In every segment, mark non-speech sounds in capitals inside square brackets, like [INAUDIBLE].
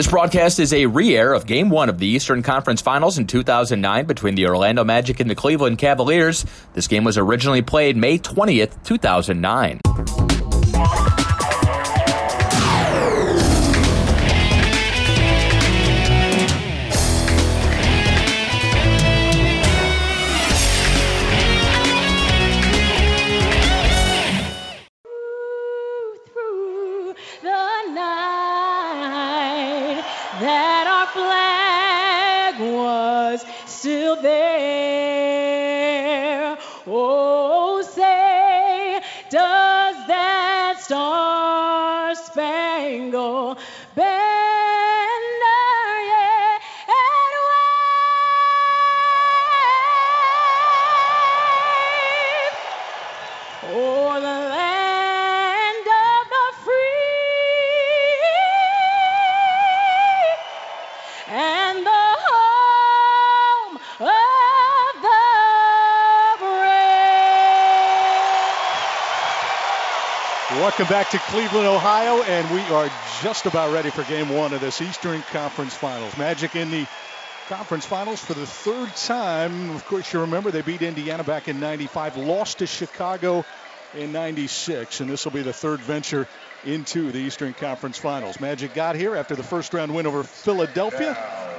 This broadcast is a re air of Game 1 of the Eastern Conference Finals in 2009 between the Orlando Magic and the Cleveland Cavaliers. This game was originally played May 20th, 2009. Welcome back to Cleveland, Ohio, and we are just about ready for game one of this Eastern Conference Finals. Magic in the conference finals for the third time. Of course, you remember they beat Indiana back in 95, lost to Chicago in 96, and this will be the third venture into the Eastern Conference Finals. Magic got here after the first round win over Philadelphia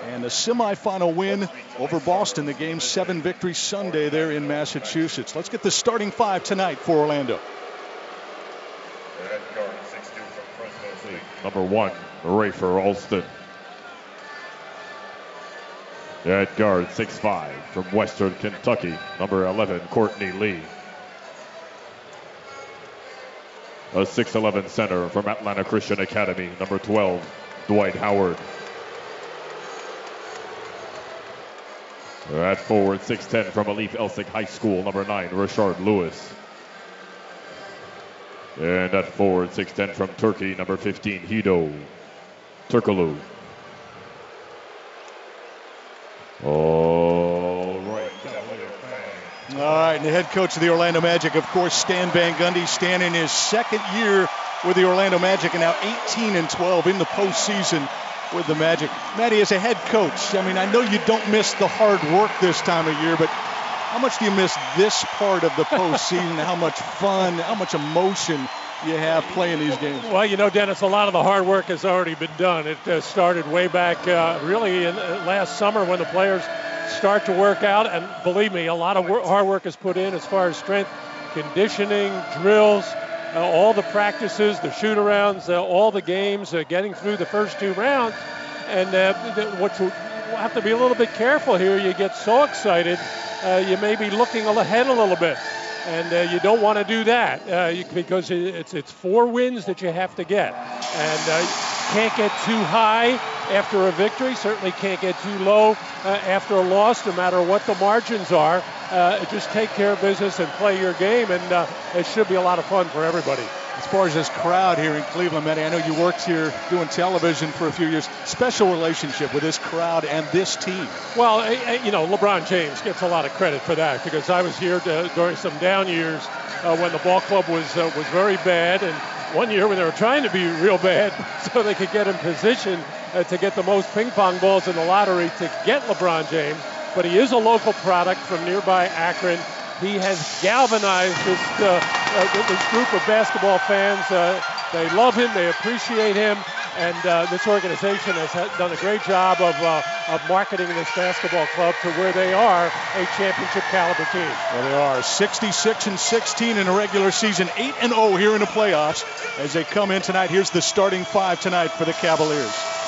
and a semifinal win over Boston, the game seven victory Sunday there in Massachusetts. Let's get the starting five tonight for Orlando. Number one, Rafer Alston. At guard, 6'5 from Western Kentucky. Number 11, Courtney Lee. A 6'11 center from Atlanta Christian Academy. Number 12, Dwight Howard. At forward, 6'10 from Alief Elsik High School. Number 9, Rashard Lewis. And at forward, 6'10 from Turkey, number 15, Hedo Turkoglu. All right. All right, and the head coach of the Orlando Magic, of course, Stan Van Gundy. Stan in his second year with the Orlando Magic and now 18 and 12 in the postseason with the Magic. Matty, as a head coach, I mean, I know you don't miss the hard work this time of year, but how much do you miss this part of the postseason? how much fun, how much emotion you have playing these games? Well, you know, Dennis, a lot of the hard work has already been done. It uh, started way back, uh, really, in uh, last summer when the players start to work out. And believe me, a lot of wor- hard work is put in as far as strength, conditioning, drills. Uh, all the practices, the shoot arounds, uh, all the games, uh, getting through the first two rounds. And what you have to be a little bit careful here. You get so excited uh, you may be looking ahead a little bit. And uh, you don't want to do that uh, you, because it's, it's four wins that you have to get. And uh, can't get too high after a victory, certainly can't get too low uh, after a loss, no matter what the margins are. Just take care of business and play your game, and it should be a lot of fun for everybody as far as this crowd here in Cleveland, Matty, I know you worked here doing television for a few years. Special relationship with this crowd and this team. Well, you know, LeBron James gets a lot of credit for that because I was here to, during some down years uh, when the ball club was uh, was very bad, and one year when they were trying to be real bad [LAUGHS] so they could get in position uh, to get the most ping pong balls in the lottery to get LeBron James. But he is a local product from nearby Akron. He has galvanized this, uh, uh, this group of basketball fans. Uh, they love him, they appreciate him, and uh, this organization has done a great job of, uh, of marketing this basketball club to where they are a championship caliber team. Well, they are 66 and 16 in a regular season, 8 and 0 here in the playoffs as they come in tonight. Here's the starting five tonight for the Cavaliers.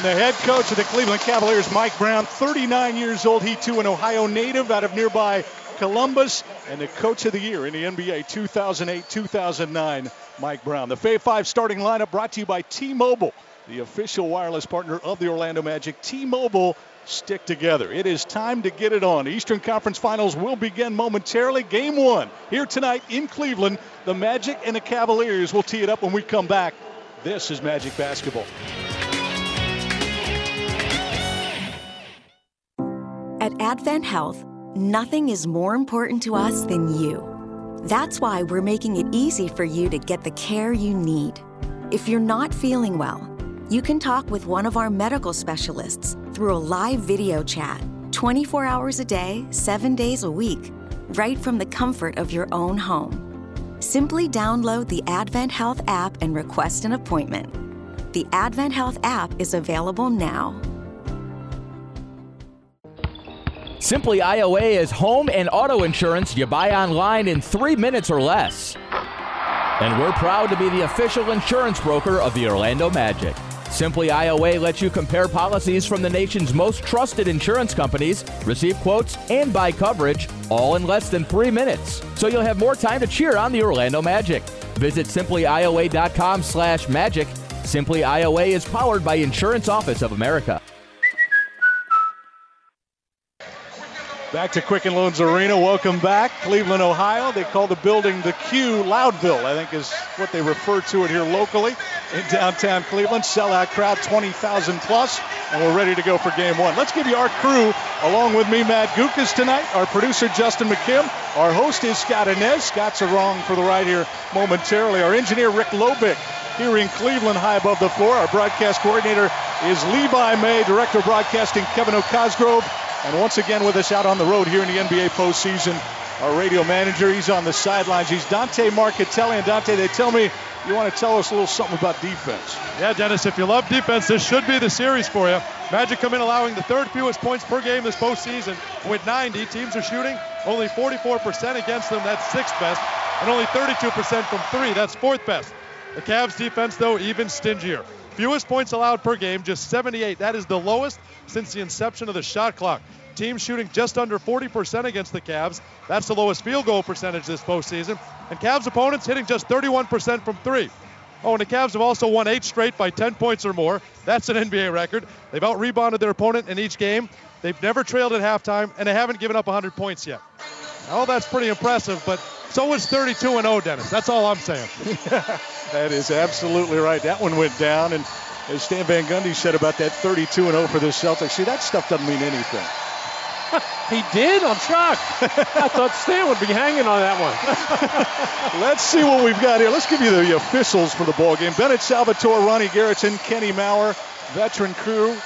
And the head coach of the Cleveland Cavaliers, Mike Brown, 39 years old. He too an Ohio native out of nearby Columbus, and the coach of the year in the NBA 2008-2009, Mike Brown. The Fave 5 starting lineup brought to you by T-Mobile, the official wireless partner of the Orlando Magic. T-Mobile stick together. It is time to get it on. Eastern Conference Finals will begin momentarily. Game one here tonight in Cleveland. The Magic and the Cavaliers will tee it up when we come back. This is Magic Basketball. At Advent Health, nothing is more important to us than you. That's why we're making it easy for you to get the care you need. If you're not feeling well, you can talk with one of our medical specialists through a live video chat 24 hours a day, 7 days a week, right from the comfort of your own home. Simply download the Advent Health app and request an appointment. The Advent Health app is available now. Simply IOA is home and auto insurance you buy online in three minutes or less. And we're proud to be the official insurance broker of the Orlando Magic. Simply IOA lets you compare policies from the nation's most trusted insurance companies, receive quotes, and buy coverage all in less than three minutes. So you'll have more time to cheer on the Orlando Magic. Visit simplyioa.com slash magic. Simply IOA is powered by Insurance Office of America. Back to Quicken Loans Arena. Welcome back. Cleveland, Ohio. They call the building the Q Loudville, I think is what they refer to it here locally in downtown Cleveland. Sellout crowd, 20,000 plus, and we're ready to go for game one. Let's give you our crew, along with me, Matt Guokas, tonight. Our producer, Justin McKim. Our host is Scott Anez. Scott's along for the ride here momentarily. Our engineer, Rick Lobick, here in Cleveland, high above the floor. Our broadcast coordinator is Levi May, director of broadcasting, Kevin O'Cosgrove. And once again with us out on the road here in the NBA postseason, our radio manager. He's on the sidelines. He's Dante Marchitelli. And Dante, they tell me you want to tell us a little something about defense. Yeah, Dennis, if you love defense, this should be the series for you. Magic come in allowing the third fewest points per game this postseason with 90. Teams are shooting only 44% against them. That's sixth best. And only 32% from three. That's fourth best. The Cavs defense, though, even stingier. Fewest points allowed per game, just 78. That is the lowest since the inception of the shot clock. Team shooting just under 40% against the Cavs. That's the lowest field goal percentage this postseason. And Cavs opponents hitting just 31% from three. Oh, and the Cavs have also won eight straight by 10 points or more. That's an NBA record. They've out rebounded their opponent in each game. They've never trailed at halftime, and they haven't given up 100 points yet. Oh, that's pretty impressive, but so is 32 and 0, Dennis. That's all I'm saying. [LAUGHS] that is absolutely right. That one went down, and as Stan Van Gundy said about that 32 and 0 for the Celtics, see that stuff doesn't mean anything. [LAUGHS] he did. I'm shocked. I thought Stan would be hanging on that one. [LAUGHS] Let's see what we've got here. Let's give you the officials for the ball game. Bennett Salvatore, Ronnie Garretson, Kenny Mauer, veteran crew.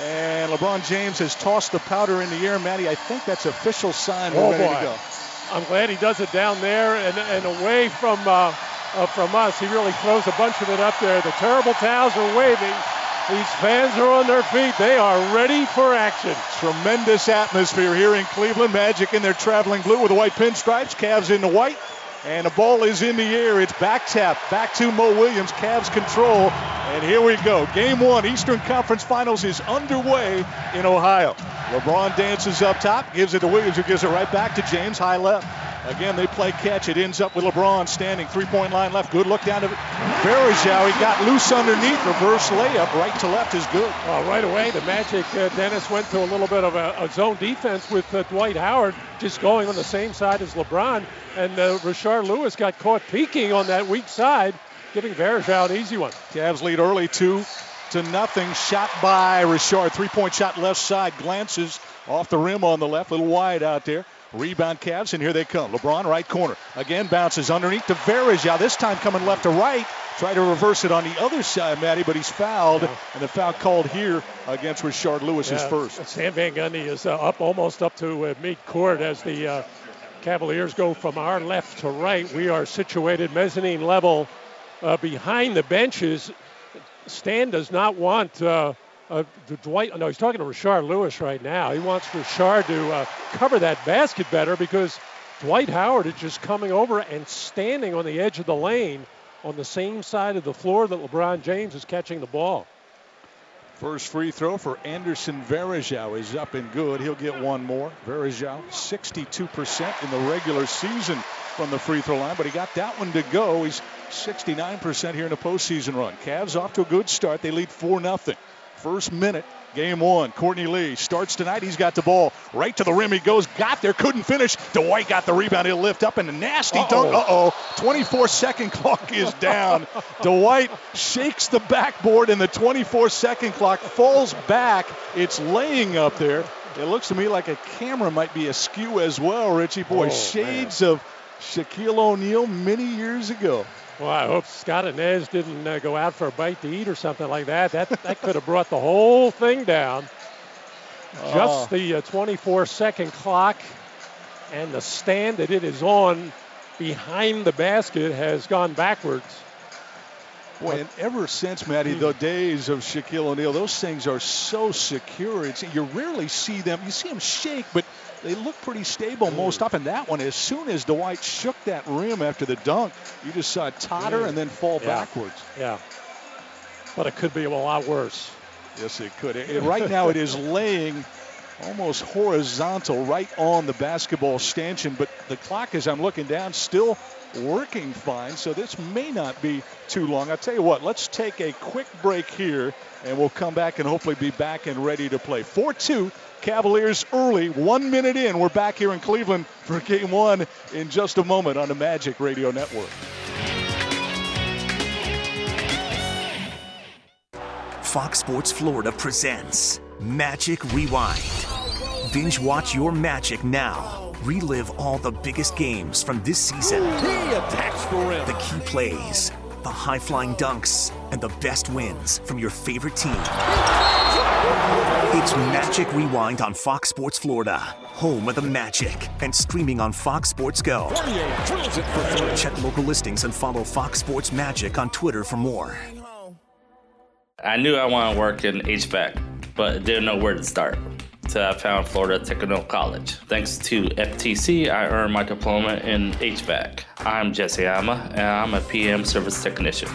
And LeBron James has tossed the powder in the air. Matty, I think that's official sign. Oh, boy. I'm glad he does it down there and, and away from uh, uh, from us. He really throws a bunch of it up there. The terrible towels are waving. These fans are on their feet. They are ready for action. Tremendous atmosphere here in Cleveland. Magic in their traveling blue with the white pinstripes. Cavs in the white. And the ball is in the air. It's back tap. Back to Mo Williams. Cavs control. And here we go. Game one, Eastern Conference Finals is underway in Ohio. LeBron dances up top, gives it to Williams, who gives it right back to James, high left. Again, they play catch. It ends up with LeBron standing, three-point line left. Good look down to Varejao. He got loose underneath. Reverse layup, right to left is good. Well, right away, the Magic, uh, Dennis, went to a little bit of a, a zone defense with uh, Dwight Howard just going on the same side as LeBron. And uh, Rashard Lewis got caught peeking on that weak side, giving Varejao an easy one. Cavs lead early, two to nothing. Shot by Rashard. Three-point shot left side. Glances off the rim on the left. A little wide out there. Rebound Cavs, and here they come. LeBron, right corner. Again, bounces underneath to Varejao. This time coming left to right. Try to reverse it on the other side, Matty, but he's fouled. Yeah. And the foul called here against Rashard Lewis yeah. is first. Stan Van Gundy is uh, up almost up to uh, mid court as the uh, Cavaliers go from our left to right. We are situated mezzanine level uh, behind the benches. Stan does not want uh, Dwight. No, he's talking to Rashard Lewis right now. He wants Rashard to uh, cover that basket better because Dwight Howard is just coming over and standing on the edge of the lane on the same side of the floor that LeBron James is catching the ball. First free throw for Anderson Varejao is up and good. He'll get one more. Varejao, 62% in the regular season from the free throw line, but he got that one to go. He's 69% here in the postseason run. Cavs off to a good start. They lead 4 0. First minute, game one. Courtney Lee starts tonight. He's got the ball right to the rim. He goes, got there, couldn't finish. Dwight got the rebound. He'll lift up and a nasty Uh-oh. dunk. Uh oh. 24 second clock is down. [LAUGHS] Dwight shakes the backboard and the 24 second clock falls back. It's laying up there. It looks to me like a camera might be askew as well, Richie. Boy, oh, shades man. of Shaquille O'Neal many years ago. Well, I hope Scott Anez didn't uh, go out for a bite to eat or something like that. That that could have brought the whole thing down. Just oh. the uh, 24 second clock and the stand that it is on behind the basket has gone backwards. Boy, and ever since, Matty, the days of Shaquille O'Neal, those things are so secure. It's, you rarely see them. You see them shake, but they look pretty stable most often. That one, as soon as Dwight shook that rim after the dunk, you just saw it totter mm. and then fall yeah. backwards. Yeah. But it could be a lot worse. Yes, it could. It, right now, it is [LAUGHS] laying almost horizontal right on the basketball stanchion, but the clock, as I'm looking down, still working fine, so this may not be too long. I'll tell you what, let's take a quick break here, and we'll come back and hopefully be back and ready to play. 4 2 Cavaliers early, one minute in. We're back here in Cleveland for game one in just a moment on the Magic Radio Network. Fox Sports Florida presents Magic Rewind. Binge watch your Magic now. Relive all the biggest games from this season. He attacks the rim. The key plays, the high flying dunks, and the best wins from your favorite team. It's Magic Rewind on Fox Sports Florida, home of the Magic, and streaming on Fox Sports Go. Check local listings and follow Fox Sports Magic on Twitter for more. I knew I wanted to work in HVAC, but didn't know where to start. So I uh, found Florida Technical College. Thanks to FTC, I earned my diploma in HVAC. I'm Jesse Ama, and I'm a PM service technician.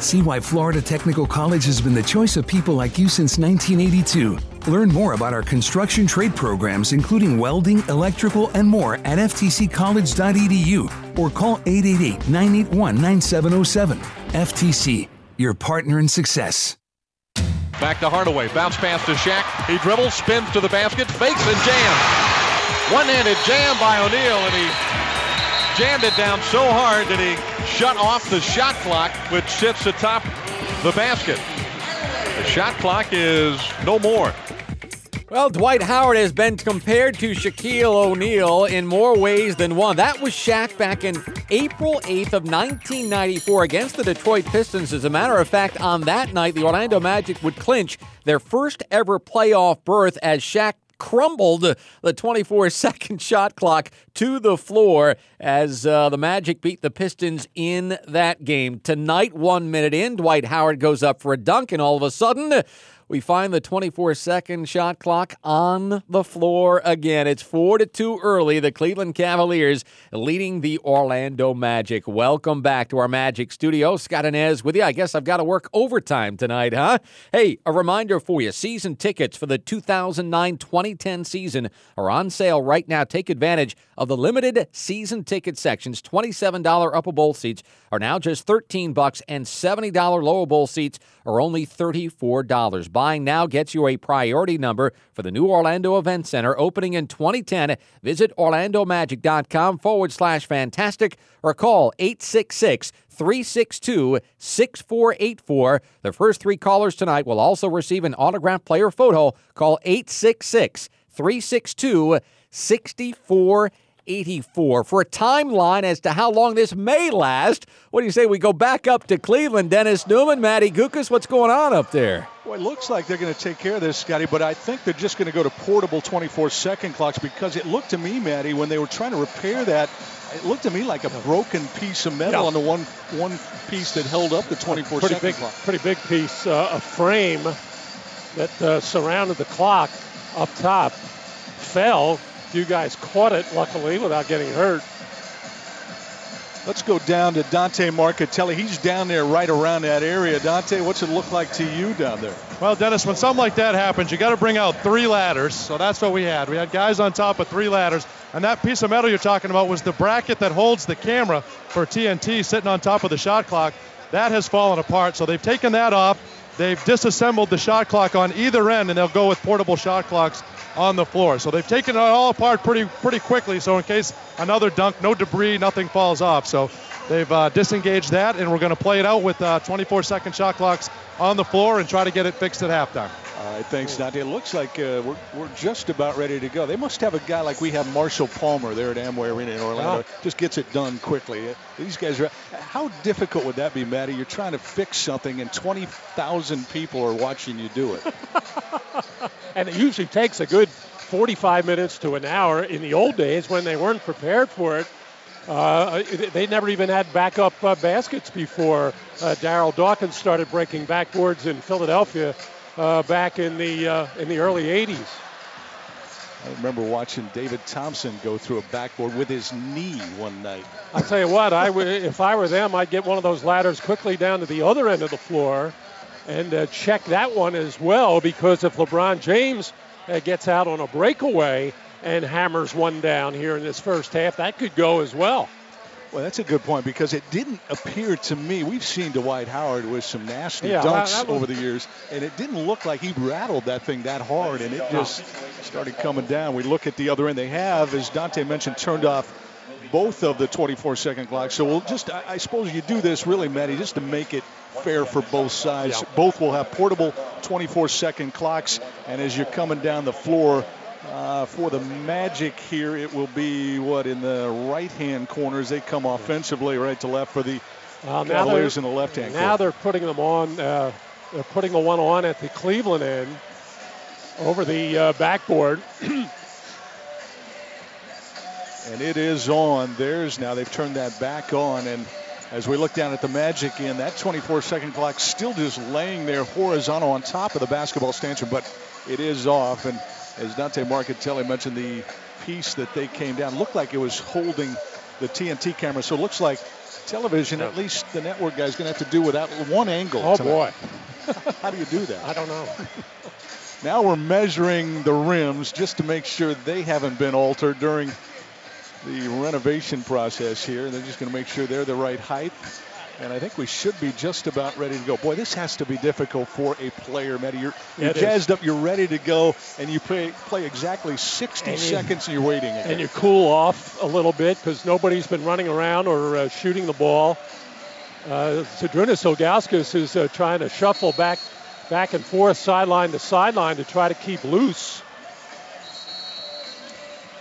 See why Florida Technical College has been the choice of people like you since 1982. Learn more about our construction trade programs, including welding, electrical, and more at ftccollege.edu or call 888 981 9707. FTC, your partner in success. Back to Hardaway. Bounce pass to Shaq. He dribbles, spins to the basket, fakes and jams. One-handed jam by O'Neal, and he jammed it down so hard that he shut off the shot clock, which sits atop the basket. The shot clock is no more. Well, Dwight Howard has been compared to Shaquille O'Neal in more ways than one. That was Shaq back in April 8th of 1994 against the Detroit Pistons. As a matter of fact, on that night, the Orlando Magic would clinch their first ever playoff berth as Shaq crumbled the 24 [LAUGHS] second shot clock to the floor as uh, the Magic beat the Pistons in that game. Tonight, one minute in, Dwight Howard goes up for a dunk, and all of a sudden, we find the 24 second shot clock on the floor again. It's 4 to 2 early. The Cleveland Cavaliers leading the Orlando Magic. Welcome back to our Magic studio. Scott Anez with you. I guess I've got to work overtime tonight, huh? Hey, a reminder for you season tickets for the 2009 2010 season are on sale right now. Take advantage of the limited season ticket sections. $27 upper bowl seats are now just 13 bucks and $70 lower bowl seats are only $34. Buying now gets you a priority number for the new Orlando Event Center opening in 2010. Visit orlandomagic.com forward slash fantastic or call 866 362 6484. The first three callers tonight will also receive an autographed player photo. Call 866 362 6484. 84. For a timeline as to how long this may last, what do you say we go back up to Cleveland? Dennis Neumann, Matty Guokas, what's going on up there? Well, it looks like they're going to take care of this, Scotty, but I think they're just going to go to portable 24 second clocks because it looked to me, Matty, when they were trying to repair that, it looked to me like a broken piece of metal yeah. on the one one piece that held up the 24 pretty second big, clock. Pretty big piece, uh, a frame that uh, surrounded the clock up top fell few guys caught it, luckily, without getting hurt. Let's go down to Dante Marchitelli. He's down there right around that area. Dante, what's it look like to you down there? Well, Dennis, when something like that happens, you got to bring out three ladders. So that's what we had. We had guys on top of three ladders. And that piece of metal you're talking about was the bracket that holds the camera for TNT sitting on top of the shot clock. That has fallen apart. So they've taken that off. They've disassembled the shot clock on either end, and they'll go with portable shot clocks on the floor. So they've taken it all apart pretty pretty quickly. So in case another dunk, no debris, nothing falls off. So they've uh, disengaged that, and we're going to play it out with uh, 24 second shot clocks on the floor and try to get it fixed at halftime. All right, thanks, Dante. It looks like uh, we're, we're just about ready to go. They must have a guy like we have Marshall Palmer there at Amway Arena in Orlando. Just gets it done quickly. Uh, these guys are. How difficult would that be, Matty? You're trying to fix something, and 20,000 people are watching you do it. [LAUGHS] and it usually takes a good 45 minutes to an hour. In the old days, when they weren't prepared for it, uh, they never even had backup uh, baskets before uh, Darryl Dawkins started breaking backboards in Philadelphia uh, back in the uh, in the early 80s. I remember watching David Thompson go through a backboard with his knee one night. I'll tell you what, I w- if I were them, I'd get one of those ladders quickly down to the other end of the floor and uh, check that one as well because if LeBron James uh, gets out on a breakaway and hammers one down here in this first half, that could go as well. Well, that's a good point because it didn't appear to me. We've seen Dwight Howard with some nasty Yeah, dunks that- that was- over the years, and it didn't look like he rattled that thing that hard, and it just started coming down. We look at the other end. They have, as Dante mentioned, turned off both of the 24-second clocks. So we'll just, I, I suppose you do this really, Matty, just to make it fair for both sides. Both will have portable 24-second clocks, and as you're coming down the floor. Uh, for the Magic here, it will be what in the right-hand corners. They come offensively, right to left for the Uh, Cavaliers in the left-hand corner. Now corner. they're putting them on. Uh, they're putting the one on at the Cleveland end over the uh, backboard. [CLEARS THROAT] And it is on theirs now. They've turned that back on. And as we look down at the Magic in that 24 second clock still just laying there horizontal on top of the basketball stanchion, but it is off. And as Dante Marchitelli mentioned, the piece that they came down looked like it was holding the TNT camera. So it looks like television, at least the network guy, is going to have to do without one angle. Oh, tonight. [LAUGHS] How do you do that? I don't know. [LAUGHS] Now we're measuring the rims just to make sure they haven't been altered during the renovation process here. They're just going to make sure they're the right height. And I think we should be just about ready to go. Boy, this has to be difficult for a player, Matty. You're, you're It is. jazzed up, you're ready to go, and you play, play exactly 60 And you- seconds and you're waiting again. and you cool off a little bit because nobody's been running around or uh, shooting the ball. Uh, Ilgauskas is uh, trying to shuffle back, back and forth, sideline to sideline to try to keep loose.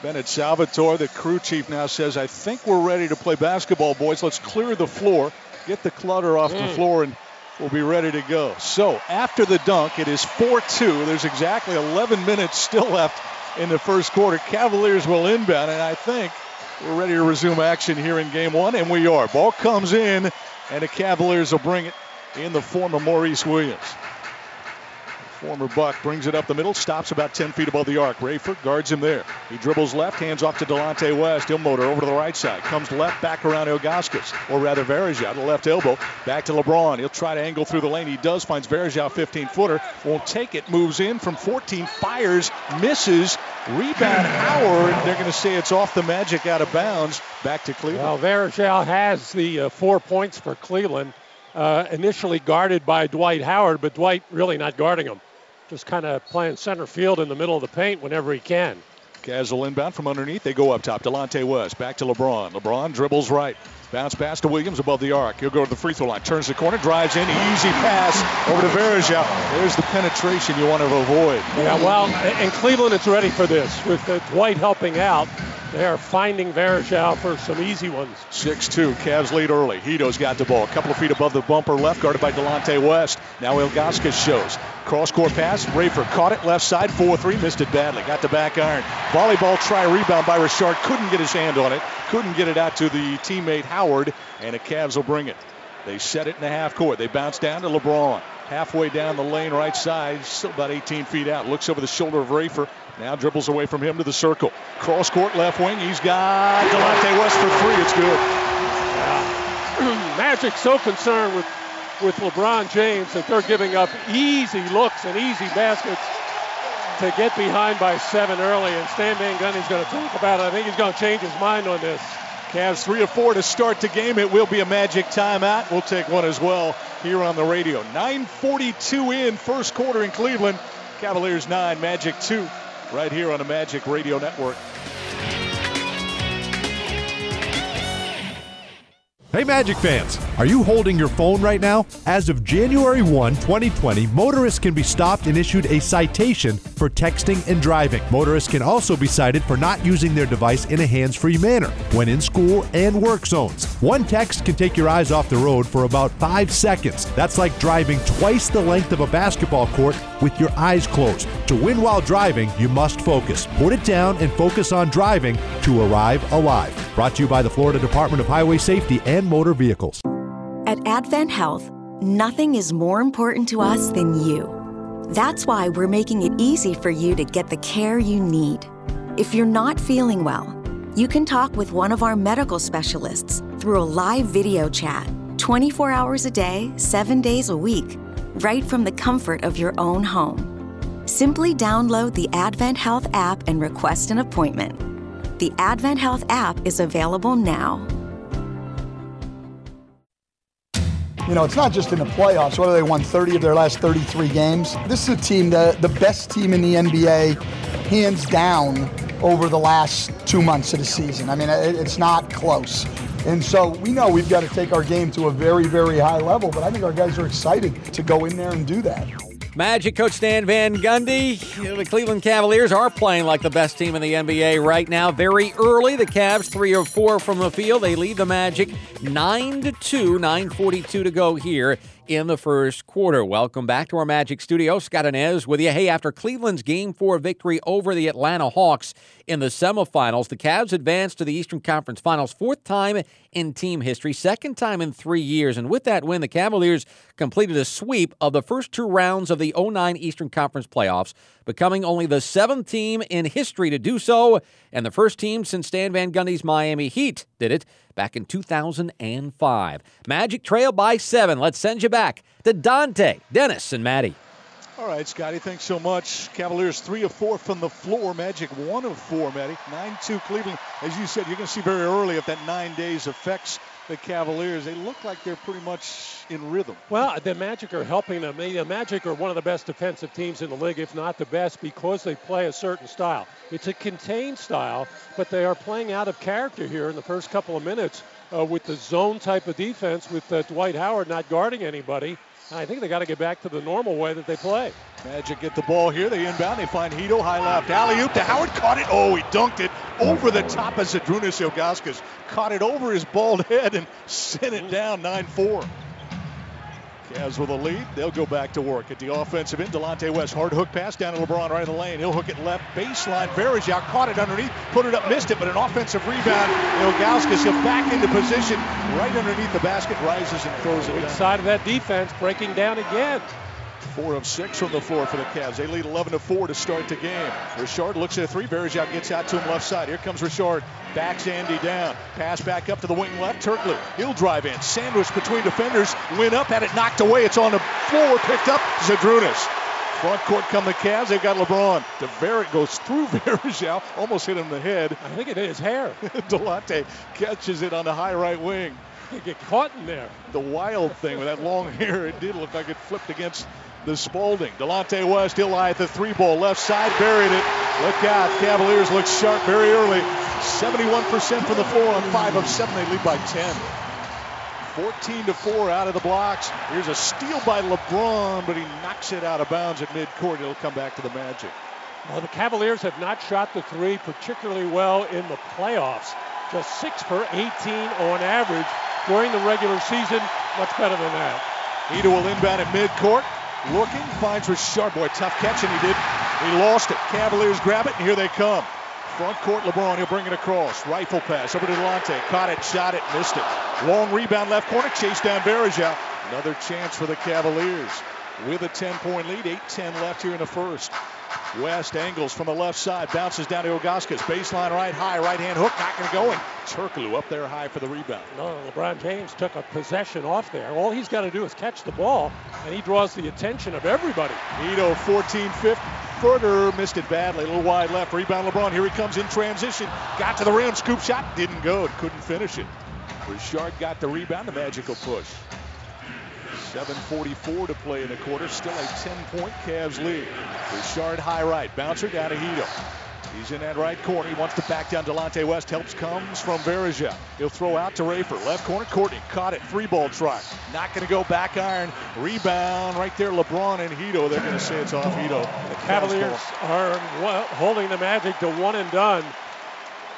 Bennett Salvatore, the crew chief, now says, I think we're ready to play basketball, boys. Let's clear the floor, get the clutter off the Mm. floor, and we'll be ready to go. So after the dunk, it is 4 2. There's exactly 11 minutes still left in the first quarter. Cavaliers will inbound, and I think we're ready to resume action here in game one, and we are. Ball comes in, and the Cavaliers will bring it in the form of Maurice Williams. Former Buck brings it up the middle, stops about 10 feet above the arc. Rafer guards him there. He dribbles left, hands off to Delonte West. He'll motor over to the right side. Comes left, back around Ilgauskas, or rather Varejao to the left elbow. Back to LeBron. He'll try to angle through the lane. He does, finds Varejao 15 footer. Won't take it, moves in from 14, fires, misses. Rebound Howard. They're going to say it's off the magic out of bounds. Back to Cleveland. Well, Varejao has the uh, four points for Cleveland. Uh, initially guarded by Dwight Howard, but Dwight really not guarding him. Just kind of playing center field in the middle of the paint whenever he can. Cavs will inbound from underneath. They go up top. Delonte West back to LeBron. LeBron dribbles right. Bounce pass to Williams above the arc. He'll go to the free throw line. Turns the corner. Drives in. Easy pass over to Varejao. There's the penetration you want to avoid. Yeah, well, and Cleveland it's ready for this. With Dwight helping out, they are finding Varejao for some easy ones. 6-2. Cavs lead early. Hedo's got the ball. A couple of feet above the bumper left, guarded by Delonte West. Now Ilgauskas shows. Cross-court pass. Rafer caught it left side. 4-3. Missed it badly. Got the back iron. Volleyball try rebound by Rashard. Couldn't get his hand on it. Couldn't get it out to the teammate Howard. And the Cavs will bring it. They set it in the half court. They bounce down to LeBron. Halfway down the lane, right side, still about 18 feet out. Looks over the shoulder of Rafer. Now dribbles away from him to the circle. Cross court left wing. He's got Delonte West for three. It's good. [CLEARS THROAT] Magic so concerned with with LeBron James that they're giving up easy looks and easy baskets to get behind by seven early. And Stan Van Gundy's going to talk about it. I think he's going to change his mind on this. Cavs three or four to start the game. It will be a magic timeout. We'll take one as well here on the radio. 9:42 in first quarter in Cleveland. Cavaliers nine, Magic two, right here on the Magic Radio Network. Hey Magic fans, are you holding your phone right now? As of January 1, 2020, motorists can be stopped and issued a citation for texting and driving. Motorists can also be cited for not using their device in a hands free manner when in school and work zones. One text can take your eyes off the road for about five seconds. That's like driving twice the length of a basketball court with your eyes closed. To win while driving, you must focus. Put it down and focus on driving to arrive alive. Brought to you by the Florida Department of Highway Safety and Motor Vehicles. At Advent Health, nothing is more important to us than you. That's why we're making it easy for you to get the care you need. If you're not feeling well, you can talk with one of our medical specialists through a live video chat 24 hours a day, 7 days a week, right from the comfort of your own home. Simply download the Advent Health app and request an appointment. The Advent Health app is available now. You know, it's not just in the playoffs, whether they won 30 of their last 33 games. This is a team, the, the best team in the NBA, hands down, over the last two months of the season. I mean, it, it's not close. And so we know we've got to take our game to a very, very high level, but I think our guys are excited to go in there and do that. Magic coach Stan Van Gundy. The Cleveland Cavaliers are playing like the best team in the NBA right now. Very early, the Cavs three or four from the field. They lead the Magic nine to two. Nine forty-two to go here in the first quarter. Welcome back to our Magic Studio. Scott Anez with you. Hey, after Cleveland's Game 4 victory over the Atlanta Hawks in the semifinals, the Cavs advanced to the Eastern Conference Finals, fourth time in team history, second time in three years. And with that win, the Cavaliers completed a sweep of the first two rounds of the 09 Eastern Conference playoffs, becoming only the seventh team in history to do so, and the first team since Stan Van Gundy's Miami Heat did it back in 2005. Magic trail by seven. Let's send you back to Dante, Dennis, and Matty. All right, Scotty, thanks so much. Cavaliers three of four from the floor. Magic one of four, Matty. 9 2 Cleveland. As you said, you're going to see very early if that nine days affects the Cavaliers. They look like they're pretty much in rhythm. Well, the Magic are helping them. The Magic are one of the best defensive teams in the league, if not the best, because they play a certain style. It's a contained style, but they are playing out of character here in the first couple of minutes uh, with the zone type of defense with uh, Dwight Howard not guarding anybody. I think they got to get back to the normal way that they play. Magic get the ball here. They inbound. They find Hedo. High left. Alley oop to Howard. Caught it. Oh, he dunked it over the top as Zydrunas Ilgauskas caught it over his bald head and [LAUGHS] sent it down 9 4. Cavs with a lead. They'll go back to work at the offensive end. Delonte West, hard hook pass down to LeBron right in the lane. He'll hook it left baseline. Varejao caught it underneath, put it up, missed it, but an offensive rebound. Ilgauskas he'll back into position right underneath the basket, rises and throws it down. side of that defense breaking down again. Four of six from the floor for the Cavs. They lead 11 to 4 to start the game. Rashard looks at a three. Varejao gets out to him left side. Here comes Rashard. Backs Andy down. Pass back up to the wing left. Turkoglu. He'll drive in. Sandwich between defenders. Win up. Had it knocked away. It's on the floor. Picked up. Zydrunas. Front court come the Cavs. They've got LeBron. DeVer goes through [LAUGHS] Varejao. Almost hit him in the head. I think it is hair. [LAUGHS] Delonte catches it on the high right wing. You [LAUGHS] get caught in there. The wild thing with that long [LAUGHS] hair, it did look like it flipped against the Spalding. Delonte West, he'll lie at the three ball. Left side, buried it. Look out. Cavaliers look sharp very early. 71% from the floor on 5 of 7. They lead by 10. 14 to 4 out of the blocks. Here's a steal by LeBron, but he knocks it out of bounds at midcourt. It'll come back to the Magic. Well, the Cavaliers have not shot the three particularly well in the playoffs. Just 6 per 18 on average during the regular season. Much better than that. Hedo will inbound at midcourt. Looking, finds Rashard. Boy, tough catch, and he did. He lost it. Cavaliers grab it, and here they come. Front court, LeBron, he'll bring it across. Rifle pass over to Delonte. Caught it, shot it, missed it. Long rebound left corner, chase down Varejao. Another chance for the Cavaliers with a 10-point lead. 8-10 left here in the first. West angles from the left side, bounces down to Ilgauskas. Baseline right high, right hand hook, not going to go. And Turkoglu up there high for the rebound. No, LeBron James took a possession off there. All he's got to do is catch the ball, and he draws the attention of everybody. Hedo 14 5 footer, missed it badly. A little wide left. Rebound LeBron. Here he comes in transition. Got to the rim, scoop shot, didn't go, couldn't finish it. Rashard got the rebound, the magical push. 7.44 to play in the quarter. Still a 10-point Cavs lead. Rashard high right. Bouncer down to Hedo. He's in that right corner. He wants to back down Delonte West. Helps comes from Varejao. He'll throw out to Rafer. Left corner, Courtney. Caught it. Three ball try. Not going to go back iron. Rebound right there. LeBron and Hedo. They're going to say it's off Hedo. The Cavaliers are holding the Magic to one and done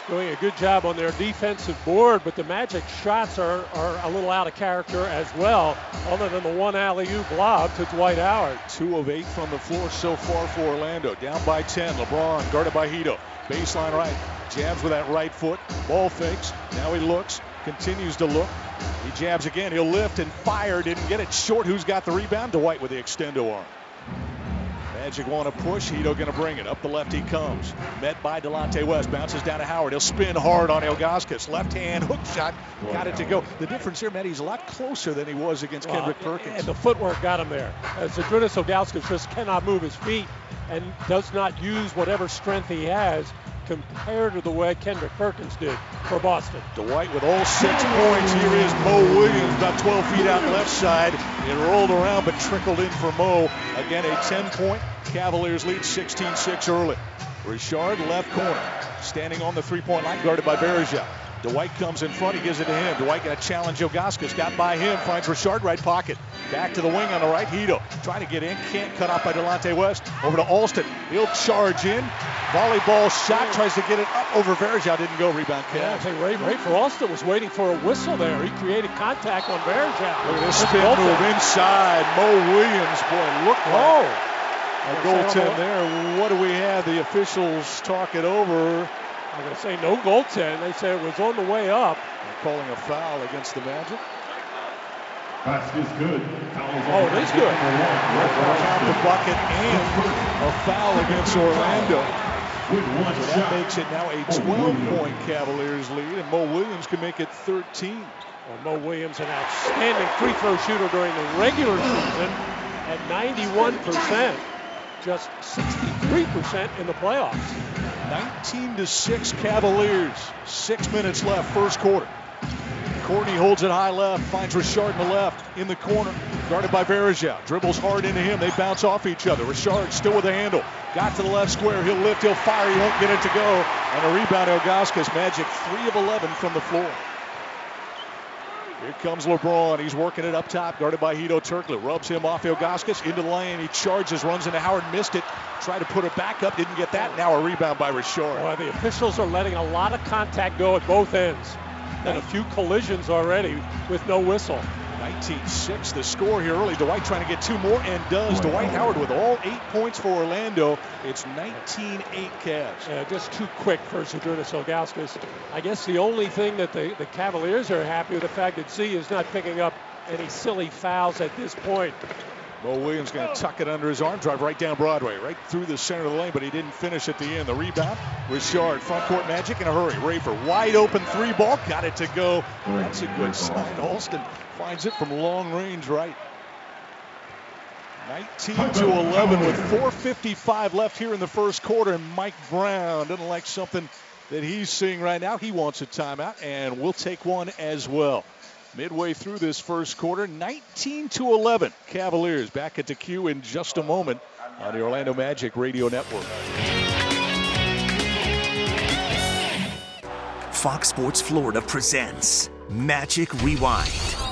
doing a good job on their defensive board, but the Magic shots are, are a little out of character as well, other than the one alley-oop lob to Dwight Howard. Two of eight from the floor so far for Orlando. Down by 10. LeBron guarded by Hedo. Baseline right. Jabs with that right foot. Ball fakes. Now he looks. Continues to look. He jabs again. He'll lift and fire. Didn't get it short. Who's got the rebound? Dwight with the extendo arm. Magic want to push. Hedo going to bring it. Up the left he comes. Met by Delonte West. Bounces down to Howard. He'll spin hard on Ilgauskas. Left hand hook shot. Got it to go. The difference here, Matt, he's a lot closer than he was against well, Kendrick Perkins. And the footwork got him there. Uh, As Zydrunas Ilgauskas just cannot move his feet and does not use whatever strength he has compared to the way Kendrick Perkins did for Boston. Dwight with all six points. Here is Mo Williams, about 12 feet out left side. It rolled around but trickled in for Mo. Again, a 10-point Cavaliers lead 16-6 early. Rashard left corner, standing on the three-point line, guarded by Varejao. Dwight comes in front. He gives it to him. Dwight got a challenge Ilgauskas. Got by him. Finds Rashard right pocket. Back to the wing on the right. Hedo trying to get in. Can't cut off by Delonte West. Over to Alston. He'll charge in. Volleyball shot. Tries to get it up over Varejao. Didn't go. Rebound Cavs. Yeah, Ray, Rafer Alston was waiting for a whistle there. He created contact on Varejao. Look at this spin move inside. Mo Williams. Boy, look like oh. A goaltend there. What do we have? The officials talk it over. I'm going to say no goaltend. They said it was on the way up. They're calling a foul against the Magic. That's is good. Oh, it is good. Count the bucket and a foul against Orlando. So that makes it now a 12-point Cavaliers lead, and Mo Williams can make it 13. Well, Mo Williams, an outstanding free throw shooter during the regular season at 91%, just 63% in the playoffs. 19 to 6 Cavaliers. Six minutes left, first quarter. Courtney holds it high left, finds Rashard in the left, in the corner, guarded by Varejao. Dribbles hard into him, they bounce off each other. Rashard still with the handle, got to the left square, he'll lift, he'll fire, he won't get it to go. And a rebound, Ilgauskas, Magic 3 of 11 from the floor. Here comes LeBron. He's working it up top, guarded by Hedo Turkoglu. Rubs him off Ilgauskas into the lane. He charges, runs into Howard, missed it. Tried to put it back up, didn't get that. Now a rebound by Rashard. Well, the officials are letting a lot of contact go at both ends. And a few collisions already with no whistle. 19-6 the score here early. Dwight trying to get two more and does. Dwight Howard with all eight points for Orlando. It's 19-8 Cavs. Yeah, just too quick for Zydrunas Ilgauskas. I guess the only thing that the, the Cavaliers are happy with the fact that Z is not picking up any silly fouls at this point. Mo Williams going to tuck it under his arm, drive right down Broadway, right through the center of the lane, but he didn't finish at the end. The rebound, Rashard, front court magic in a hurry. Rafer, wide open three ball, got it to go. That's a good sign. Alston finds it from long range right. 19 to 11 with 4.55 left here in the first quarter, and Mike Brown doesn't like something that he's seeing right now. He wants a timeout, and we'll take one as well. Midway through this first quarter, 19 to 11. Cavaliers back at the Q in just a moment on the Orlando Magic Radio Network. Fox Sports Florida presents Magic Rewind.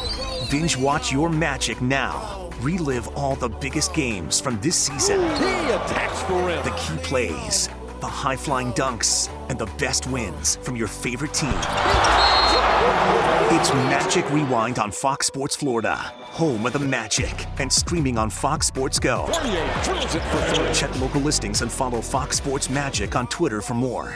Binge watch your magic now. Relive all the biggest games from this season. He attacks the rim. The key plays, the high flying dunks, and the best wins from your favorite team. It's Magic Rewind on Fox Sports Florida, home of the Magic, and streaming on Fox Sports Go. Check local listings and follow Fox Sports Magic on Twitter for more.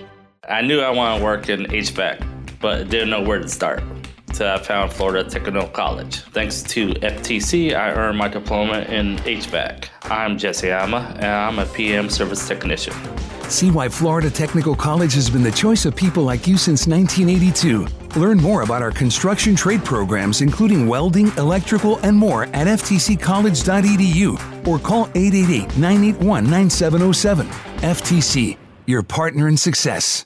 I knew I wanted to work in HVAC, but didn't know where to start. So I found Florida Technical College. Thanks to FTC, I earned my diploma in HVAC. I'm Jesse Ama, and I'm a PM service technician. See why Florida Technical College has been the choice of people like you since 1982. Learn more about our construction trade programs, including welding, electrical, and more at ftccollege.edu or call 888 981 9707. FTC, your partner in success.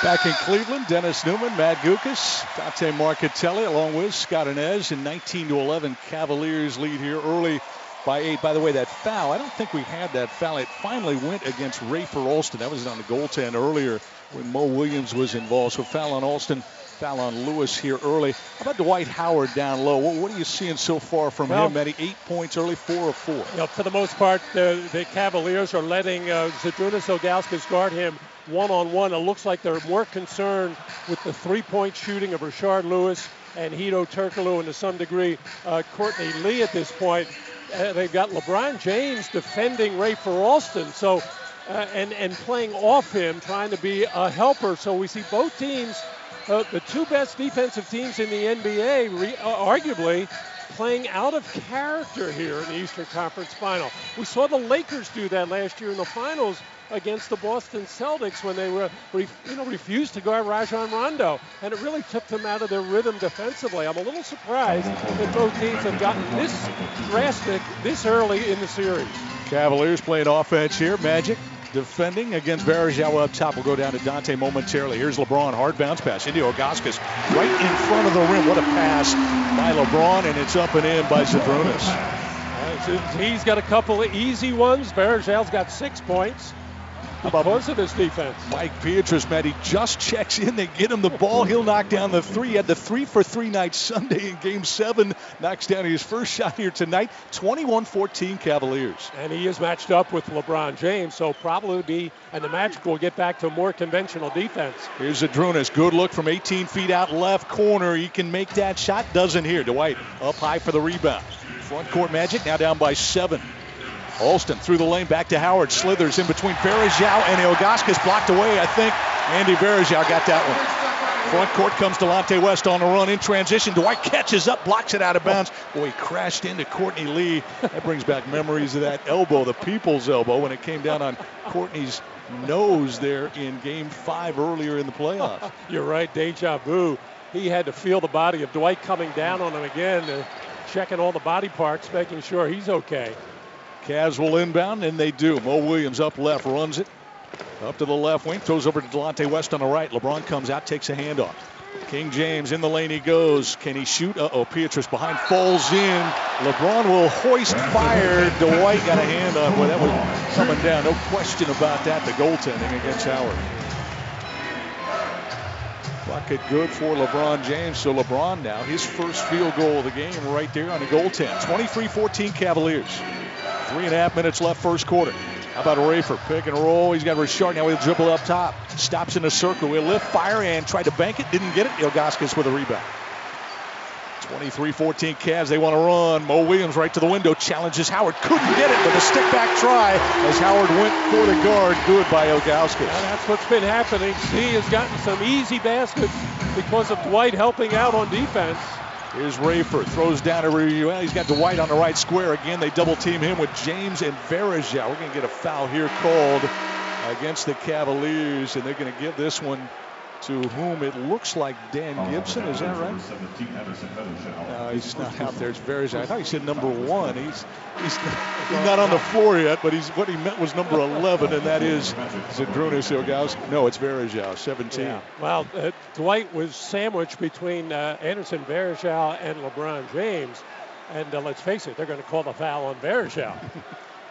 Back in Cleveland, Dennis Neumann, Matt Guokas, Dante Marchitelli, along with Scott Anez in 19 to 11. Cavaliers lead here early by eight. By the way, that foul, I don't think we had that foul. It finally went against Rafer Alston. That was on the goaltend earlier when Mo Williams was involved. So foul on Alston, foul on Lewis here early. How about Dwight Howard down low? What, what are you seeing so far from Well- him, Matty? Eight points early, four of four. You know, for the most part, the, the Cavaliers are letting uh, Zydrunas Ilgauskas guard him one on one. It looks like they're more concerned with the three point shooting of Rashard Lewis and Hedo Turkoglu, and to some degree, uh, Courtney Lee at this point. Uh, they've got LeBron James defending Rafer Alston, so uh, and and playing off him, trying to be a helper. So we see both teams, uh, the two best defensive teams in the NBA, re- uh, arguably playing out of character here in the Eastern Conference Final. We saw the Lakers do that last year in the finals against the Boston Celtics when they were, re- you know, refused to guard Rajon Rondo, and it really took them out of their rhythm defensively. I'm a little surprised that both teams have gotten this drastic this early in the series. Cavaliers playing offense here. Magic defending against Varejao up top. We'll go down to Dante momentarily. Here's LeBron. Hard bounce pass into Ilgauskas. Right in front of the rim. What a pass by LeBron, and it's up and in by Zydrunas. He's got a couple of easy ones. Varejão's got six points because of his defense. Mike Pietrus, Matt, he just checks in. They get him the ball. He'll knock down the three. He had the three for three night Sunday in game seven. Knocks down his first shot here tonight. 21 14 Cavaliers. And he is matched up with LeBron James, so probably be, and the Magic will get back to more conventional defense. Here's Zydrunas. Good look from 18 feet out left corner. He can make that shot. Doesn't here. Dwight up high for the rebound. Front court Magic now down by seven. Alston through the lane back to Howard. Slithers in between Varejao and Ilgauskas blocked away. I think Andy Varejao got that one. Front court comes Delonte West on the run in transition. Dwight catches up, blocks it out of bounds. Boy, he crashed into Courtney Lee. That brings back memories of that elbow, the people's elbow, when it came down on Courtney's nose there in game five earlier in the playoffs. [LAUGHS] You're right, deja vu. He had to feel the body of Dwight coming down on him again, checking all the body parts, making sure he's okay. Cavs will inbound, and they do. Mo Williams up left, runs it. Up to the left wing, throws over to Delonte West on the right. LeBron comes out, takes a handoff. King James in the lane he goes. Can he shoot? Uh oh, Pietrus behind falls in. LeBron will hoist fire. Dwight got a hand on. Boy, that was coming down. No question about that. The goaltending against Howard. Bucket good for LeBron James. So LeBron now, his first field goal of the game right there on the goaltend. 23-14 Cavaliers. Three and a half minutes left first quarter. How about Rafer? Pick and roll. He's got Rashard. Now he'll dribble up top. Stops in a circle. He'll lift, fire, and tried to bank it. Didn't get it. Ilgauskas with a rebound. 23-14 Cavs. They want to run. Mo Williams right to the window. Challenges Howard. Couldn't get it with a stick back try as Howard went for the guard. Good by Ilgauskas. That's what's been happening. He has gotten some easy baskets because of Dwight helping out on defense. Here's Rafer. Throws down to well, He's got Dwight on the right square. Again, they double team him with James and Varejao. We're going to get a foul here called against the Cavaliers, and they're going to give this one to whom it looks like Dan Gibson. Is that right? No, he's not out there. It's Varejao. I thought he said number one. He's he's not, [LAUGHS] he's not on the floor yet, but he's what he meant was number 11, and that is Zadrunas Ilgauskas. No, it's Varejao, 17. Yeah. Well, uh, Dwight was sandwiched between uh, Anderson Varejao and LeBron James. And uh, let's face it, they're going to call the foul on Varejao. [LAUGHS]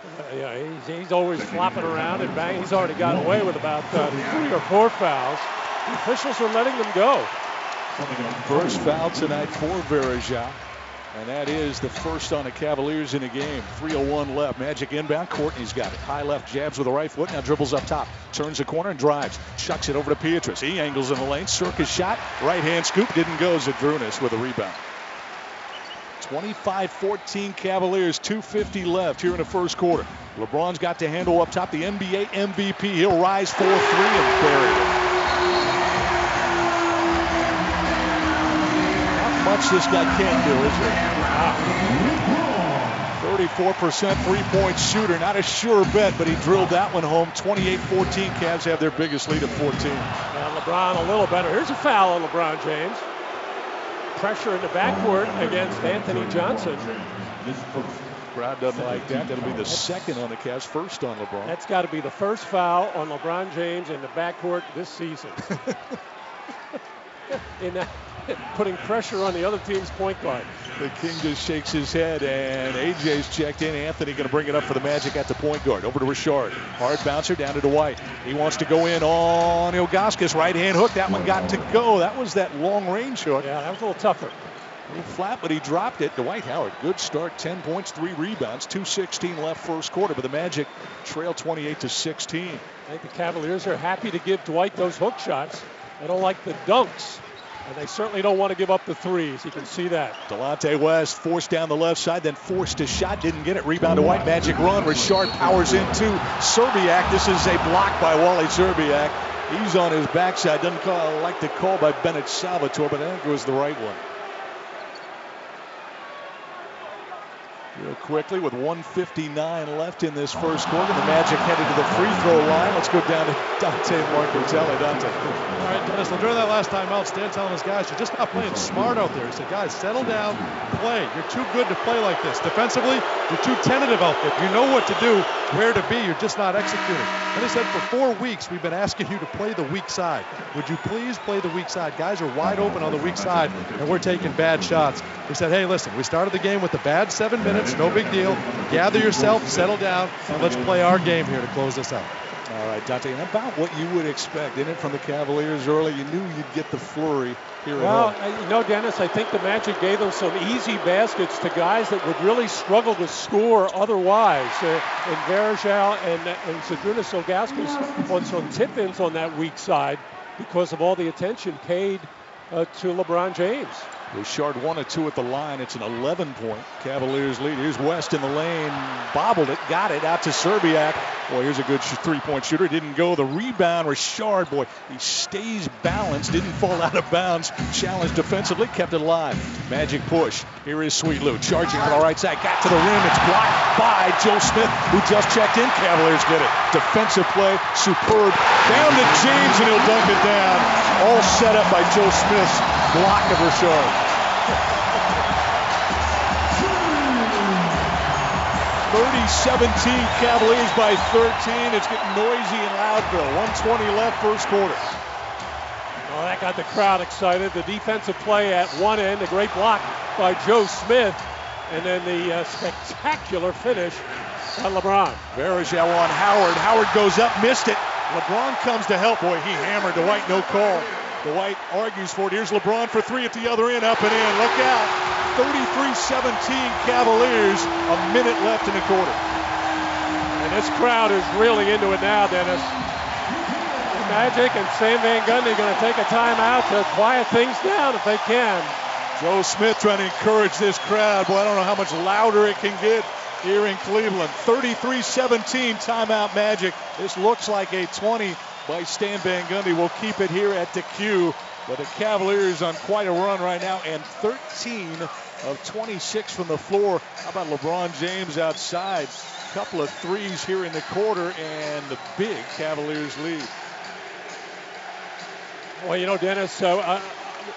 Uh, yeah, he's, he's always flopping around and bang. He's already got away with about uh, three or four fouls. The officials are letting them go. First foul tonight for Varejao. And that is the first on the Cavaliers in the game. 3.01 left. Magic inbound. Courtney's got it. High left jabs with the right foot. Now dribbles up top. Turns the corner and drives. Chucks it over to Pietrus. He angles in the lane. Circus shot. Right hand scoop. Didn't go. Zydrunas with a rebound. 25-14 Cavaliers. 250 left here in the first quarter. LeBron's got to handle up top. The NBA MVP. He'll rise 4-3 and bury it. Much this guy can do, is there? 34% three-point shooter. Not a sure bet, but he drilled that one home. 28-14. Cavs have their biggest lead at 14. Yeah, LeBron a little better. Here's a foul on LeBron James. Pressure in the backcourt against Anthony Johnson. Crowd doesn't like that. That'll be the second on the Cavs, first on LeBron. That's got to be the first foul on LeBron James in the backcourt this season. [LAUGHS] in that putting pressure on the other team's point guard. The King just shakes his head, and AJ's checked in. Anthony going to bring it up for the Magic at the point guard. Over to Rashard. Hard bouncer down to Dwight. He wants to go in on Ilgauskas. Right hand hook. That one got to go. That was that long range hook. Yeah, that was a little tougher. A little flat, but he dropped it. Dwight Howard, good start. 10 points, three rebounds, 2.16 left first quarter. But the Magic trail 28 to 16. I think the Cavaliers are happy to give Dwight those hook shots. They don't like the dunks. And they certainly don't want to give up the threes. You can see that. Delonte West forced down the left side, then forced a shot, didn't get it. Rebound to White. Magic run. Rashard powers into Szczerbiak. This is a block by Wally Szczerbiak. He's on his backside. Doesn't call, like the call by Bennett Salvatore, but I think it was the right one. Quickly with 159 left in this first quarter. The Magic headed to the free throw line. Let's go down to Dante Marchitelli. Dante. All right, Dennis. During that last timeout, Stan telling his guys, you're just not playing smart out there. He said, guys, settle down, play. You're too good to play like this. Defensively, you're too tentative out there. You know what to do, where to be. You're just not executing. And he said, for four weeks, we've been asking you to play the weak side. Would you please play the weak side? Guys are wide open on the weak side, and we're taking bad shots. He said, hey, listen, we started the game with the bad seven minutes minutes, no big deal. Gather yourself, settle down, and let's play our game here to close this out. All right, Dante, and about what you would expect, in it, from the Cavaliers early? You knew you'd get the flurry here at home. well, you know, Dennis, I think the Magic gave them some easy baskets to guys that would really struggle to score otherwise. Uh, and Varejao and, and Zydrunas Ilgauskas on some tip-ins on that weak side because of all the attention paid uh, to LeBron James. Rashard one or two at the line. It's an 11 point Cavaliers lead. Here's West in the lane. Bobbled it. Got it out to Szczerbiak. Boy, here's a good three point shooter. Didn't go. The rebound, Rashard, boy, he stays balanced. Didn't fall out of bounds. Challenged defensively. Kept it alive. Magic push. Here is Sweet Lou charging to the right side. Got to the rim. It's blocked by Joe Smith, who just checked in. Cavaliers get it. Defensive play. Superb. Down to James, and he'll dunk it down. All set up by Joe Smith's block of Rashard. 30-17 Cavaliers by 13. It's getting noisy in Loudville. 120 left first quarter. Oh, that got the crowd excited. The defensive play at one end, a great block by Joe Smith, and then the uh, spectacular finish by LeBron. Varejao on Howard. Howard goes up, missed it. LeBron comes to help. Boy, he hammered Dwight, no call. Dwight argues for it. Here's LeBron for three at the other end, up and in. Look out. 33-17 Cavaliers. A minute left in the quarter. And this crowd is really into it now, Dennis. Magic and Stan Van Gundy going to take a timeout to quiet things down if they can. Joe Smith trying to encourage this crowd. Boy, I don't know how much louder it can get here in Cleveland. 33-17 timeout Magic. This looks like a 20 by Stan Van Gundy. We'll keep it here at the Q. But the Cavaliers on quite a run right now, and 13 of 26 from the floor. How about LeBron James outside? A couple of threes here in the quarter, and the big Cavaliers lead. Well, you know, Dennis, uh, uh,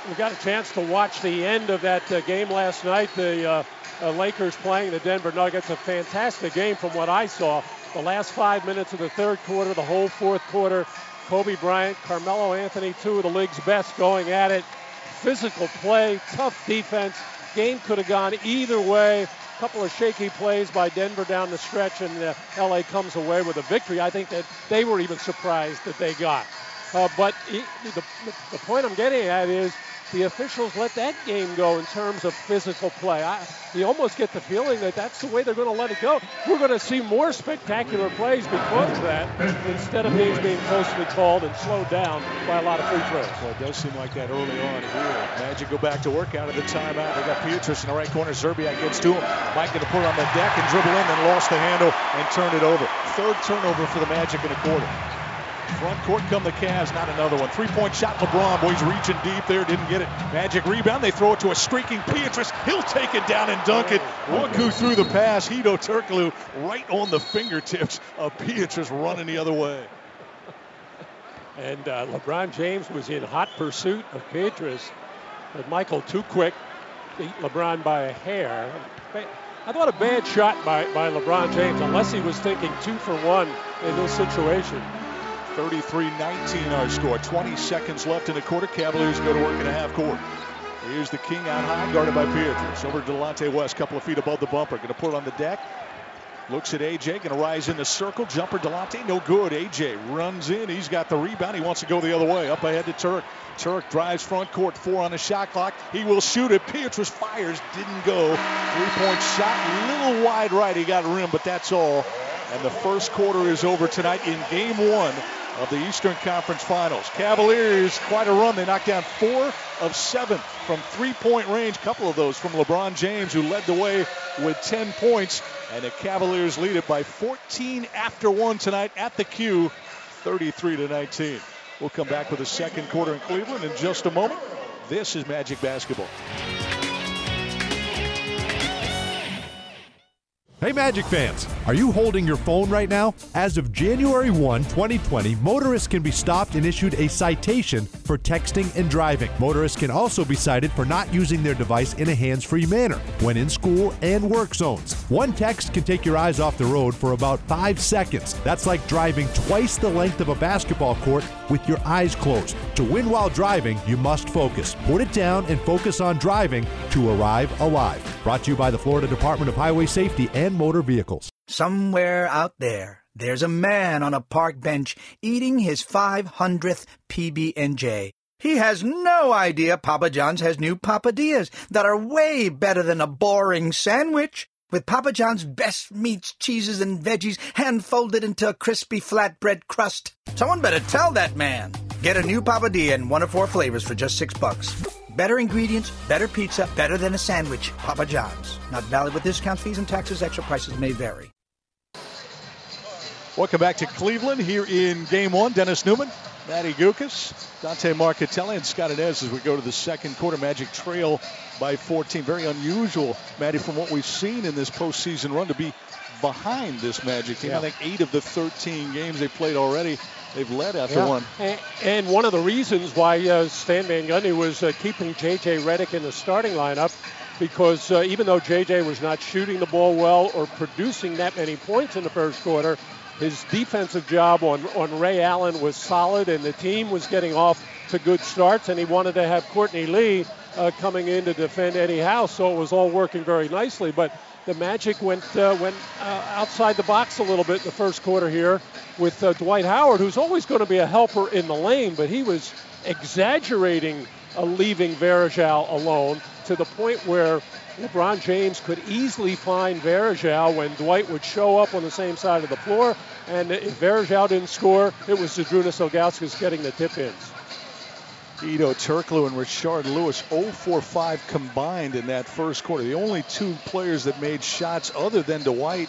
we got a chance to watch the end of that uh, game last night. The uh, uh, Lakers playing the Denver Nuggets. A fantastic game from what I saw. The last five minutes of the third quarter, the whole fourth quarter, Kobe Bryant, Carmelo Anthony, two of the league's best going at it. Physical play, tough defense. Game could have gone either way. A couple of shaky plays by Denver down the stretch, and uh, LA comes away with a victory. I think that they were even surprised that they got. Uh, but he, the, the point I'm getting at is the officials let that game go in terms of physical play. I, you almost get the feeling that that's the way they're going to let it go. We're going to see more spectacular plays because of that instead of things being closely called and slowed down by a lot of free throws. Well, it does seem like that early on here. Magic go back to work out of the timeout. They got Pietrus in the right corner. Szczerbiak gets to him. Mike going to put it on the deck and dribble in, then lost the handle and turned it over. Third turnover for the Magic in a quarter. Front court come the Cavs, not another one. Three-point shot, LeBron. Boys reaching deep there, didn't get it. Magic rebound. They throw it to a streaking Pietrus. He'll take it down and dunk it. Look who threw the pass. Hedo Turkoglu right on the fingertips of Pietrus running the other way. And uh, LeBron James was in hot pursuit of Pietrus, but Michael too quick beat LeBron by a hair. I thought a bad shot by, by LeBron James, unless he was thinking two for one in this situation. 33-19 our score. 20 seconds left in the quarter. Cavaliers go to work in a half court. Here's the King out high, guarded by Pietrus. Over to Delonte West, couple of feet above the bumper. Going to put it on the deck. Looks at AJ, going to rise in the circle. Jumper Delonte, no good. AJ runs in. He's got the rebound. He wants to go the other way. Up ahead to Turk. Turk drives front court, four on the shot clock. He will shoot it. Pietrus fires, didn't go. Three point shot, little wide right. He got rim, but that's all. And the first quarter is over tonight in game one of the Eastern Conference Finals. Cavaliers, quite a run. They knocked down four of seven from three point range. Couple of those from LeBron James, who led the way with 10 points. And the Cavaliers lead it by 14 after one tonight at the Q, 33 to 19. We'll come back with the second quarter in Cleveland in just a moment. This is Magic Basketball. Hey Magic fans, are you holding your phone right now? As of January 1, 2020, motorists can be stopped and issued a citation for texting and driving. Motorists can also be cited for not using their device in a hands free manner when in school and work zones. One text can take your eyes off the road for about five seconds. That's like driving twice the length of a basketball court with your eyes closed. To win while driving, you must focus. Put it down and focus on driving to arrive alive. Brought to you by the Florida Department of Highway Safety and Motor Vehicles. Somewhere out there, there's a man on a park bench eating his 500th PB&J. He has no idea Papa John's has new papadillas that are way better than a boring sandwich. With Papa John's best meats, cheeses, and veggies hand folded into a crispy flatbread crust. Someone better tell that man. Get a new papadilla in one of four flavors for just six bucks. Better ingredients, better pizza, better than a sandwich. Papa John's. Not valid with discounts, fees, and taxes. Extra prices may vary. Welcome back to Cleveland here in game one. Dennis Neumann, Matty Guokas, Dante Marchitelli, and Scott Anez as we go to the second quarter. Magic trail by 14. Very unusual, Matty, from what we've seen in this postseason run to be behind this Magic team. Yeah. I think eight of the 13 games they played already, they've led after yeah. one. And, and, one of the reasons why uh, Stan Van Gundy was uh, keeping J.J. Redick in the starting lineup because uh, even though J.J. was not shooting the ball well or producing that many points in the first quarter, his defensive job on, on Ray Allen was solid, and the team was getting off to good starts, and he wanted to have Courtney Lee uh, coming in to defend Eddie House, so it was all working very nicely. But the Magic went uh, went uh, outside the box a little bit in the first quarter here with uh, Dwight Howard, who's always going to be a helper in the lane, but he was exaggerating uh, leaving Varejao alone to the point where LeBron James could easily find Varejao when Dwight would show up on the same side of the floor. And if Varejao didn't score, it was Zydrunas Ilgauskas getting the tip Hedo Turkoglu and Rashard Lewis 0 for 5 combined in that first quarter. The only two players that made shots other than Dwight.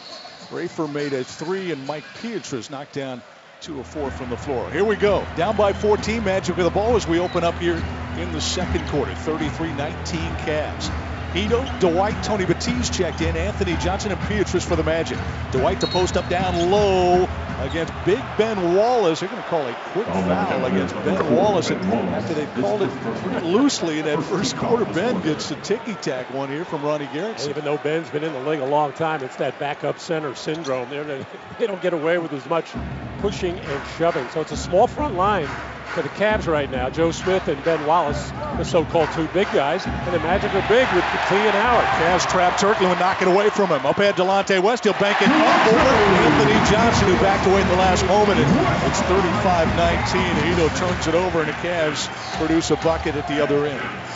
Rafer made a three, and Mike Pietrus knocked down two or four from the floor. Here we go. Down by 14. Magic with the ball as we open up here in the second quarter. 33 19 Cavs. Hedo, Dwight, Tony Battie checked in. Anthony Johnson and Pietrus for the Magic. Dwight to post up down low against Big Ben Wallace. They're going to call a quick foul against Ben Wallace. And after they called it loosely in that first quarter, Ben gets a ticky tack one here from Ronnie Garrett. Even though Ben's been in the league a long time, it's that backup center syndrome. They're, [LAUGHS] they don't get away with as much pushing and shoving. So it's a small front line for the Cavs right now. Joe Smith and Ben Wallace, the so-called two big guys, and the Magic are big with T and Howard. Cavs trap Turkoglu and knock it away from him. Up ahead, Delonte West. He'll bank it up over Anthony Johnson, who backed away at the last moment. And it's 35-19. Hedo turns it over, and the Cavs produce a bucket at the other end.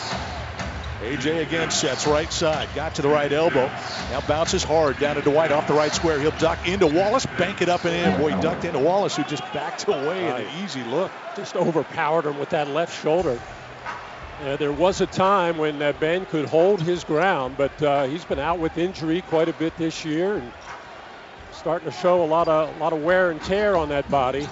AJ again sets right side. Got to the right elbow. Now bounces hard down to Dwight off the right square. He'll duck into Wallace, bank it up and in. Boy, he ducked into Wallace, who just backed away right. in an easy look. Just overpowered him with that left shoulder. Uh, there was a time when uh, Ben could hold his ground, but uh, he's been out with injury quite a bit this year and starting to show a lot of a lot of wear and tear on that body.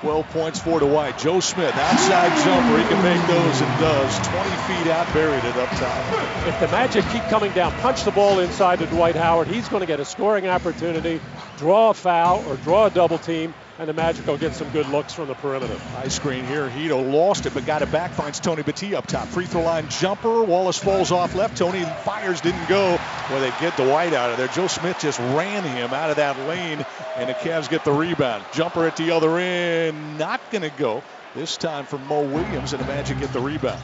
12 points four to Dwight. Joe Smith, outside jumper. He can make those and does. 20 feet out, buried it up top. If the Magic keep coming down, punch the ball inside to Dwight Howard, he's going to get a scoring opportunity, draw a foul, or draw a double team, and the Magic will get some good looks from the perimeter. High screen here. Hedo lost it, but got it back. Finds Tony Battie up top. Free throw line jumper. Wallace falls off left. Tony fires, didn't go. Well, they get Dwight out of there. Joe Smith just ran him out of that lane, and the Cavs get the rebound. Jumper at the other end. Not going to go. This time for Mo Williams, and the Magic get the rebound.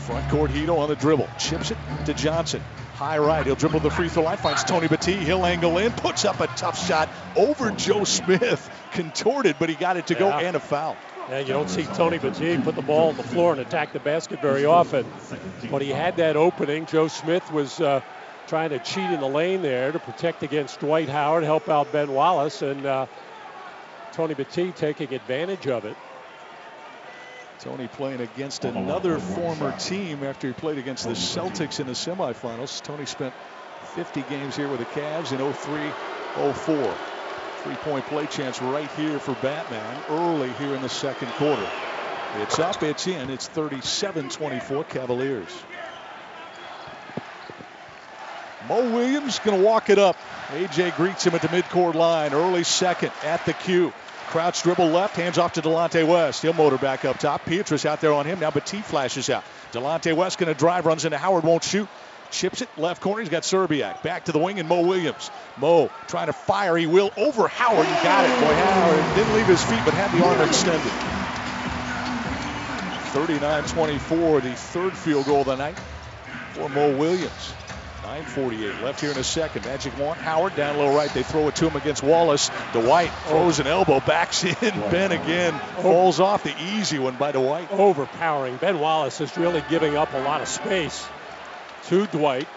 Front court Hedo on the dribble. Chips it to Johnson. High right. He'll dribble the free throw line. Finds Tony Battie. He'll angle in. Puts up a tough shot over Joe Smith. Contorted, but he got it to yeah. go and a foul. Yeah, you don't see Tony Battie put the ball on the floor and attack the basket very often. But he had that opening. Joe Smith was uh, trying to cheat in the lane there to protect against Dwight Howard, help out Ben Wallace, and uh, Tony Battie taking advantage of it. Tony playing against another former team after he played against the Celtics in the semifinals. Tony spent 50 games here with the Cavs in 03 04. Three point play chance right here for Batman early here in the second quarter. It's up, it's in. It's 37 24 Cavaliers. Mo Williams going to walk it up. AJ greets him at the midcourt line. Early second at the Q. Crouch dribble left, hands off to Delonte West. He'll motor back up top. Pietrus out there on him. Now Battie flashes out. Delonte West going to drive, runs into Howard, won't shoot. Chips it left corner. He's got Szczerbiak. Back to the wing and Mo Williams. Mo trying to fire. He will over Howard. He got it. Boy, Howard didn't leave his feet, but had the arm extended. 39-24, the third field goal of the night for Mo Williams. 9.48 left here in a second. Magic want Howard down low right. They throw it to him against Wallace. Dwight throws an elbow, backs in. [LAUGHS] Ben again oh. falls off the easy one by Dwight. Overpowering. Ben Wallace is really giving up a lot of space to Dwight.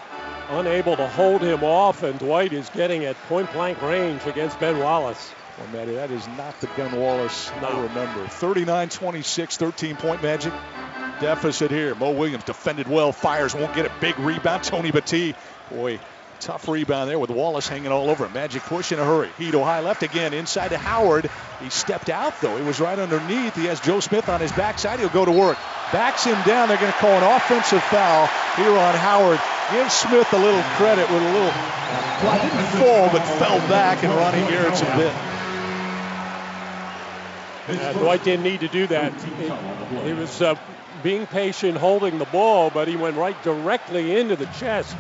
Unable to hold him off, and Dwight is getting at point blank range against Ben Wallace. Well, Matty, that is not the Ben Wallace no. I remember. 39 26, 13 point magic deficit here. Mo Williams defended well, fires, won't get a big rebound. Tony Battie, boy, tough rebound there with Wallace hanging all over. Magic push in a hurry. Hedo high left again, inside to Howard. He stepped out though. He was right underneath. He has Joe Smith on his backside. He'll go to work. Backs him down. They're going to call an offensive foul here on Howard. Give Smith a little credit with a little, didn't fall, but fell back, and Ronnie Garrett's a bit. Uh, Dwight didn't need to do that. He, he was uh, being patient, holding the ball, but he went right directly into the chest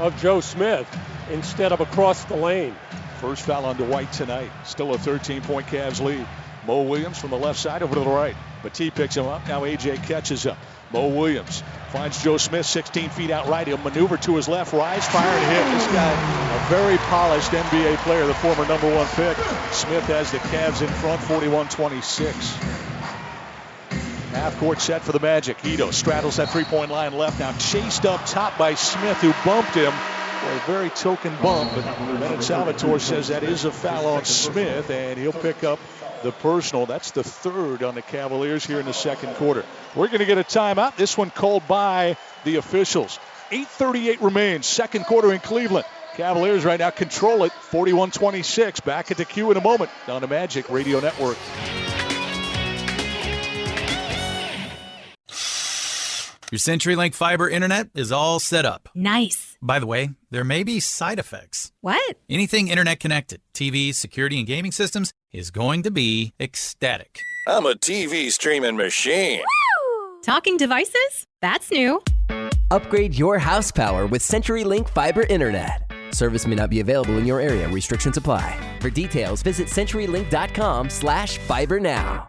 of Joe Smith instead of across the lane. First foul on Dwight tonight. Still a 13 point Cavs lead. Mo Williams from the left side over to the right. Battie picks him up. Now AJ catches up. Mo Williams finds Joe Smith 16 feet out right. He'll maneuver to his left, rise, fire, and hit. This guy, a very polished NBA player, the former number one pick. Smith has the Cavs in front 41 26. Half court set for the Magic. Hedo straddles that three point line left now, chased up top by Smith, who bumped him. a very token bump, but Bennett Salvatore says that is a foul on Smith, and he'll pick up the personal. That's the third on the Cavaliers here in the second quarter. We're going to get a timeout. This one called by the officials. 8.38 remains, second quarter in Cleveland. Cavaliers right now control it, 41 26. Back at the Q in a moment on the Magic Radio Network. Your CenturyLink fiber internet is all set up. Nice. By the way, there may be side effects. What? Anything internet connected, TV, security, and gaming systems, is going to be ecstatic. I'm a TV streaming machine. Woo! Talking devices? That's new. Upgrade your house power with CenturyLink fiber internet. Service may not be available in your area. Restrictions apply. For details, visit CenturyLink.com slash fiber now.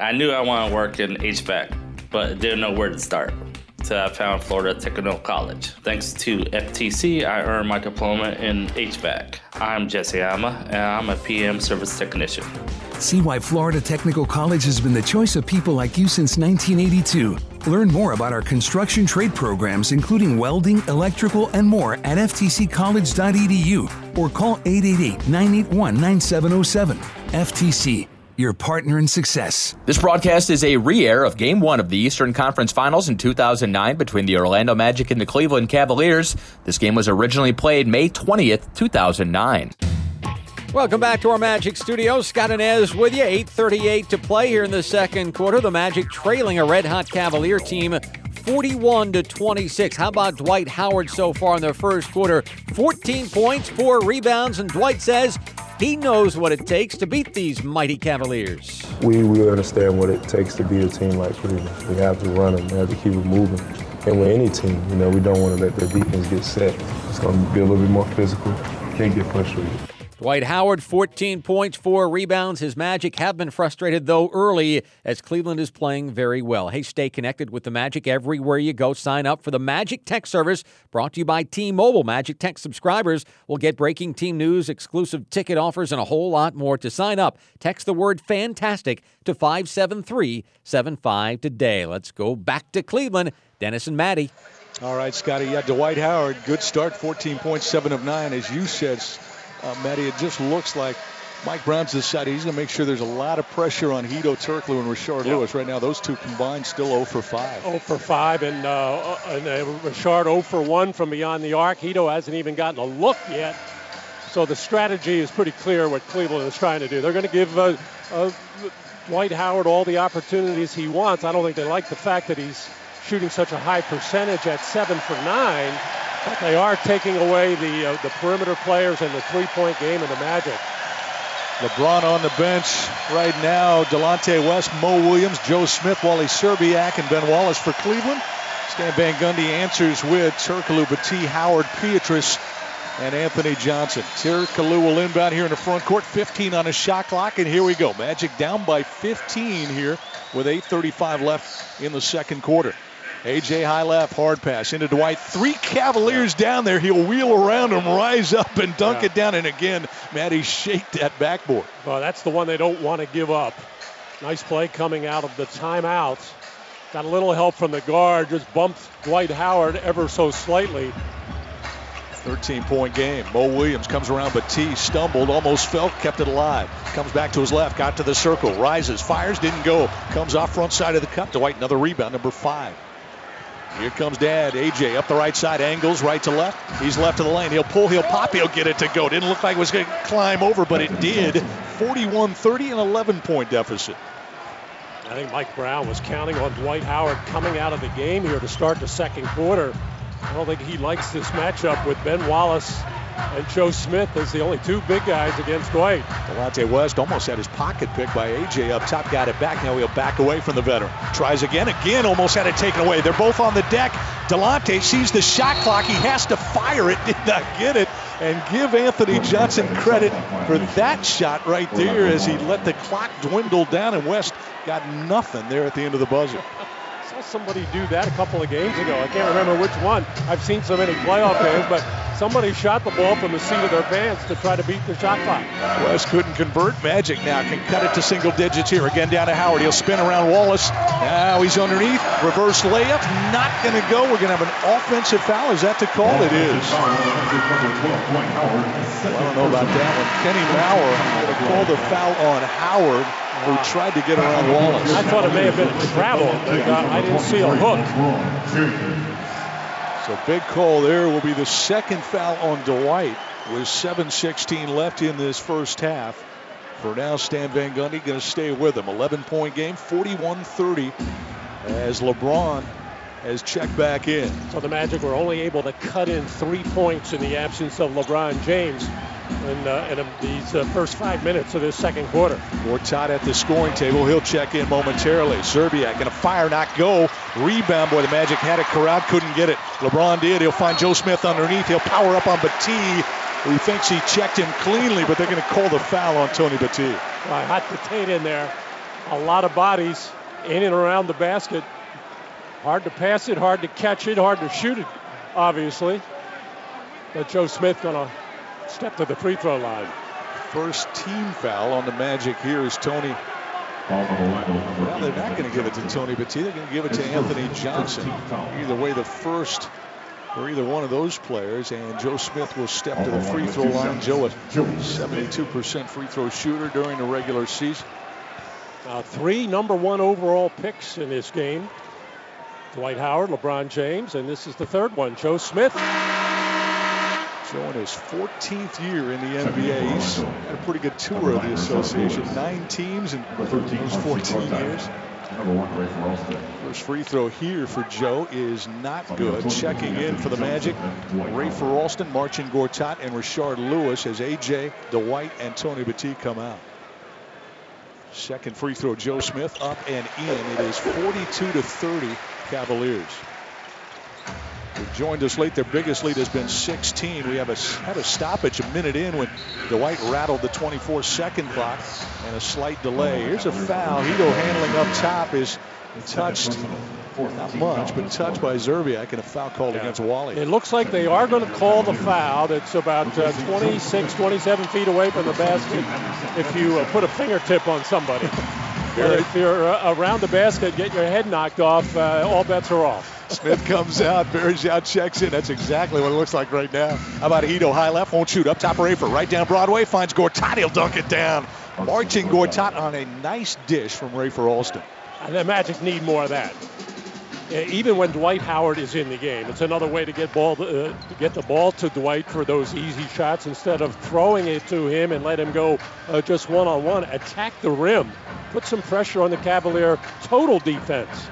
I knew I wanted to work in HVAC, but didn't know where to start. So I found Florida Technical College. Thanks to FTC, I earned my diploma in HVAC. I'm Jesse Ama, and I'm a PM service technician. See why Florida Technical College has been the choice of people like you since 1982. Learn more about our construction trade programs, including welding, electrical, and more at ftccollege.edu or call 888 981 9707. FTC, your partner in success. This broadcast is a re air of Game 1 of the Eastern Conference Finals in 2009 between the Orlando Magic and the Cleveland Cavaliers. This game was originally played May 20th, 2009. Welcome back to our Magic Studios. Scott Anez with you. 8.38 to play here in the second quarter. The Magic trailing a red hot Cavalier team 41 to 26. How about Dwight Howard so far in their first quarter? 14 points, four rebounds, and Dwight says he knows what it takes to beat these mighty Cavaliers. We, we understand what it takes to beat a team like Cleveland. We have to run it, we have to keep it moving. And with any team, you know, we don't want to let their defense get set. It's going to be a little bit more physical. Can't get frustrated. Dwight Howard, 14 points, four rebounds. His Magic have been frustrated, though, early as Cleveland is playing very well. Hey, stay connected with the Magic everywhere you go. Sign up for the Magic Tech Service brought to you by T Mobile. Magic Tech subscribers will get breaking team news, exclusive ticket offers, and a whole lot more. To sign up, text the word fantastic to 57375 today. Let's go back to Cleveland. Dennis and Matty. All right, Scotty. Yeah, Dwight Howard, good start, 14 points, 7 of 9. As you said, uh, Matty, it just looks like Mike Brown's decided he's going to make sure there's a lot of pressure on Hedo Turkoglu and Rashard yep. Lewis. Right now, those two combined still 0 for 5. 0 for 5, and, uh, and uh, Rashard 0 for 1 from beyond the arc. Hedo hasn't even gotten a look yet. So the strategy is pretty clear what Cleveland is trying to do. They're going to give uh, uh, Dwight Howard all the opportunities he wants. I don't think they like the fact that he's shooting such a high percentage at 7 for 9. But they are taking away the uh, the perimeter players and the three-point game of the Magic. LeBron on the bench right now. Delonte West, Mo Williams, Joe Smith, Wally Szczerbiak, and Ben Wallace for Cleveland. Stan Van Gundy answers with Turkoglu, Battie, Howard, Pietrus, and Anthony Johnson. Turkoglu will inbound here in the front court. 15 on his shot clock, and here we go. Magic down by 15 here with 8.35 left in the second quarter. AJ high left, hard pass into Dwight. Three Cavaliers down there. He'll wheel around him, rise up, and dunk yeah. it down. And again, Matty shake that backboard. Well, that's the one they don't want to give up. Nice play coming out of the timeout. Got a little help from the guard, just bumped Dwight Howard ever so slightly. 13 point game. Mo Williams comes around, but T stumbled, almost fell, kept it alive. Comes back to his left, got to the circle, rises, fires, didn't go. Comes off front side of the cup. Dwight, another rebound, number five. Here comes Dad. AJ up the right side, angles right to left. He's left to the lane. He'll pull, he'll pop, he'll get it to go. Didn't look like it was going to climb over, but it did. 41 30 and 11 point deficit. I think Mike Brown was counting on Dwight Howard coming out of the game here to start the second quarter. I don't think he likes this matchup with Ben Wallace and Joe Smith as the only two big guys against Dwight. Delonte West almost had his pocket picked by AJ up top, got it back. Now he'll back away from the veteran. Tries again, again, almost had it taken away. They're both on the deck. Delonte sees the shot clock. He has to fire it, [LAUGHS] did not get it. And give Anthony Johnson credit for that shot right there as he let the clock dwindle down, and West got nothing there at the end of the buzzer somebody do that a couple of games ago. I can't remember which one. I've seen so many playoff games, but somebody shot the ball from the seat of their pants to try to beat the shot clock. West couldn't convert. Magic now can cut it to single digits here. Again down to Howard. He'll spin around Wallace. Now he's underneath. Reverse layup. Not going to go. We're going to have an offensive foul. Is that the call? It is. Well, I don't know about that one. Kenny Mauer going to call the foul on Howard who ah. tried to get around Wallace. I thought it may have been a travel. I didn't see a hook. So big call there will be the second foul on Dwight with 7.16 left in this first half. For now, Stan Van Gundy going to stay with him. 11 point game, 41 30 as LeBron has checked back in. So the Magic were only able to cut in three points in the absence of LeBron James in, uh, in these uh, first five minutes of this second quarter. Gortat at the scoring table. He'll check in momentarily. Szczerbiak going to fire, not go. Rebound, boy, the Magic had it corralled, couldn't get it. LeBron did. He'll find Joe Smith underneath. He'll power up on Battie. He thinks he checked him cleanly, but they're going to call the foul on Tony Battie. Well, hot potato in there. A lot of bodies in and around the basket. Hard to pass it, hard to catch it, hard to shoot it, obviously. But Joe Smith going to step to the free throw line. First team foul on the Magic here is Tony. Well, they're not going to give it to Tony Battie. They're going to give it to Anthony Johnson. Either way, the first or either one of those players, and Joe Smith will step to the free throw line. Joe, a 72% free throw shooter during the regular season. Uh, three number one overall picks in this game. Dwight Howard, LeBron James, and this is the third one, Joe Smith. Joe in his 14th year in the NBA. He's had a pretty good tour of the association. Nine teams in those 14 years. First free throw here for Joe is not good. Checking in for the Magic, Rafer Alston, Marcin Gortat, and Rashard Lewis as AJ, Dwight, and Tony Battie come out. Second free throw, Joe Smith up and in. It is 42 to 30 Cavaliers. They've joined us late. Their biggest lead has been 16. We have a, had a stoppage a minute in when Dwight rattled the 24 second clock and a slight delay. Here's a foul. Hedo handling up top is touched, not much, but touched by Szczerbiak and a foul called yeah. against Wally. It looks like they are going to call the foul. That's about uh, 26, 27 feet away from the basket if you uh, put a fingertip on somebody. If you're uh, around the basket, get your head knocked off, uh, all bets are off. Smith comes out. Varejao checks in. That's exactly what it looks like right now. How about Hedo? High left, won't shoot. Up top, Rafer. Right down Broadway, finds Gortat. He'll dunk it down. Marcin Gortat on a nice dish from Rafer Alston. And the Magic need more of that. Even when Dwight Howard is in the game, it's another way to get ball uh, get the ball to Dwight for those easy shots instead of throwing it to him and let him go uh, just one on one. Attack the rim, put some pressure on the Cavalier total defense.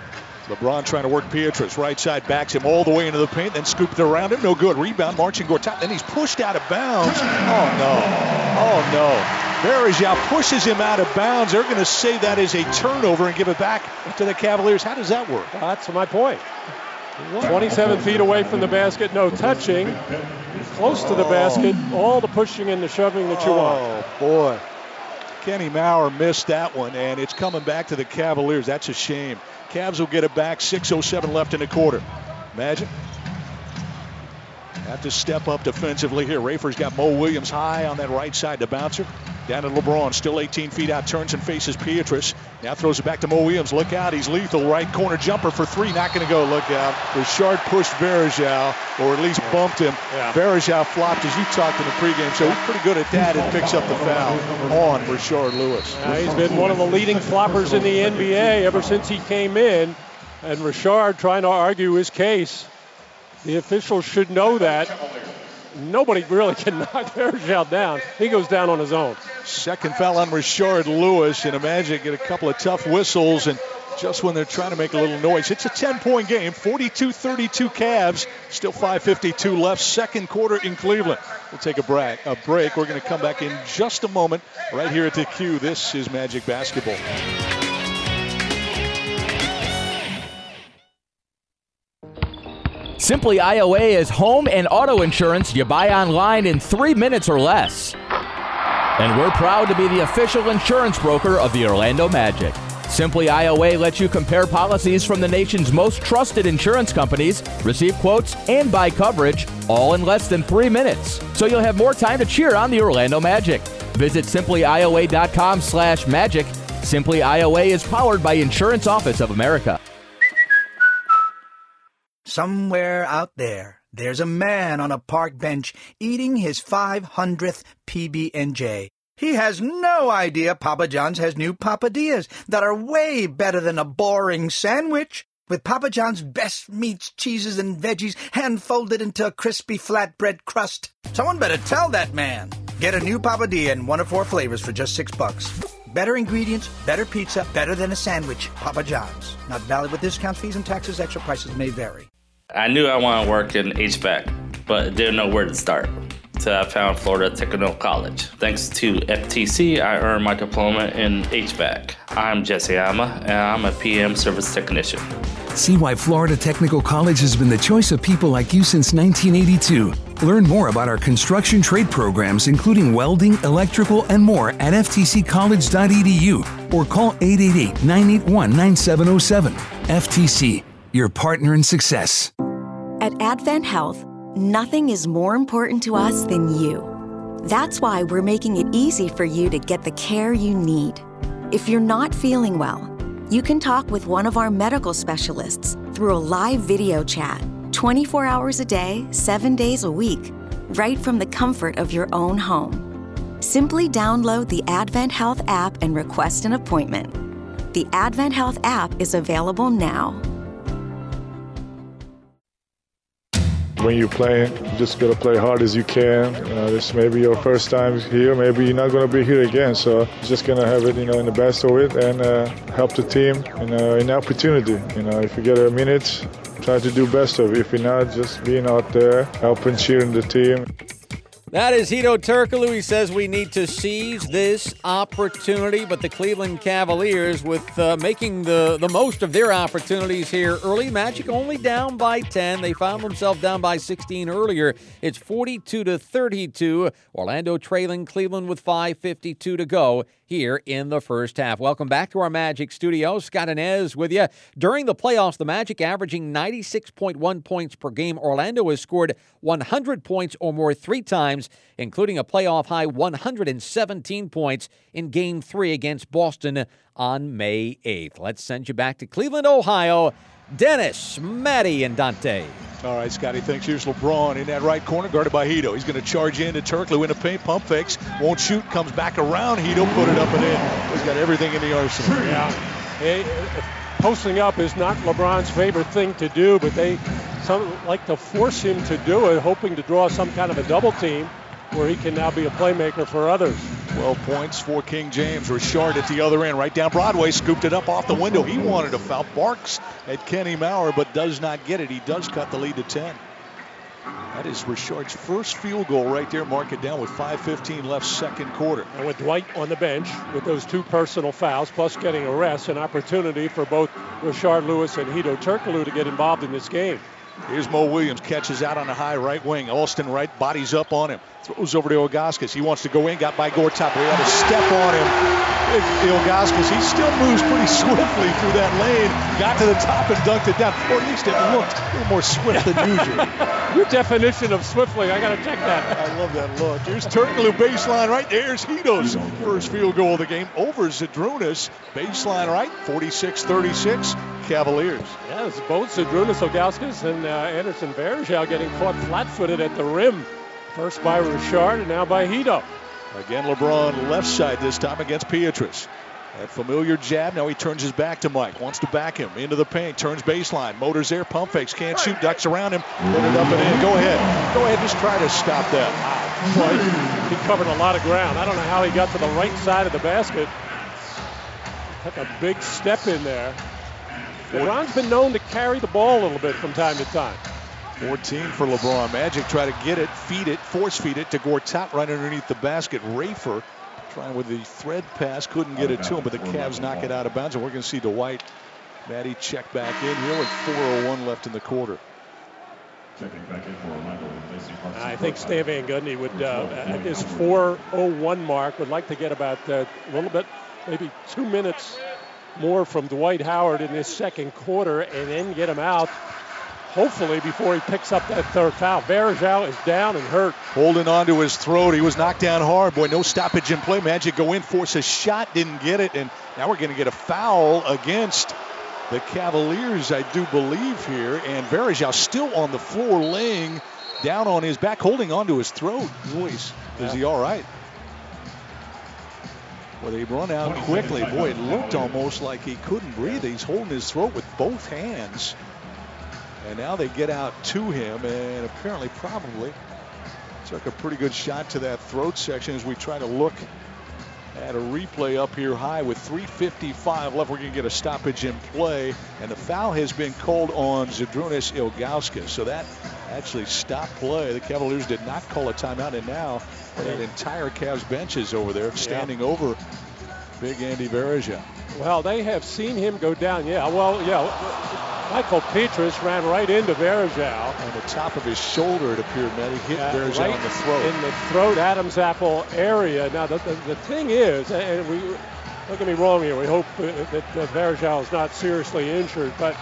LeBron trying to work Pietrus. Right side backs him all the way into the paint, then scooped around him. No good. Rebound, Marcin Gortat. Then he's pushed out of bounds. Oh, no. Oh, no. Varejao pushes him out of bounds. They're going to say that is a turnover and give it back to the Cavaliers. How does that work? That's my point. 27 feet away from the basket, no touching. Close to the basket, all the pushing and the shoving that you want. Oh, boy. Kenny Mauer missed that one, and it's coming back to the Cavaliers. That's a shame. Cavs will get it back. 6.07 left in the quarter. Magic have to step up defensively here. Rafer's got Mo Williams high on that right side. The bouncer down to LeBron, still 18 feet out, turns and faces Pietrus. Now throws it back to Mo Williams. Look out, he's lethal. Right corner jumper for three, not going to go. Look out. Rashard pushed Varejao, or at least bumped him. Yeah. Varejao flopped, as you talked in the pregame show. He's pretty good at that and picks up the foul on Rashard Lewis. He's been one of the leading floppers in the NBA ever since he came in. And Rashard trying to argue his case. The officials should know that. Nobody really can [LAUGHS] knock Varejao down. He goes down on his own. Second foul on Rashard Lewis, and Magic get a couple of tough whistles, and just when they're trying to make a little noise. It's a 10-point game, 42-32 Cavs. Still 5:52 left, second quarter in Cleveland. We'll take a break. A break. We're going to come back in just a moment, right here at the Q. This is Magic Basketball. Simply IOA is home and auto insurance you buy online in three minutes or less. And we're proud to be the official insurance broker of the Orlando Magic. Simply IOA lets you compare policies from the nation's most trusted insurance companies, receive quotes, and buy coverage all in less than three minutes. So you'll have more time to cheer on the Orlando Magic. Visit simplyioa.com slash magic. Simply IOA is powered by Insurance Office of America. Somewhere out there, there's a man on a park bench eating his 500th PB&J. He has no idea Papa John's has new papadillas that are way better than a boring sandwich. With Papa John's best meats, cheeses, and veggies hand folded into a crispy flatbread crust. Someone better tell that man. Get a new Papadilla in one of four flavors for just six bucks. Better ingredients, better pizza, better than a sandwich. Papa John's. Not valid with discounts, fees, and taxes. Extra prices may vary. I knew I wanted to work in HVAC, but didn't know where to start. So I found Florida Technical College. Thanks to FTC, I earned my diploma in HVAC. I'm Jesse Ama, and I'm a PM service technician. See why Florida Technical College has been the choice of people like you since 1982. Learn more about our construction trade programs, including welding, electrical, and more at ftccollege.edu or call 888 981 9707. FTC, your partner in success. At Advent Health, nothing is more important to us than you. That's why we're making it easy for you to get the care you need. If you're not feeling well, you can talk with one of our medical specialists through a live video chat 24 hours a day, 7 days a week, right from the comfort of your own home. Simply download the Advent Health app and request an appointment. The Advent Health app is available now. When you're playing, you just gotta play hard as you can. You know, this may be your first time here. Maybe you're not gonna be here again. So just gonna have it, you know, in the best of it and uh, help the team in, uh, in opportunity. You know, if you get a minute, try to do best of it. If you're not, just being out there, helping, cheering the team. That is Hedo Turkoglu. He says we need to seize this opportunity, but the Cleveland Cavaliers, with uh, making the, the most of their opportunities here early, Magic only down by 10. They found themselves down by 16 earlier. It's 42 to 32. Orlando trailing Cleveland with 5:52 to go here in the first half. Welcome back to our Magic studio. Scott Anez with you. During the playoffs, the Magic averaging 96.1 points per game. Orlando has scored 100 points or more three times, including a playoff high 117 points in game three against Boston on May 8th. Let's send you back to Cleveland, Ohio. Dennis, Matty, and Dante. All right, Scotty, thanks. Here's LeBron in that right corner, guarded by Hedo. He's going to charge into Turkoglu in a paint, pump fakes, won't shoot, comes back around Hedo, put it up and in. He's got everything in the arsenal. Yeah. Hey, posting up is not LeBron's favorite thing to do, but they some, like to force him to do it, hoping to draw some kind of a double team where he can now be a playmaker for others. 12 points for King James. Rashard at the other end, right down Broadway, scooped it up off the window. He wanted to foul. Barks at Kenny Mauer, but does not get it. He does cut the lead to 10. That is Rashard's first field goal right there. Mark it down with 5.15 left, second quarter. And with Dwight on the bench with those two personal fouls, plus getting a rest, an opportunity for both Rashard Lewis and Hedo Turkoglu to get involved in this game. Here's Mo Williams, catches out on the high right wing. Alston Wright bodies up on him. Throws over to Ilgauskas. He wants to go in, got by but he had a step on him. Ilgauskas, he still moves pretty [LAUGHS] swiftly through that lane. Got to the top and dunked it down. Or at least it looked a little more swift than usual. [LAUGHS] Your definition of swiftly, I got to check that. I love that look. Here's Turkoglu baseline right. There's Hedo's first field goal of the game over Zydrunas. Baseline right, 46-36, Cavaliers. Yes, both Zydrunas, Ilgauskas, and uh, Anderson Varejao getting caught flat-footed at the rim. First by Rashard and now by Hedo. Again, LeBron left side this time against Pietrus. That familiar jab. Now he turns his back to Mike. Wants to back him into the paint. Turns baseline. Motors there. Pump fakes. Can't shoot. Ducks around him. Put it up and in. Go ahead. Go ahead. Just try to stop that. Wow. He covered a lot of ground. I don't know how he got to the right side of the basket. Took a big step in there. LeBron's been known to carry the ball a little bit from time to time. 14 for LeBron. Magic try to get it, feed it, force feed it to Gortat right underneath the basket. Rafer trying with the thread pass, couldn't get it to him, but the Cavs knock it out of bounds. And we're going to see Dwight, Matty check back in here with 4.01 left in the quarter. I think Stan Van Gundy would, uh, at this 4.01 mark, would like to get about uh, a little bit, maybe two minutes more from Dwight Howard in this second quarter and then get him out hopefully before he picks up that third foul. Varejao is down and hurt. Holding on to his throat. He was knocked down hard. Boy, no stoppage in play. Magic go in, force a shot, didn't get it. And now we're going to get a foul against the Cavaliers, I do believe here. And Varejao still on the floor, laying down on his back, holding on to his throat. Boys, yeah. is he all right? Well, they run out quickly. Boy, it looked almost like he couldn't breathe. He's holding his throat with both hands. And now they get out to him, and apparently, probably Took a pretty good shot to that throat section as we try to look at a replay up here high with 3.55 left. We're going to get a stoppage in play, and the foul has been called on Zydrunas Ilgauskas. So that actually stopped play. The Cavaliers did not call a timeout, and now that entire Cavs bench is over there standing yeah. over big Andy Varejao. Well, they have seen him go down. Yeah, well, yeah. Michael Pietrus ran right into Varejao. On the top of his shoulder, it appeared, Matt. He hit uh, Varejao right in the throat. In the throat, Adam's apple area. Now, the, the, the thing is, and we don't get me wrong here, we hope that uh, Varejao is not seriously injured, but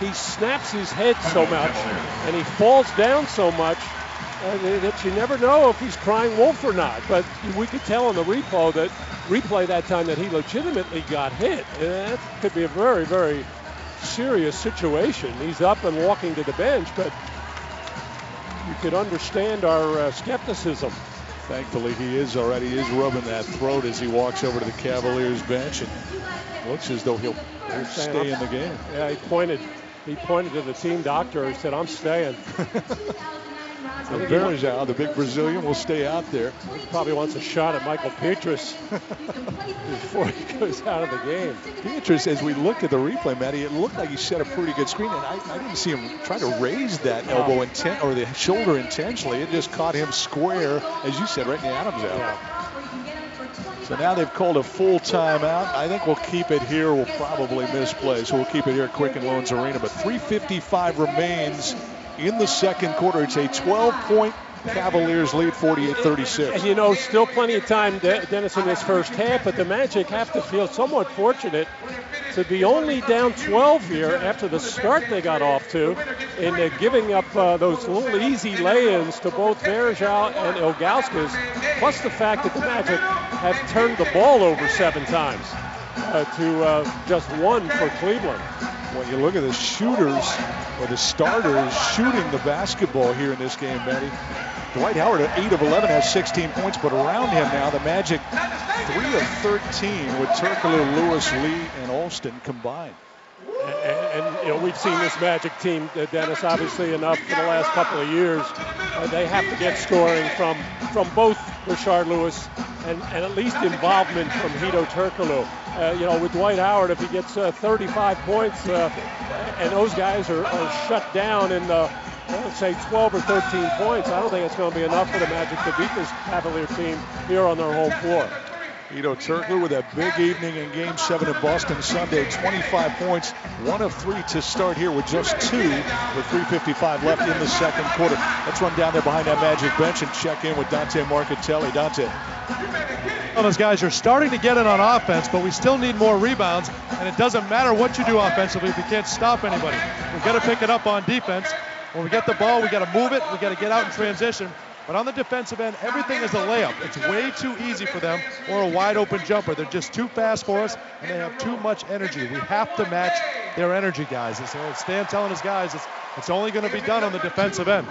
he snaps his head so much [LAUGHS] and he falls down so much that you never know if he's crying wolf or not. But we could tell on the replay that replay that time that he legitimately got hit. And that could be a very, very serious situation. He's up and walking to the bench, but you could understand our uh, skepticism. Thankfully, he is already is rubbing that throat as he walks over to the Cavaliers bench and looks as though he'll, he'll stay in the game. Yeah, he pointed. He pointed to the team doctor and said, "I'm staying." [LAUGHS] Varejao, the big Brazilian, will stay out there. Probably wants a shot at Michael Pietrus [LAUGHS] before he goes out of the game. Pietrus, as we looked at the replay, Matty, it looked like he set a pretty good screen, and I, I didn't see him try to raise that elbow intent or the shoulder intentionally. It just caught him square, as you said, right in the Adams elbow. Yeah. So now they've called a full timeout. I think we'll keep it here. We'll probably misplay, so we'll keep it here at Quicken Loans Arena. But 3:55 remains in the second quarter. It's a 12 point Cavaliers lead 48-36. And you know, still plenty of time, Dennis, in this first half, but the Magic have to feel somewhat fortunate to be only down 12 here after the start they got off to and uh, giving up uh, those little easy lay-ins to both Varejao and Ilgauskas, plus the fact that the Magic have turned the ball over seven times uh, to uh, just one for Cleveland when you look at the shooters or the starters shooting the basketball here in this game, Matty. Dwight Howard at 8 of 11 has 16 points, but around him now the Magic 3 of 13 with Turkoglu, Lewis, Lee, and Alston combined. And, and, you know we've seen this Magic team, uh, Dennis, obviously enough for the last couple of years. Uh, they have to get scoring from from both Rashard Lewis and, and at least involvement from Hedo Turkoglu. Uh, you know, with Dwight Howard, if he gets uh, 35 points, uh, and those guys are, are shut down in the let's say 12 or 13 points, I don't think it's going to be enough for the Magic to beat this Cavalier team here on their home floor. Hedo Turkoglu with a big evening in Game 7 in Boston Sunday. 25 points, one of three to start here with just two with 3.55 left in the second quarter. Let's run down there behind that Magic bench and check in with Dante Marchitelli. Dante. Well, those guys are starting to get it on offense, but we still need more rebounds, and it doesn't matter what you do offensively if you can't stop anybody. We've got to pick it up on defense. When we get the ball, we got to move it. We got to get out in transition. But on the defensive end, everything is a layup. It's way too easy for them or a wide open jumper. They're just too fast for us, and they have too much energy. We have to match their energy, guys. So Stan telling his guys it's, it's only going to be done on the defensive end.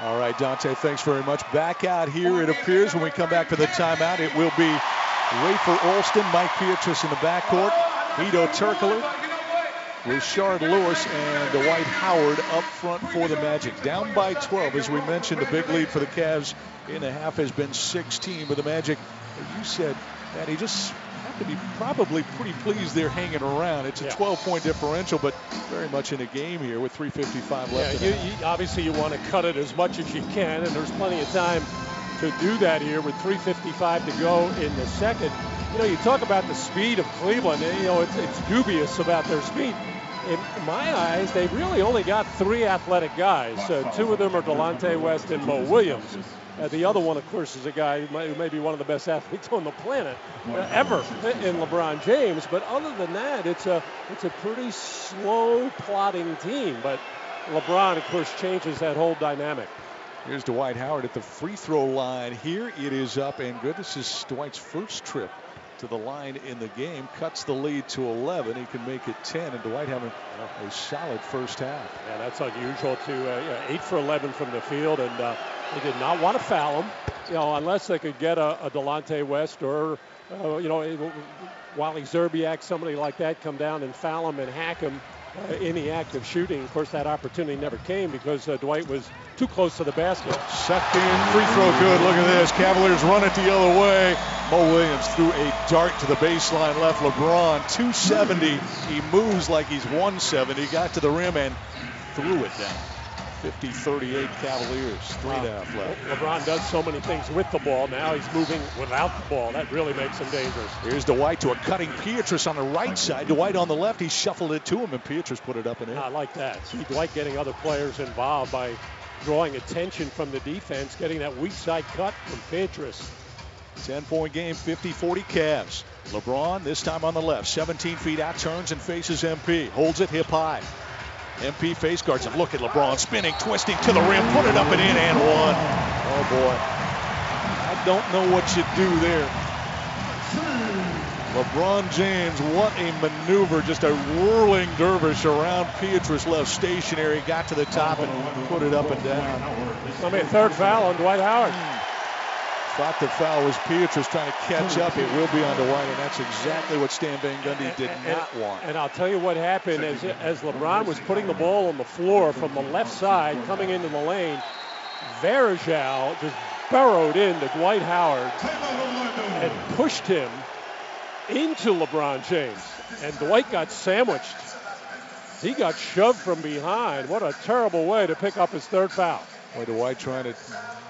All right, Dante, thanks very much. Back out here, it appears, when we come back to the timeout, it will be Rafer Alston, Mike Pietrus in the backcourt, Hedo Turkoglu, Rashard Lewis and Dwight Howard up front for the Magic. Down by 12. As we mentioned, the big lead for the Cavs in the half has been 16. But the Magic, you said, that he just have to be probably pretty pleased they're hanging around. It's a yeah. 12 point differential, but very much in a game here with 3.55 left. Yeah, you, you, obviously you want to cut it as much as you can, and there's plenty of time to do that here with 3.55 to go in the second. You know, you talk about the speed of Cleveland, you know, it's, it's dubious about their speed in my eyes, they've really only got three athletic guys. Uh, two of them are Delonte West and Mo Williams. Uh, the other one, of course, is a guy who may, who may be one of the best [LAUGHS] athletes on the planet uh, ever in LeBron James. But other than that, it's a it's a pretty slow plotting team. But LeBron, of course, changes that whole dynamic. Here's Dwight Howard at the free throw line. Here it is up and good. This is Dwight's first trip to the line in the game, cuts the lead to 11. He can make it 10, and Dwight having a solid first half. Yeah, that's unusual to uh, yeah, eight for 11 from the field, and uh, they did not want to foul him, you know, unless they could get a, a Delonte West or, uh, you know, Wally Szczerbiak, somebody like that, come down and foul him and hack him. Uh, any active shooting. Of course, that opportunity never came because uh, Dwight was too close to the basket. Second free throw good. Look at this. Cavaliers run it the other way. Mo Williams threw a dart to the baseline left. LeBron 270. He moves like he's 170. Got to the rim and threw it down. 50 38 Cavaliers. Three and a half left. LeBron does so many things with the ball. Now he's moving without the ball. That really makes him dangerous. Here's Dwight to a cutting Pietrus on the right side. Dwight on the left. He shuffled it to him, and Pietrus put it up and in. I like that. See Dwight getting other players involved by drawing attention from the defense, getting that weak side cut from Pietrus. 10 point game, 50 40 Cavs. LeBron, this time on the left, 17 feet out, turns and faces MP. Holds it hip high. MP face guards him. Look at LeBron spinning, twisting to the rim, put it up and in and one. Oh boy. I don't know what you do there. LeBron James, what a maneuver. Just a whirling dervish around Pietrus left stationary, got to the top and put it up and down. I mean, third foul on Dwight Howard. Thought the foul was Pietrus trying to catch up. It will be on Dwight, and that's exactly what Stan Van Gundy did and, not want. And I'll tell you what happened as, as LeBron was putting the ball on the floor from the left side coming into the lane, Varejao just burrowed into Dwight Howard and pushed him into LeBron James. And Dwight got sandwiched. He got shoved from behind. What a terrible way to pick up his third foul. Boy, Dwight trying to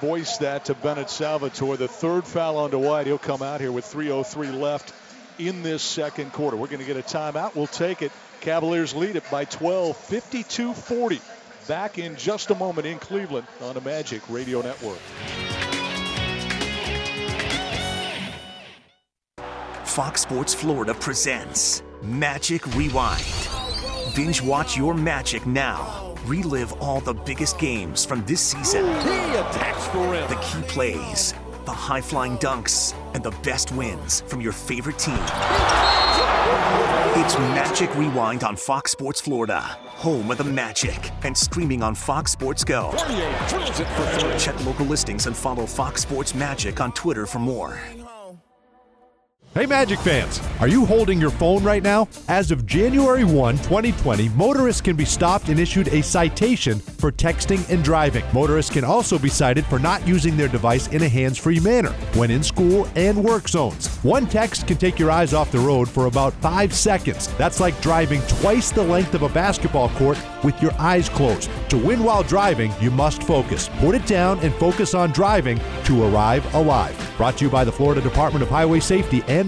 voice that to Bennett Salvatore. The third foul on Dwight. He'll come out here with 3.03 left in this second quarter. We're going to get a timeout. We'll take it. Cavaliers lead it by 12, 52 40. Back in just a moment in Cleveland on the Magic Radio Network. Fox Sports Florida presents Magic Rewind. Binge watch your magic now. Relive all the biggest games from this season. He attacks the rim. The key plays, the high flying dunks, and the best wins from your favorite team. It's Magic Rewind on Fox Sports Florida, home of the Magic, and streaming on Fox Sports Go. Check local listings and follow Fox Sports Magic on Twitter for more. Hey Magic fans, are you holding your phone right now? As of January 1, 2020, motorists can be stopped and issued a citation for texting and driving. Motorists can also be cited for not using their device in a hands free manner when in school and work zones. One text can take your eyes off the road for about five seconds. That's like driving twice the length of a basketball court with your eyes closed. To win while driving, you must focus. Put it down and focus on driving to arrive alive. Brought to you by the Florida Department of Highway Safety and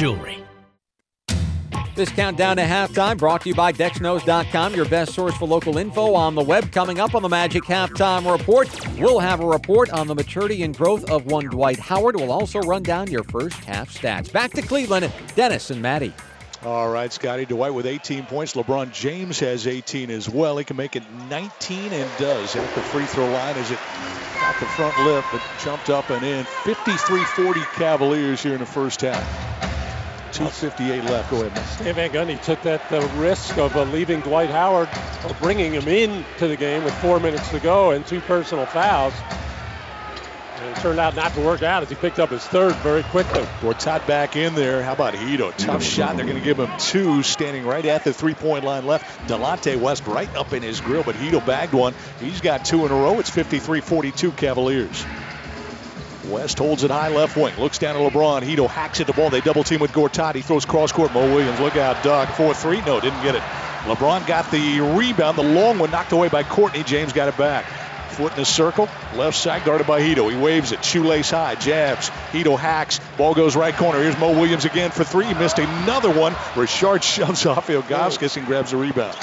jewelry. This countdown to halftime brought to you by DexKnows.com, your best source for local info on the web. Coming up on the Magic Halftime Report, we'll have a report on the maturity and growth of one Dwight Howard. We'll also run down your first half stats. Back to Cleveland, Dennis and Matty. All right, Scotty Dwight with 18 points. LeBron James has 18 as well. He can make it 19 and does at the free throw line as it got the front lip, but jumped up and in. 53-40 Cavaliers here in the first half. 2.58 left. Go ahead. Stan Van Gundy took that uh, risk of uh, leaving Dwight Howard or bringing him in to the game with four minutes to go and two personal fouls. And it turned out not to work out as he picked up his third very quickly. Gortat back in there. How about Hedo? Tough shot. They're going to give him two, standing right at the three-point line left. Delonte West right up in his grill, but Hedo bagged one. He's got two in a row. It's 53-42 Cavaliers. West holds it high left wing. Looks down at LeBron. Hedo hacks at the ball. They double team with Gortat. He throws cross court. Mo Williams, look out, duck. 4 3. No, didn't get it. LeBron got the rebound. The long one knocked away by Courtney. James got it back. Foot in a circle. Left side guarded by Hedo. He waves it. Shoelace high. Jabs. Hedo hacks. Ball goes right corner. Here's Mo Williams again for three. He missed another one. Rashard shoves [LAUGHS] off Ilgauskas and grabs the rebound.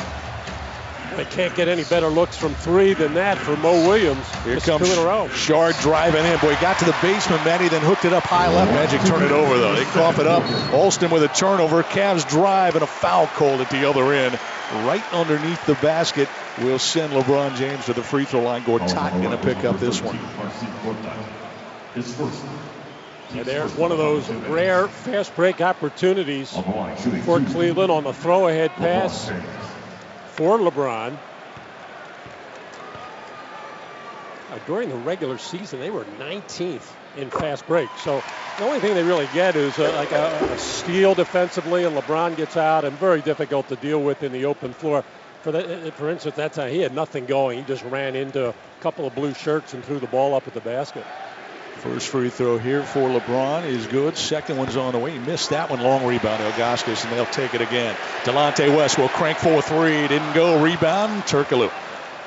They can't get any better looks from three than that for Mo Williams. Here Just comes two in a row. Shard driving in. Boy, got to the basement, Matty, then hooked it up high left. Magic turned it over, though. They cough it up. Alston with a turnover. Cavs drive and a foul called at the other end. right underneath the basket will send LeBron James to the free throw line. Gortat oh, going to pick up this one. And there's one of those rare fast break opportunities for Cleveland on the throw ahead pass for LeBron. Uh, during the regular season, they were 19th in fast break. So the only thing they really get is uh, like a, a, steal defensively, and LeBron gets out, and very difficult to deal with in the open floor. For, the, uh, for instance, that time he had nothing going. He just ran into a couple of blue shirts and threw the ball up at the basket. First free throw here for LeBron is good. Second one's on the way. He missed that one. Long rebound, Ilgauskas, and they'll take it again. Delonte West will crank for three. Didn't go. Rebound, Turkoglu.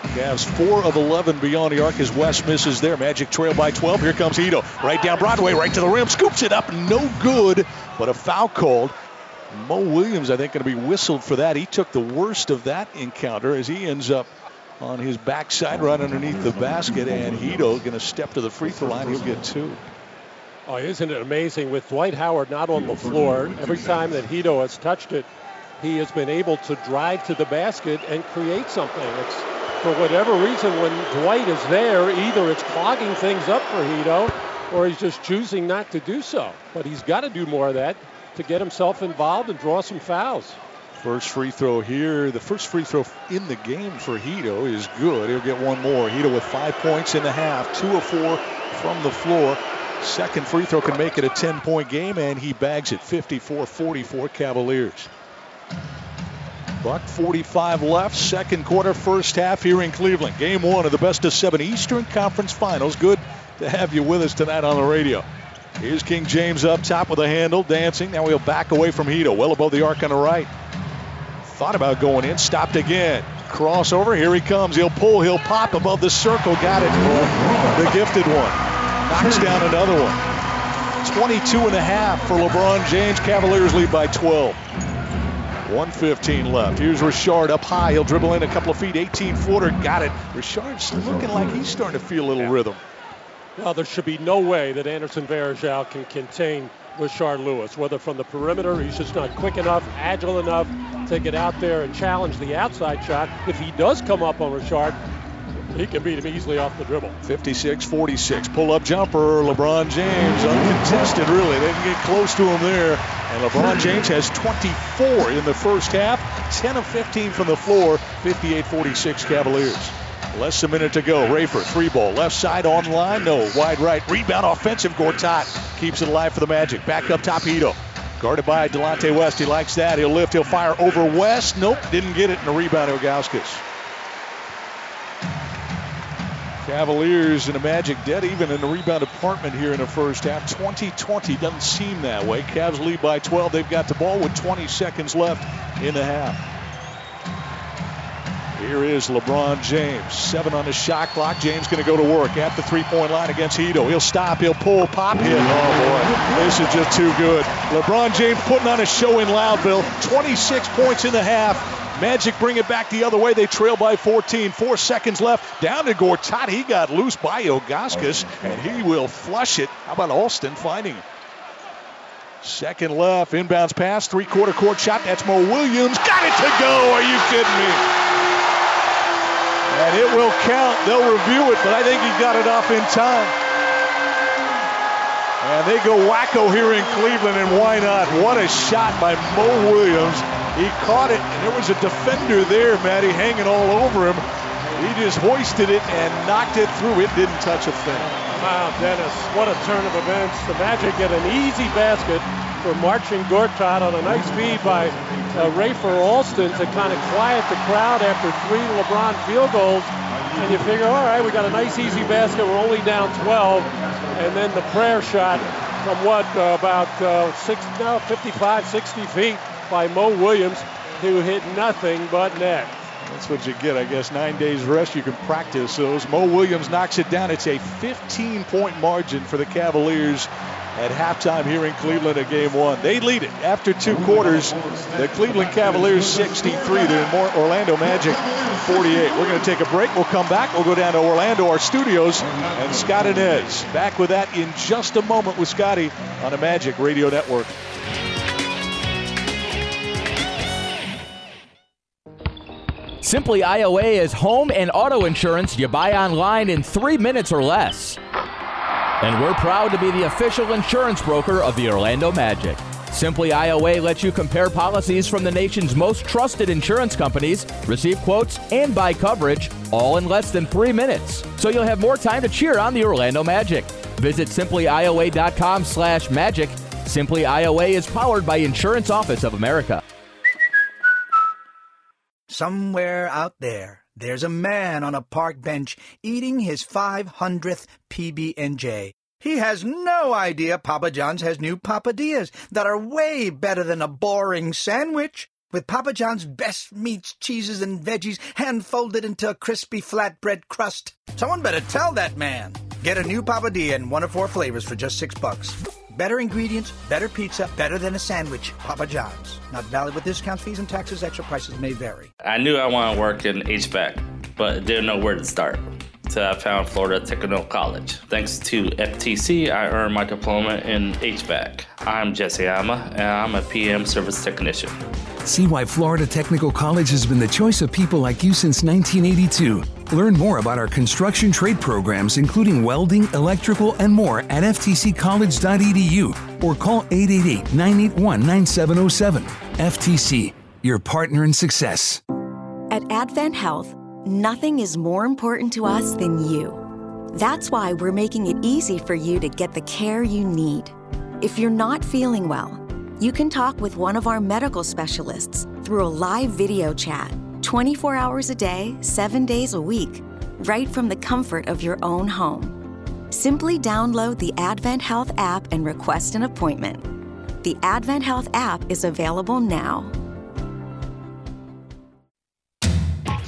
Cavs 4 of 11 beyond the arc as West misses there. Magic trail by 12. Here comes Hedo. Right down Broadway, right to the rim. Scoops it up. No good, but a foul called. Mo Williams, I think, going to be whistled for that. He took the worst of that encounter as he ends up on his backside right underneath the basket. And Hedo going to step to the free throw line. He'll get two. Oh, isn't it amazing? With Dwight Howard not on the floor, every time that Hedo has touched it, he has been able to drive to the basket and create something. It's for whatever reason when Dwight is there, either it's clogging things up for Hedo or he's just choosing not to do so. But he's got to do more of that to get himself involved and draw some fouls. First free throw here. The first free throw in the game for Hedo is good. He'll get one more. Hedo with five points in the half, two of four from the floor. Second free throw can make it a 10 point game, and he bags it 54 44 Cavaliers. Buck 45 left, second quarter, first half here in Cleveland. Game one of the best of seven Eastern Conference Finals. Good to have you with us tonight on the radio. Here's King James up top with a handle, dancing. Now he'll back away from Hedo, well above the arc on the right. Thought about going in, stopped again. Crossover, here he comes. He'll pull, he'll pop above the circle. Got it. The gifted one. Knocks down another one. 22 and a half for LeBron James. Cavaliers lead by 12. 115 left. Here's Rashard up high. He'll dribble in a couple of feet. 18 footer. Got it. Rashard's looking like he's starting to feel a little rhythm. Well, there should be no way that Anderson Varejao can contain Rashard Lewis, whether from the perimeter, he's just not quick enough, agile enough to get out there and challenge the outside shot. If he does come up on Rashard, he can beat him easily off the dribble. 56 46. Pull up jumper. LeBron James, uncontested, really. They can get close to him there. And LeBron James has 24 in the first half, 10 of 15 from the floor, 58 46 Cavaliers. Less a minute to go. Rafer, three ball, left side on line. No, wide right. Rebound offensive. Gortat keeps it alive for the Magic. Back up top, Hedo. Guarded by Delonte West. He likes that. He'll lift. He'll fire over West. Nope, didn't get it. And a rebound, Ilgauskas. Cavaliers and the Magic dead even in the rebound department here in the first half. 2020 doesn't seem that way. Cavs lead by 12. They've got the ball with 20 seconds left in the half. Here is LeBron James. Seven on the shot clock. James going to go to work at the three point line against Hedo. He'll stop. He'll pull. Pop hit. Oh, boy. This is just too good. LeBron James putting on a show in Loudville. 26 points in the half. Magic bring it back the other way. They trail by 14. Four seconds left. Down to Gortat. He got loose by Ilgauskas, and he will flush it. How about Alston finding him? Second left. Inbounds pass. Three quarter court shot. That's Mo Williams. Got it to go. Are you kidding me? And it will count. They'll review it, but I think he got it off in time. And they go wacko here in Cleveland, and why not? What a shot by Mo Williams. He caught it, and there was a defender there, Matty, hanging all over him. He just hoisted it and knocked it through. It didn't touch a thing. Wow, Dennis, what a turn of events. The Magic get an easy basket for Marcin Gortat on a nice feed by uh, Rafer Alston to kind of quiet the crowd after three LeBron field goals. And you figure, all right, we got a nice easy basket. We're only down 12. And then the prayer shot from what, uh, about uh, six, no, 55, 60 feet by Mo Williams, who hit nothing but net. That's what you get, I guess. Nine days rest, you can practice those. Mo Williams knocks it down. It's a 15 point margin for the Cavaliers at halftime here in Cleveland at game one. They lead it after two quarters. The Cleveland Cavaliers 63, the Orlando Magic 48. We're going to take a break. We'll come back. We'll go down to Orlando, our studios, and Scott Anez. Back with that in just a moment with Scotty on the Magic Radio Network. Simply IOA is home and auto insurance you buy online in three minutes or less. And we're proud to be the official insurance broker of the Orlando Magic. Simply IOA lets you compare policies from the nation's most trusted insurance companies, receive quotes, and buy coverage all in less than three minutes. So you'll have more time to cheer on the Orlando Magic. Visit simplyioa.com slash magic. Simply IOA is powered by Insurance Office of America. Somewhere out there, there's a man on a park bench eating his 500th PB&J. He has no idea Papa John's has new papadillas that are way better than a boring sandwich. With Papa John's best meats, cheeses, and veggies hand folded into a crispy flatbread crust. Someone better tell that man. Get a new papadilla in one of four flavors for just six bucks. Better ingredients, better pizza, better than a sandwich. Papa John's. Not valid with discounts, fees, and taxes. Extra prices may vary. I knew I wanted to work in HVAC, but didn't know where to start. So I uh, found Florida Technical College. Thanks to FTC, I earned my diploma in HVAC. I'm Jesse Ama, and I'm a PM service technician. See why Florida Technical College has been the choice of people like you since 1982. Learn more about our construction trade programs, including welding, electrical, and more at ftccollege.edu or call 888 981 9707. FTC, your partner in success. At Advent Health, nothing is more important to us than you. That's why we're making it easy for you to get the care you need. If you're not feeling well, you can talk with one of our medical specialists through a live video chat 24 hours a day, 7 days a week, right from the comfort of your own home. Simply download the Advent Health app and request an appointment. The Advent Health app is available now.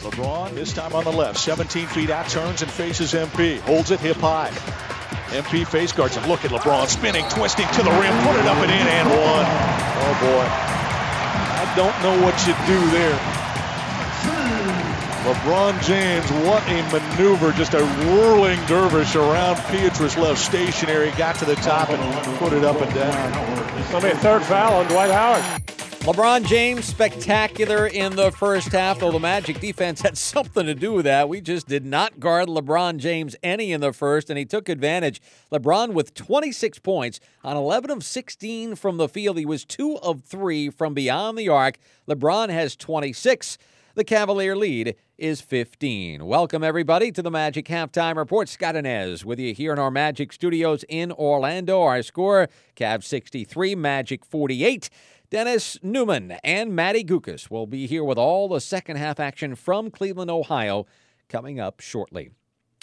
LeBron, this time on the left, 17 feet out, turns and faces MP. Holds it hip high. MP face guards and look at LeBron spinning, twisting to the rim, put it up and in and one. Oh boy. I don't know what you do there. LeBron James, what a maneuver. Just a whirling dervish around Pietrus left stationary, got to the top and put it up and down. It's a third foul on Dwight Howard. LeBron James, spectacular in the first half, though the Magic defense had [LAUGHS] something to do with that. We just did not guard LeBron James any in the first, and he took advantage. LeBron with 26 points on 11 of 16 from the field. He was 2 of 3 from beyond the arc. LeBron has 26. The Cavalier lead is 15. Welcome, everybody, to the Magic Halftime Report. Scott Anez with you here in our Magic studios in Orlando. Our score, Cav 63, Magic 48. Dennis Neumann and Matty Guokas will be here with all the second half action from Cleveland, Ohio, coming up shortly.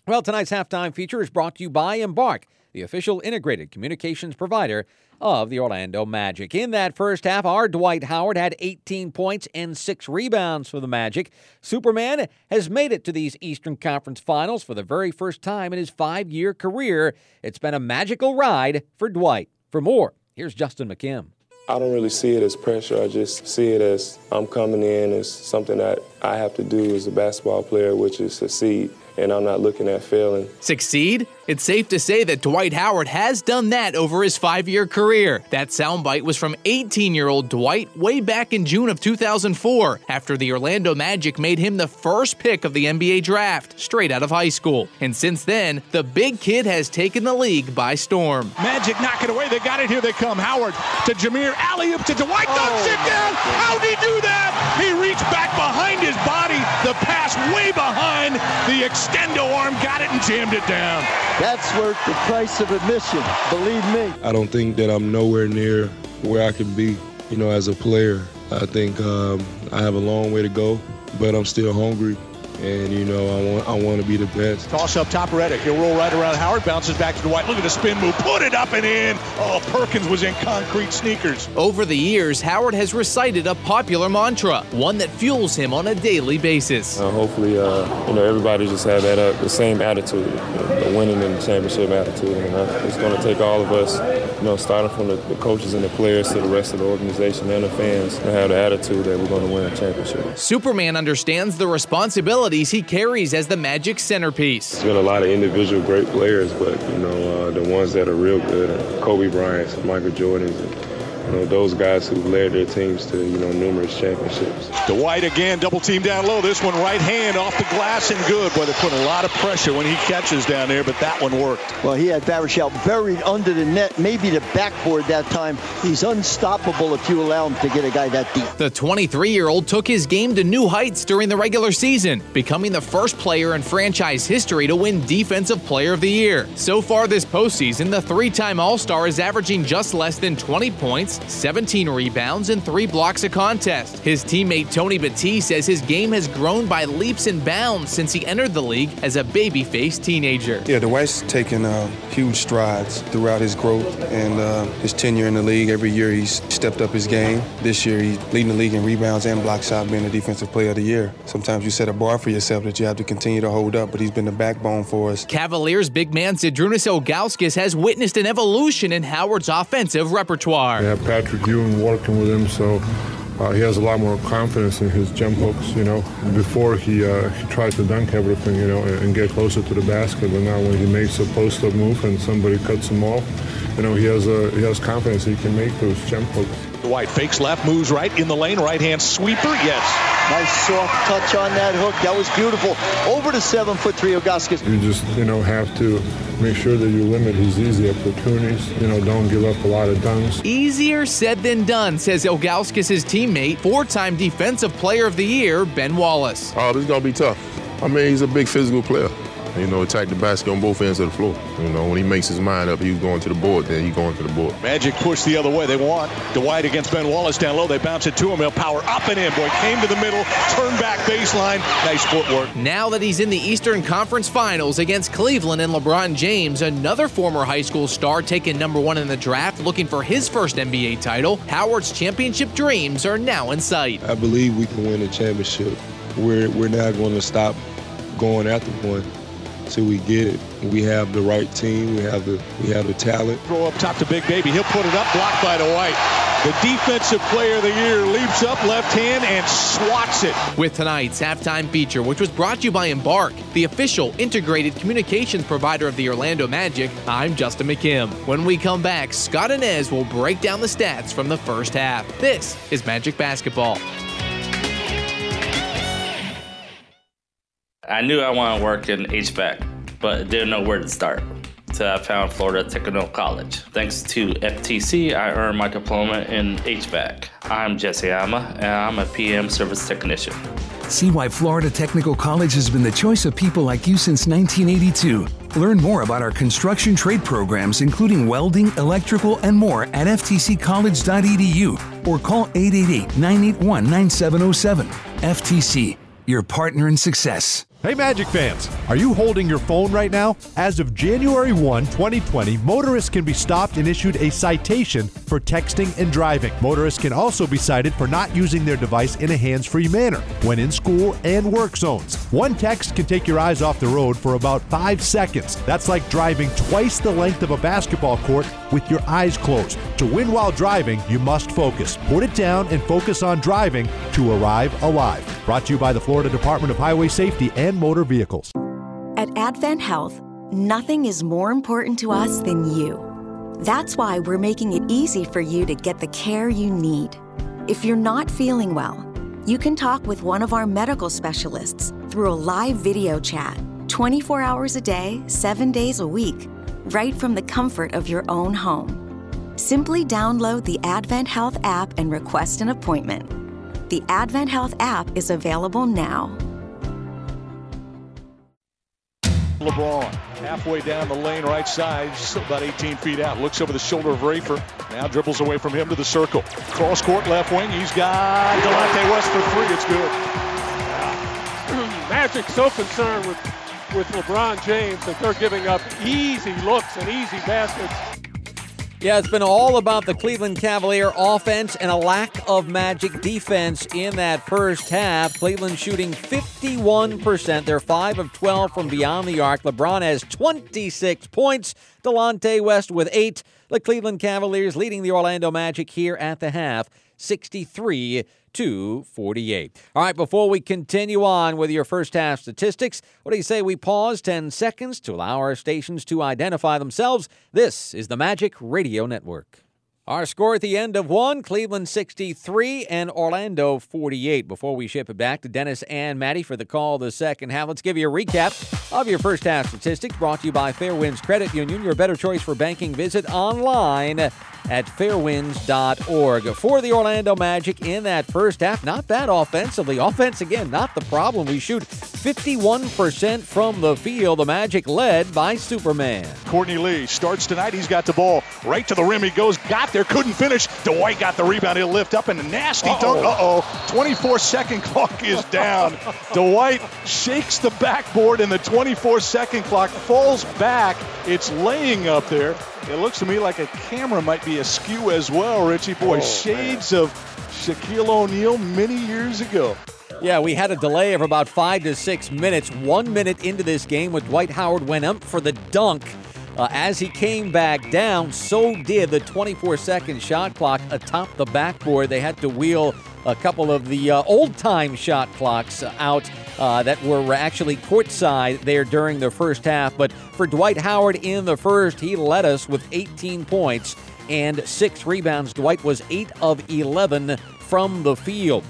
Well, tonight's halftime feature is brought to you by Embarq, the official integrated communications provider of the Orlando Magic. In that first half, our Dwight Howard had 18 points and six rebounds for the Magic. Superman has made it to these Eastern Conference Finals for the very first time in his five year career. It's been a magical ride for Dwight. For more, here's Justin McKim. I don't really see it as pressure. I just see it as I'm coming in as something that I have to do as a basketball player, which is succeed. And I'm not looking at failing. Succeed? It's safe to say that Dwight Howard has done that over his five year career. That soundbite was from 18 year old Dwight way back in June of 2004, after the Orlando Magic made him the first pick of the NBA draft, straight out of high school. And since then, the big kid has taken the league by storm. Magic knock it away. They got it. Here they come. Howard to Jameer. Alley oop to Dwight. Knocks oh. it down. How'd he do that? He reached back behind his body. The pass way behind. The extendo arm got it and jammed it down. That's worth the price of admission, believe me. I don't think that I'm nowhere near where I can be, you know, as a player. I think um, I have a long way to go, but I'm still hungry. And you know, I want I want to be the best. Toss up top Redick. He'll roll right around Howard, bounces back to Dwight. Look at the spin move. Put it up and in. Oh, Perkins was in concrete sneakers. Over the years, Howard has recited a popular mantra, one that fuels him on a daily basis. Uh, hopefully, uh, you know, everybody just have that uh, the same attitude, the winning and the championship attitude. And uh, it's going to take all of us, you know, starting from the, the, coaches and the players to the rest of the organization and the fans, to have the attitude that we're going to win a championship. Superman understands the responsibility he carries as the Magic centerpiece. There's been a lot of individual great players, but you know uh, the ones that are real good, Kobe Bryant, Michael Jordans, and, you know, those guys who've led their teams to, you know, numerous championships. Dwight again, double team down low. This one right hand off the glass and good. Boy, they put a lot of pressure when he catches down there, but that one worked. Well, he had Varejao buried under the net, maybe the backboard that time. He's unstoppable if you allow him to get a guy that deep. The 23 year old took his game to new heights during the regular season, becoming the first player in franchise history to win Defensive Player of the Year. So far this postseason, the three time All Star is averaging just less than 20 points, 17 rebounds, and three blocks a contest. His teammate Tony Battie says his game has grown by leaps and bounds since he entered the league as a baby-faced teenager. Yeah, Dwight's taken uh, huge strides throughout his growth and uh, his tenure in the league. Every year he's stepped up his game. This year he's leading the league in rebounds and block shot, being the defensive player of the year. Sometimes you set a bar for yourself that you have to continue to hold up, but he's been the backbone for us. Cavaliers big man Zydrunas Ilgauskas has witnessed an evolution in Howard's offensive repertoire. We have Patrick Ewing working with him, so uh, he has a lot more confidence in his jump hooks. You know, before he uh, he tried to dunk everything, you know, and, and, get closer to the basket. But now when he makes a post-up move and somebody cuts him off, you know, he has a he has confidence he can make those jump hooks. Dwight fakes left, moves right in the lane, right hand sweeper. Yes. Nice soft touch on that hook. That was beautiful. Over to seven foot three Ilgauskas. You just, you know, have to make sure that you limit his easy opportunities. You know, don't give up a lot of dunks. Easier said than done, says Ilgauskas' teammate, four-time Defensive Player of the Year, Ben Wallace. Oh, this is gonna be tough. I mean, he's a big physical player you know, attack the basket on both ends of the floor. You know, when he makes his mind up, he's going to the board, then he's going to the board. Magic push the other way. They want Dwight against Ben Wallace down low. They bounce it to him. He'll power up and in. Boy, came to the middle, turn back baseline. Nice footwork. Now that he's in the Eastern Conference Finals against Cleveland and LeBron James, another former high school star taken number one in the draft, looking for his first NBA title, Howard's championship dreams are now in sight. I believe we can win a championship. We're, we're not going to stop going after one till we get it. We have the right team. We have the we have the talent. Throw up top to Big Baby. He'll put it up, blocked by Dwight. The defensive player of the year leaps up left hand and swats it. With tonight's halftime feature, which was brought to you by Embarq, the official integrated communications provider of the Orlando Magic, I'm Justin McKim. When we come back, Scott Anez will break down the stats from the first half. This is Magic Basketball. I knew I wanted to work in HVAC, but didn't know where to start. So I found Florida Technical College. Thanks to FTC, I earned my diploma in HVAC. I'm Jesse Ama, and I'm a PM service technician. See why Florida Technical College has been the choice of people like you since 1982. Learn more about our construction trade programs, including welding, electrical, and more at ftccollege.edu or call 888 981 9707. FTC, your partner in success. Hey, Magic fans, are you holding your phone right now? As of January 1, 2020, motorists can be stopped and issued a citation for texting and driving. Motorists can also be cited for not using their device in a hands free manner when in school and work zones. One text can take your eyes off the road for about five seconds. That's like driving twice the length of a basketball court with your eyes closed. To win while driving, you must focus. Put it down and focus on driving to arrive alive. Brought to you by the Florida Department of Highway Safety and Motor Vehicles. At Advent Health, nothing is more important to us than you. That's why we're making it easy for you to get the care you need. If you're not feeling well, you can talk with one of our medical specialists through a live video chat 24 hours a day, 7 days a week, right from the comfort of your own home. Simply download the Advent Health app and request an appointment. The Advent Health app is available now. LeBron halfway down the lane, right side, about 18 feet out. Looks over the shoulder of Rafer. Now dribbles away from him to the circle. Cross court left wing. He's got Delonte West for three. It's good. [CLEARS THROAT] Magic so concerned with with LeBron James that they're giving up easy looks and easy baskets. Yeah, it's been all about the Cleveland Cavalier offense and a lack of magic defense in that first half. Cleveland shooting 51%. They're 5 of 12 from beyond the arc. LeBron has 26 points. Delonte West with 8. The Cleveland Cavaliers leading the Orlando Magic here at the half, 63 to 48. All right, before we continue on with your first half statistics, what do you say we pause 10 seconds to allow our stations to identify themselves? This is the Magic Radio Network. Our score at the end of one Cleveland 63 and Orlando 48. Before we ship it back to Dennis and Matty for the call the second half, let's give you a recap of your first half statistics brought to you by Fairwinds Credit Union, your better choice for banking. Visit online at fairwinds.org. For the Orlando Magic in that first half, not bad offensively. Offense, again, not the problem. We shoot 51% from the field. The Magic led by Superman. Courtney Lee starts tonight. He's got the ball right to the rim. He goes, got there, couldn't finish. Dwight got the rebound. He'll lift up and a nasty Uh-oh. dunk. Uh oh. 24 second clock is down. [LAUGHS] Dwight shakes the backboard and the 24 second clock falls back. It's laying up there. It looks to me like a camera might be askew as well, Richie. Boy, oh, shades man. of Shaquille O'Neal many years ago. Yeah, we had a delay of about five to six minutes. One minute into this game, with Dwight Howard went up for the dunk. Uh, as he came back down, so did the 24 second shot clock atop the backboard. They had to wheel a couple of the uh, old time shot clocks out uh, that were actually courtside there during the first half. But for Dwight Howard in the first, he led us with 18 points and six rebounds. Dwight was 8 of 11 from the field.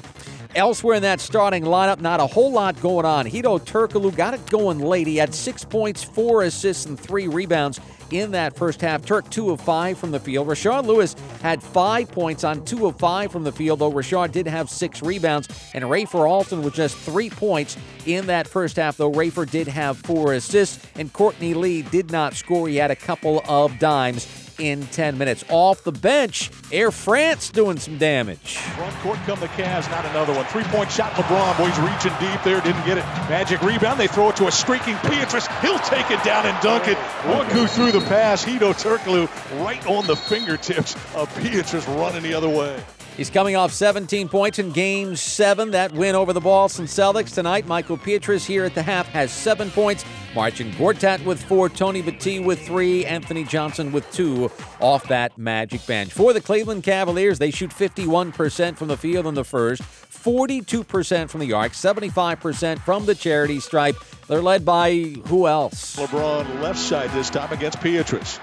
Elsewhere in that starting lineup, not a whole lot going on. Hedo Turkoglu got it going late. He had six points, four assists, and three rebounds in that first half. Turk, two of five from the field. Rashard Lewis had five points on two of five from the field, though Rashard did have six rebounds. And Rafer Alston with just three points in that first half, though Rafer did have four assists. And Courtney Lee did not score. He had a couple of dimes in 10 minutes. Off the bench, Air France doing some damage. Front court come the Cavs, not another one. Three point shot, LeBron. Boys reaching deep there, didn't get it. Magic rebound, they throw it to a streaking Pietrus. He'll take it down and dunk it. Who threw the pass. Hedo Turkoglu right on the fingertips of Pietrus running the other way. He's coming off 17 points in Game 7. That win over the Boston Celtics tonight. Michael Pietrus here at the half has seven points. Marcin Gortat with four. Tony Battie with three. Anthony Johnson with two off that Magic bench. For the Cleveland Cavaliers, they shoot 51% from the field in the first, 42% from the arc, 75% from the charity stripe. They're led by who else? LeBron left side this time against Pietrus.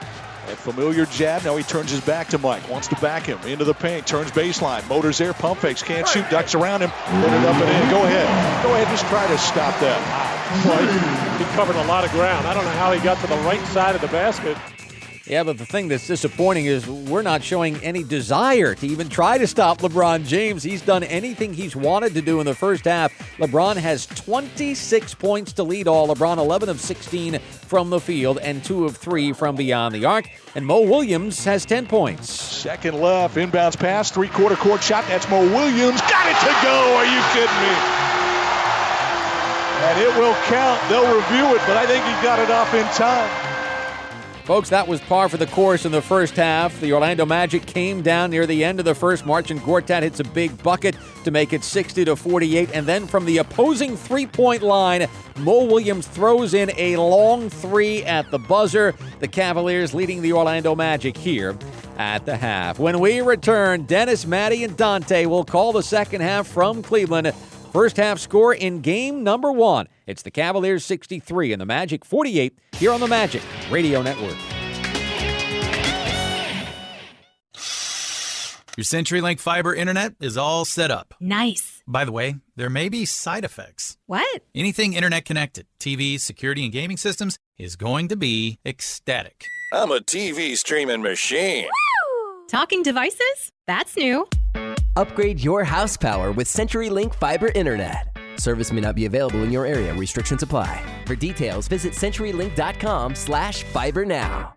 A familiar jab. Now he turns his back to Mike. Wants to back him into the paint. Turns baseline. Motors there. Pump fakes. Can't shoot. Ducks around him. Put it up and in. Go ahead. Go ahead. Just try to stop that. he covered a lot of ground. I don't know how he got to the right side of the basket. Yeah, but the thing that's disappointing is we're not showing any desire to even try to stop LeBron James. He's done anything he's wanted to do in the first half. LeBron has 26 points to lead all. LeBron 11 of 16 from the field and 2 of 3 from beyond the arc. And Mo Williams has 10 points. Second left, inbounds pass, three quarter court shot. That's Mo Williams. Got it to go. Are you kidding me? And it will count. They'll review it, but I think he got it off in time. Folks, that was par for the course in the first half. The Orlando Magic came down near the end of the first. Marcin Gortat hits a big bucket to make it 60 to 48. And then from the opposing three point line, Mo Williams throws in a long three at the buzzer. The Cavaliers leading the Orlando Magic here at the half. When we return, Dennis, Matty, and Dante will call the second half from Cleveland. First half score in game number one. It's the Cavaliers 63 and the Magic 48 here on the Magic Radio Network. Your CenturyLink fiber internet is all set up. Nice. By the way, there may be side effects. What? Anything internet connected, TV, security, and gaming systems, is going to be ecstatic. I'm a TV streaming machine. Woo! Talking devices? That's new. Upgrade your house power with CenturyLink Fiber Internet. Service may not be available in your area. Restrictions apply. For details, visit CenturyLink.com slash fiber now.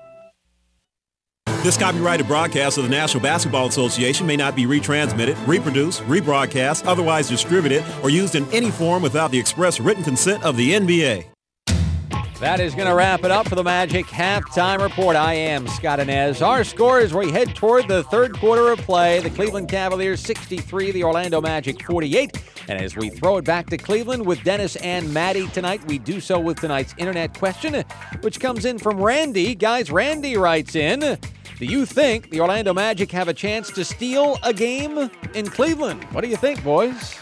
This copyrighted broadcast of the National Basketball Association may not be retransmitted, reproduced, rebroadcast, otherwise distributed, or used in any form without the express written consent of the NBA. That is going to wrap it up for the Magic halftime report. I am Scott Anez. Our score as we head toward the third quarter of play. The Cleveland Cavaliers 63, the Orlando Magic 48. And as we throw it back to Cleveland with Dennis and Matty tonight, we do so with tonight's internet question, which comes in from Randy. Guys, Randy writes in Do you think the Orlando Magic have a chance to steal a game in Cleveland? What do you think, boys?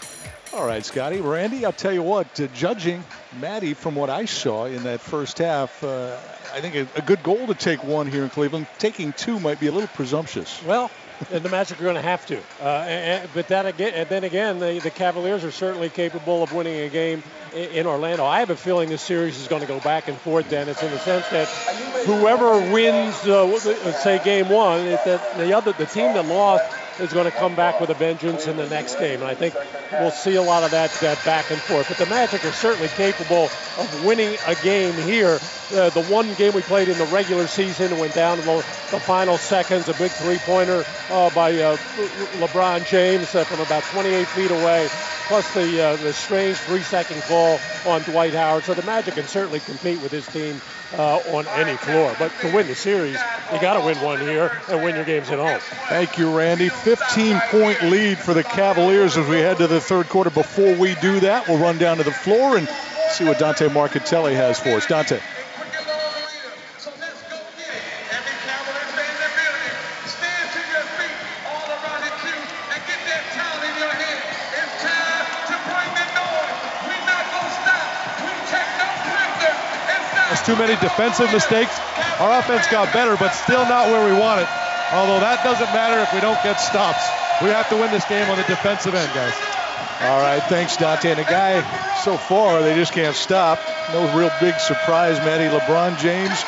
All right, Scotty. Randy, I'll tell you what, uh, judging Matty from what I saw in that first half, uh, I think a, a, good goal to take one here in Cleveland. Taking two might be a little presumptuous. Well, the Magic are going to have to. Uh, and, but that again, and then again, the, the Cavaliers are certainly capable of winning a game in, in Orlando. I have a feeling this series is going to go back and forth, Then it's in the sense that whoever wins, uh, say game one, that the other, the team that lost is going to come back with a vengeance in the next game. And I think we'll see a lot of that, that back and forth. But the Magic are certainly capable of winning a game here. Uh, the one game we played in the regular season went down to the, the final seconds, a big three-pointer uh, by uh, LeBron James uh, from about 28 feet away plus the uh, the strange three-second call on Dwight Howard. So the Magic can certainly compete with his team uh, on any floor. But to win the series, you got to win one here and win your games at home. Thank you, Randy. 15-point lead for the Cavaliers as we head to the third quarter. Before we do that, we'll run down to the floor and see what Dante Marcatelli has for us. Dante. Too many defensive mistakes. Our offense got better, but still not where we want it. Although that doesn't matter if we don't get stops. We have to win this game on the defensive end, guys. All right, thanks, Dante. And the guy, so far, they just can't stop. No real big surprise, Matty. LeBron James,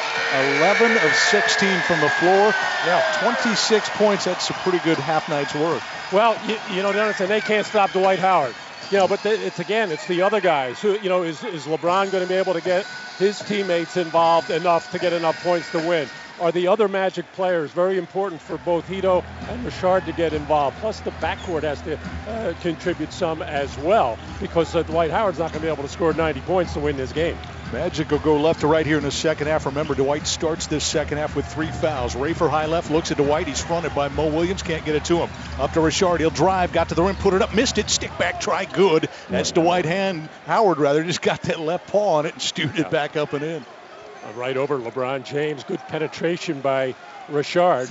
11 of 16 from the floor. Yeah, 26 points. That's a pretty good half night's work. Well, you, you know, Dennis, and they can't stop Dwight Howard. You know, but it's again, it's the other guys who, you know, is, is LeBron going to be able to get his teammates involved enough to get enough points to win? Are the other Magic players very important for both Hedo and Rashard to get involved? Plus, the backcourt has to uh, contribute some as well because uh, Dwight Howard's not going to be able to score 90 points to win this game. Magic will go left to right here in the second half. Remember, Dwight starts this second half with three fouls. Rafer high left looks at Dwight. He's fronted by Mo Williams. Can't get it to him. Up to Rashard. He'll drive. Got to the rim. Put it up. Missed it. Stick back. Try good. That's Dwight Hand. Howard rather just got that left paw on it and stewed it back up and in. Right over LeBron James. Good penetration by Rashard.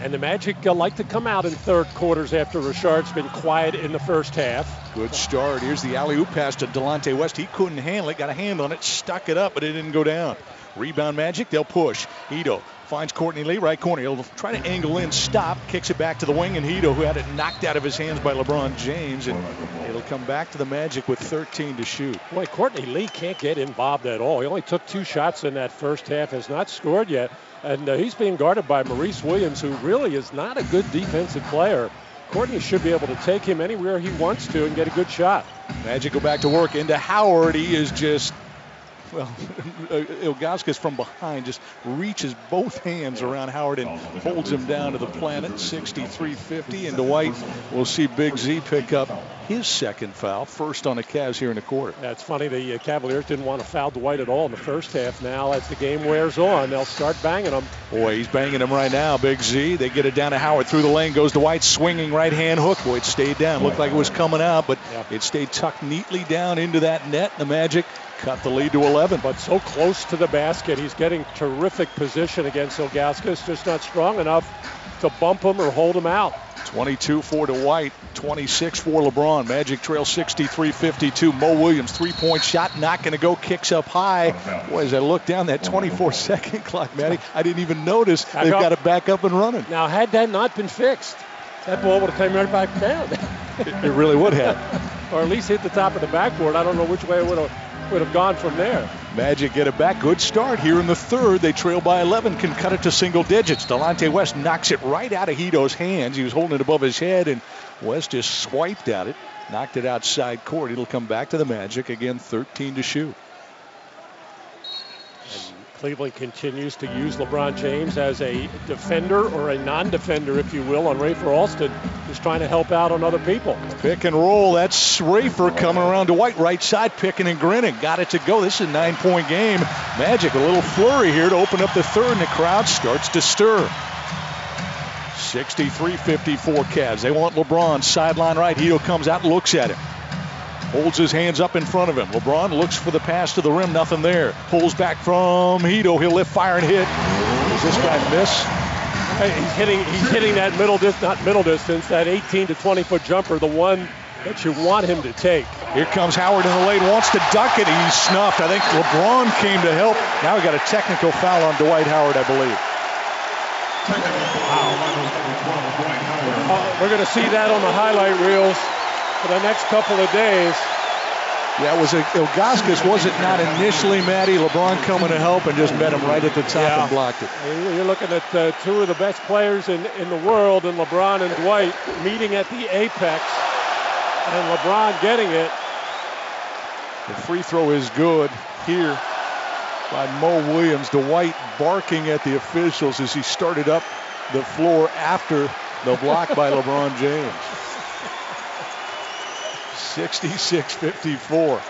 And the Magic uh, like to come out in third quarters after Rashard's been quiet in the first half. Good start. Here's the alley oop pass to Delonte West. He couldn't handle it. Got a hand on it. Stuck it up, but it didn't go down. Rebound Magic. They'll push. Hedo finds Courtney Lee right corner. He'll try to angle in, stop, kicks it back to the wing, and Hedo, who had it knocked out of his hands by LeBron James, and it'll come back to the Magic with 13 to shoot. Boy, Courtney Lee can't get involved at all. He only took two shots in that first half, has not scored yet, and uh, he's being guarded by Maurice Williams, who really is not a good defensive player. Courtney should be able to take him anywhere he wants to and get a good shot. Magic go back to work into Howard. He is just well, Ilgauskas from behind just reaches both hands around Howard and holds him down to the planet, 63-50. And Dwight will see Big Z pick up his second foul, first on the Cavs here in the quarter. That's funny. The uh, Cavaliers didn't want to foul Dwight at all in the first half. Now, as the game wears on, they'll start banging him. Boy, he's banging him right now, Big Z. They get it down to Howard through the lane. Goes Dwight swinging right hand hook. Boy, it stayed down. Looked like it was coming out, but it stayed tucked neatly down into that net. The Magic cut the lead to 11. But so close to the basket. He's getting terrific position against Ilgauskas, just not strong enough to bump him or hold him out. 22 for Dwight, 26 for LeBron. Magic trail 63 52. Mo Williams, three point shot, not going to go, kicks up high. Boy, as I look down that 24 [LAUGHS] second clock, Matty, I didn't even notice they've got it back up and running. Now, had that not been fixed, that ball would have come right back down. it, it really would have. [LAUGHS] or at least hit the top of the backboard. I don't know which way it would have would have gone from there. Magic get it back. Good start here in the third. They trail by 11, can cut it to single digits. Delonte West knocks it right out of Hedo's hands. He was holding it above his head, and West just swiped at it, knocked it outside court. It'll come back to the Magic again, 13 to shoot. Cleveland continues to use LeBron James as a defender or a non-defender, if you will, on Rafer Alston, just trying to help out on other people. Pick and roll. That's Rafer coming around to Dwight, right side, picking and grinning. Got it to go. This is a nine-point game. Magic, a little flurry here to open up the third, and the crowd starts to stir. 63-54 Cavs. They want LeBron sideline right. Hedo comes out and looks at him. Holds his hands up in front of him. LeBron looks for the pass to the rim. Nothing there. Pulls back from Hedo. He'll lift, fire, and hit. Does this guy miss? Hey, he's hitting. He's hitting that middle distance, not middle distance, that 18 to 20 foot jumper, the one that you want him to take. Here comes Howard in the lane, wants to duck it. He's snuffed. I think LeBron came to help. Now we got a technical foul on Dwight Howard, I believe. Uh, we're going to see that on the highlight reels for the next couple of days. Yeah, it was a, Ilgauskas was it not initially, Matty? LeBron coming to help and just met him right at the top Yeah. and blocked it. You're looking at uh, two of the best players in, in the world, and LeBron and Dwight meeting at the apex, and LeBron getting it. The free throw is good here by Mo Williams. Dwight barking at the officials as he started up the floor after the block by [LAUGHS] LeBron James. 66-54.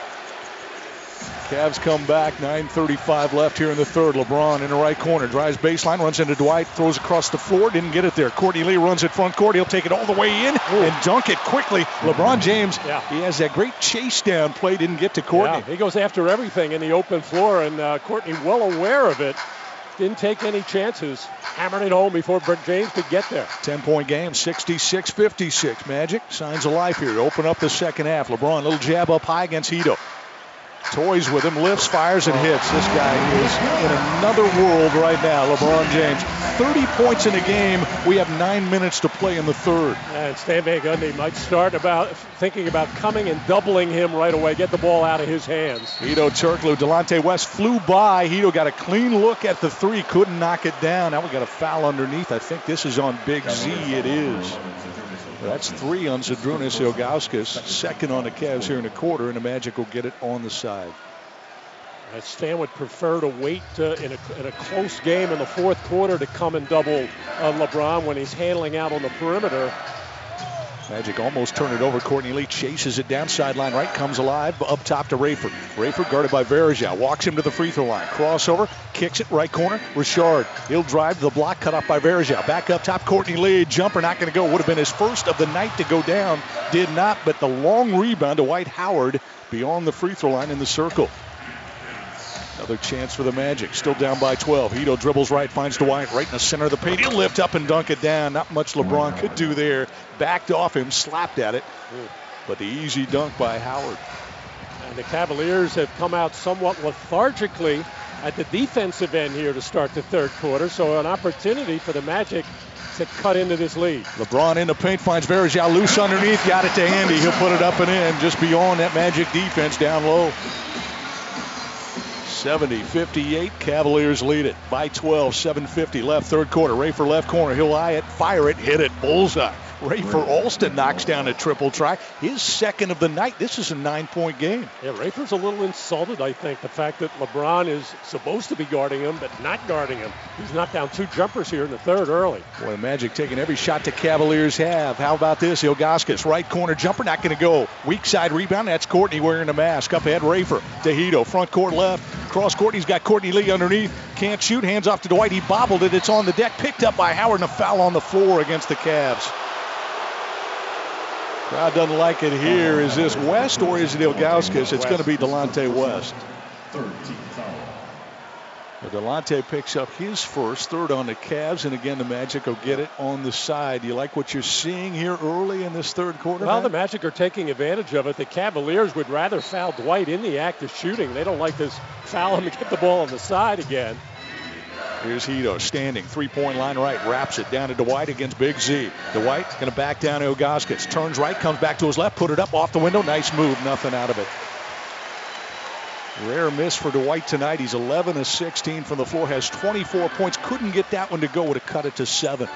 Cavs come back. 9:35 left here in the third. LeBron in the right corner drives baseline, runs into Dwight, throws across the floor, didn't get it there. Courtney Lee runs it front court. He'll take it all the way in and dunk it quickly. LeBron James, yeah. he has that great chase down play. Didn't get to Courtney. Yeah, he goes after everything in the open floor, and uh, Courtney, well aware of it, didn't take any chances. Hammered it home before Brett James could get there. 10 point game, 66 56. Magic signs of life here open up the second half. LeBron, little jab up high against Hedo. Toys with him, lifts, fires, and hits. This guy is in another world right now, LeBron James. 30 points in a game. We have nine minutes to play in the third. And Stan Van Gundy might start about thinking about coming and doubling him right away, get the ball out of his hands. Hedo Turkoglu, Delonte West flew by. Hedo got a clean look at the three, couldn't knock it down. Now we got a foul underneath. I think this is on Big Z. It is. That's three on Zydrunas Ilgauskas. Second on the Cavs here in the quarter, and the Magic will get it on the side. Stan would prefer to wait uh, in, a, in a close game in the fourth quarter to come and double uh, LeBron when he's handling out on the perimeter. Magic almost turned it over. Courtney Lee chases it down sideline right, comes alive up top to Rafer. Rafer guarded by Varejao. Walks him to the free throw line. Crossover, kicks it right corner. Rashard. He'll drive the block, cut off by Varejao. Back up top, Courtney Lee. Jumper not going to go. Would have been his first of the night to go down. Did not, but the long rebound to Dwight Howard beyond the free throw line in the circle. Another chance for the Magic. Still down by 12. Hedo dribbles right, finds Dwight right in the center of the paint. He'll lift up and dunk it down. Not much LeBron could do there. Backed off him, slapped at it. But the easy dunk by Howard. And the Cavaliers have come out somewhat lethargically at the defensive end here to start the third quarter. So an opportunity for the Magic to cut into this lead. LeBron in the paint finds Varejao loose underneath. Got it to Andy. He'll put it up and in just beyond that Magic defense down low. 70 58. Cavaliers lead it by 12. 750 left, third quarter. Rafer left corner. He'll eye it, fire it, hit it. Bullseye. Rafer Alston knocks down a triple try. His second of the night. This is a nine point game. Yeah, Rafer's a little insulted, I think. The fact that LeBron is supposed to be guarding him, but not guarding him. He's knocked down two jumpers here in the third early. Boy, Magic taking every shot the Cavaliers have. How about this? Ilgauskas, right corner jumper, not going to go. Weak side rebound. That's Courtney wearing a mask. Up ahead, Rafer. Tahito, front court left. Cross court. He's got Courtney Lee underneath. Can't shoot. Hands off to Dwight. He bobbled it. It's on the deck. Picked up by Howard and a foul on the floor against the Cavs. Crowd doesn't like it here. Is this West or is it Ilgauskas? It's going to be Delonte West. Delonte picks up his first, third on the Cavs, and again the Magic will get it on the side. Do you like what you're seeing here early in this third quarter? Well, the Magic are taking advantage of it. The Cavaliers would rather foul Dwight in the act of shooting. They don't like this foul him to get the ball on the side again. Here's Hedo standing, three-point line right, wraps it down to Dwight against Big Z. Dwight going to back down to Ilgauskas, turns right, comes back to his left, put it up off the window, nice move, nothing out of it. Rare miss for Dwight tonight. He's 11 of 16 from the floor, has 24 points. Couldn't get that one to go. Would have cut it to seven.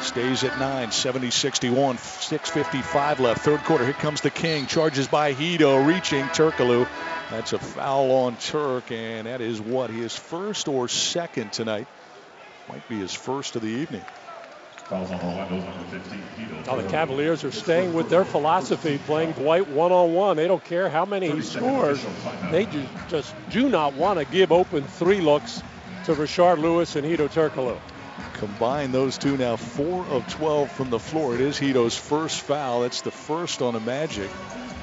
Stays at 9, 70 61, 6.55 left. Third quarter. Here comes the King. Charges by Hedo, reaching Turkoglu. That's a foul on Turk, and that is what his first or second tonight. Might be his first of the evening. Now the Cavaliers are staying with their philosophy, playing Dwight one-on-one. They don't care how many he scores. They just do not want to give open three looks to Rashard Lewis and Hedo Turkoglu. Combine those two now, four of 12 from the floor. It is Hedo's first foul. That's the first on a Magic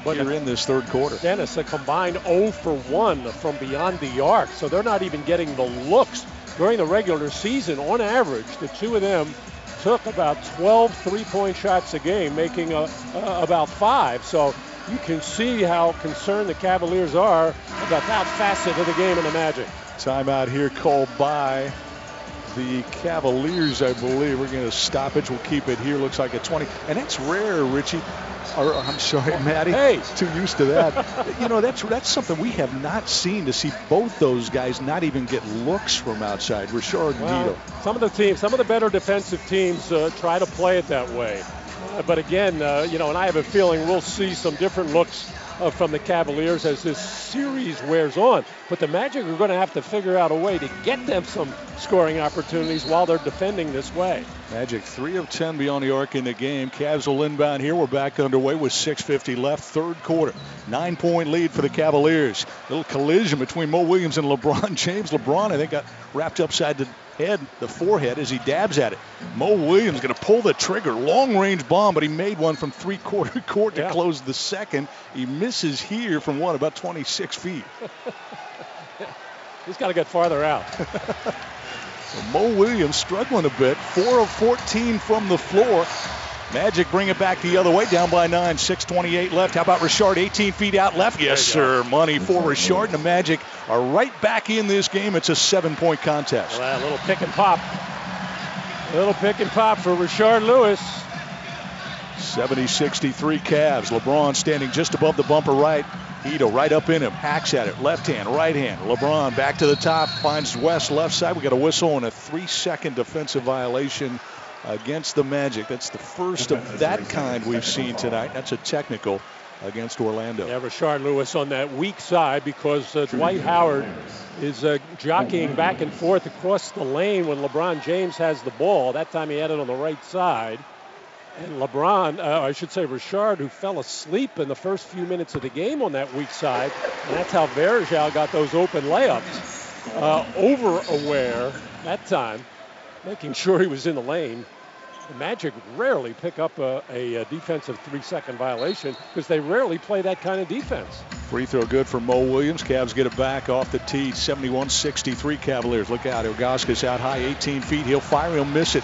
but here in this third quarter. Dennis, a combined 0 for 1 from beyond the arc. So they're not even getting the looks during the regular season. On average, the two of them took about 12 three-point shots a game, making a, uh, about five. So you can see how concerned the Cavaliers are about that facet of the game in the Magic. Timeout here called by the Cavaliers, I believe. We're going to stoppage. We'll keep it here. Looks like a 20. And that's rare, Richie. Or, I'm sorry, [LAUGHS] Matty. Hey. Too used to that. you know, that's that's something we have not seen to see both those guys not even get looks from outside. Rashard well, Dito. Some of the teams, some of the better defensive teams uh, try to play it that way. Uh, but again, uh, you know, and I have a feeling we'll see some different looks uh, from the Cavaliers as this series wears on. But the Magic are going to have to figure out a way to get them some scoring opportunities while they're defending this way. Magic 3 of 10 beyond the arc in the game. Cavs will inbound here. We're back underway with 6.50 left, third quarter. Nine point lead for the Cavaliers. Little collision between Mo Williams and LeBron [LAUGHS] James. LeBron, I think, got wrapped upside the head, the forehead, as he dabs at it. Mo Williams going to pull the trigger. Long range bomb, but he made one from three quarter [LAUGHS] court to yeah. close the second. He misses here from what, about 26 feet. [LAUGHS] He's got to get farther out. [LAUGHS] so Mo Williams struggling a bit. 4 of 14 from the floor. Magic bring it back the other way, down by nine, 6.28 left. How about Rashard, 18 feet out left? Yes, sir. Money for Rashard. And the Magic are right back in this game. It's a seven point contest. Well, a little pick and pop. A little pick and pop for Rashard Lewis. 70 63 Cavs. LeBron standing just above the bumper right. Hedo right up in him, hacks at it, left hand, right hand. LeBron back to the top, finds West left side. We got a whistle and a three second defensive violation against the Magic. That's the first of that kind we've seen tonight. That's a technical against Orlando. Yeah, Rashard Lewis on that weak side because uh, Dwight Howard is uh, jockeying back and forth across the lane when LeBron James has the ball. That time he had it on the right side. And LeBron, uh, I should say Rashard, who fell asleep in the first few minutes of the game on that weak side. And that's how Varejao got those open layups. Uh, over aware that time, making sure he was in the lane. The Magic rarely pick up a, a, a defensive three-second violation because they rarely play that kind of defense. Free throw good for Mo Williams. Cavs get it back off the tee. 71-63 Cavaliers. Look out. Ilgauskas out high, 18 feet. He'll fire. He'll miss it.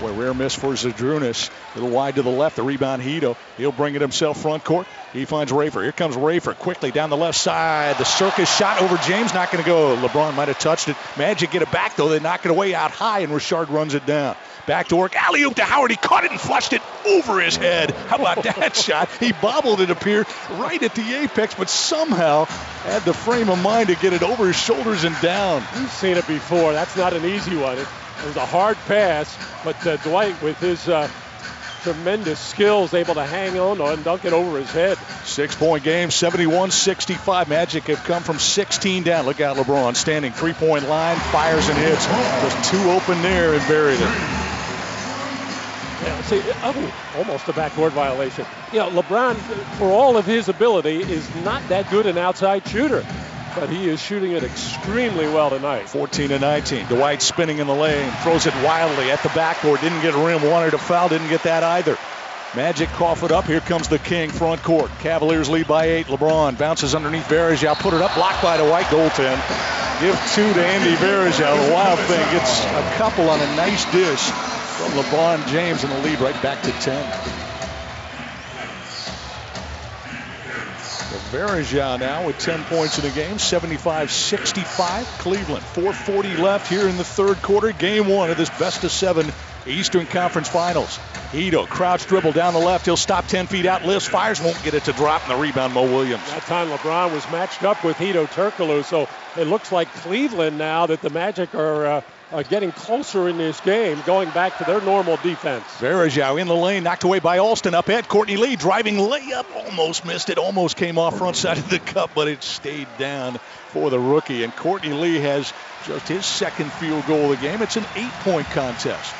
Boy, rare miss for Zydrunas. A little wide to the left. The rebound, Hedo. He'll bring it himself front court. He finds Rafer. Here comes Rafer quickly down the left side. The circus shot over James. Not going to go. LeBron might have touched it. Magic get it back, though. They knock it away out high, and Rashard runs it down. Back to work. Alley oop to Howard. He caught it and flushed it over his head. How about that [LAUGHS] shot? He bobbled it appear right at the apex, but somehow had the frame of mind to get it over his shoulders and down. You've seen it before. That's not an easy one. It was a hard pass, but uh, Dwight, with his uh, tremendous skills, able to hang on and dunk it over his head. Six point game, 71 65. Magic have come from 16 down. Look out, LeBron standing three point line, fires and hits. Just two open there and buried it. Yeah, see, oh, almost a backboard violation. You know, LeBron, for all of his ability, is not that good an outside shooter, but he is shooting it extremely well tonight. 14 to 19. Dwight spinning in the lane, throws it wildly at the backboard. Didn't get a rim, wanted a foul, didn't get that either. Magic cough it up. Here comes the King front court. Cavaliers lead by eight. LeBron bounces underneath Varejao. Put it up. Blocked by Dwight goaltend. Give two to Andy Varejao. The wild thing gets a couple on a nice dish from LeBron James in the lead right back to 10. Varejao now with 10 points in the game, 75-65. Cleveland, 440 left here in the third quarter. Game one of this best of seven Eastern Conference Finals. Hedo, crouch dribble down the left. He'll stop 10 feet out, lifts, fires, won't get it to drop, and the rebound, Mo Williams. That time LeBron was matched up with Hedo Turkoglu, so it looks like Cleveland now that the Magic are uh, uh, getting closer in this game, going back to their normal defense. Varejao in the lane, knocked away by Alston. Up at Courtney Lee driving layup, almost missed it, almost came off front side of the cup, but it stayed down for the rookie. And Courtney Lee has just his second field goal of the game. It's an eight-point contest.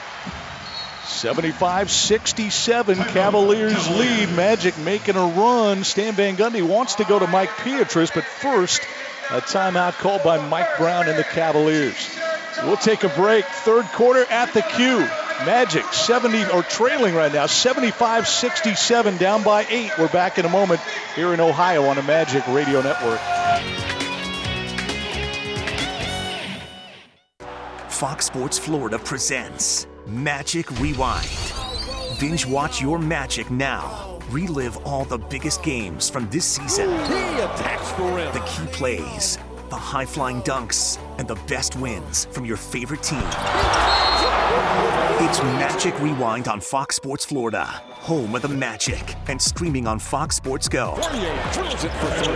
75 67, Cavaliers lead. Magic making a run. Stan Van Gundy wants to go to Mike Pietrus, but first, a timeout called by Mike Brown and the Cavaliers. We'll take a break. Third quarter at the Q. Magic 70 or trailing right now 75 67 down by 8. We're back in a moment here in Ohio on the Magic Radio Network. Fox Sports Florida presents Magic Rewind. Binge watch your Magic now. Relive all the biggest games from this season. He attacks the rim. The key plays, the high flying dunks, and the best wins from your favorite team. It's Magic Rewind on Fox Sports Florida, home of the Magic, and streaming on Fox Sports Go.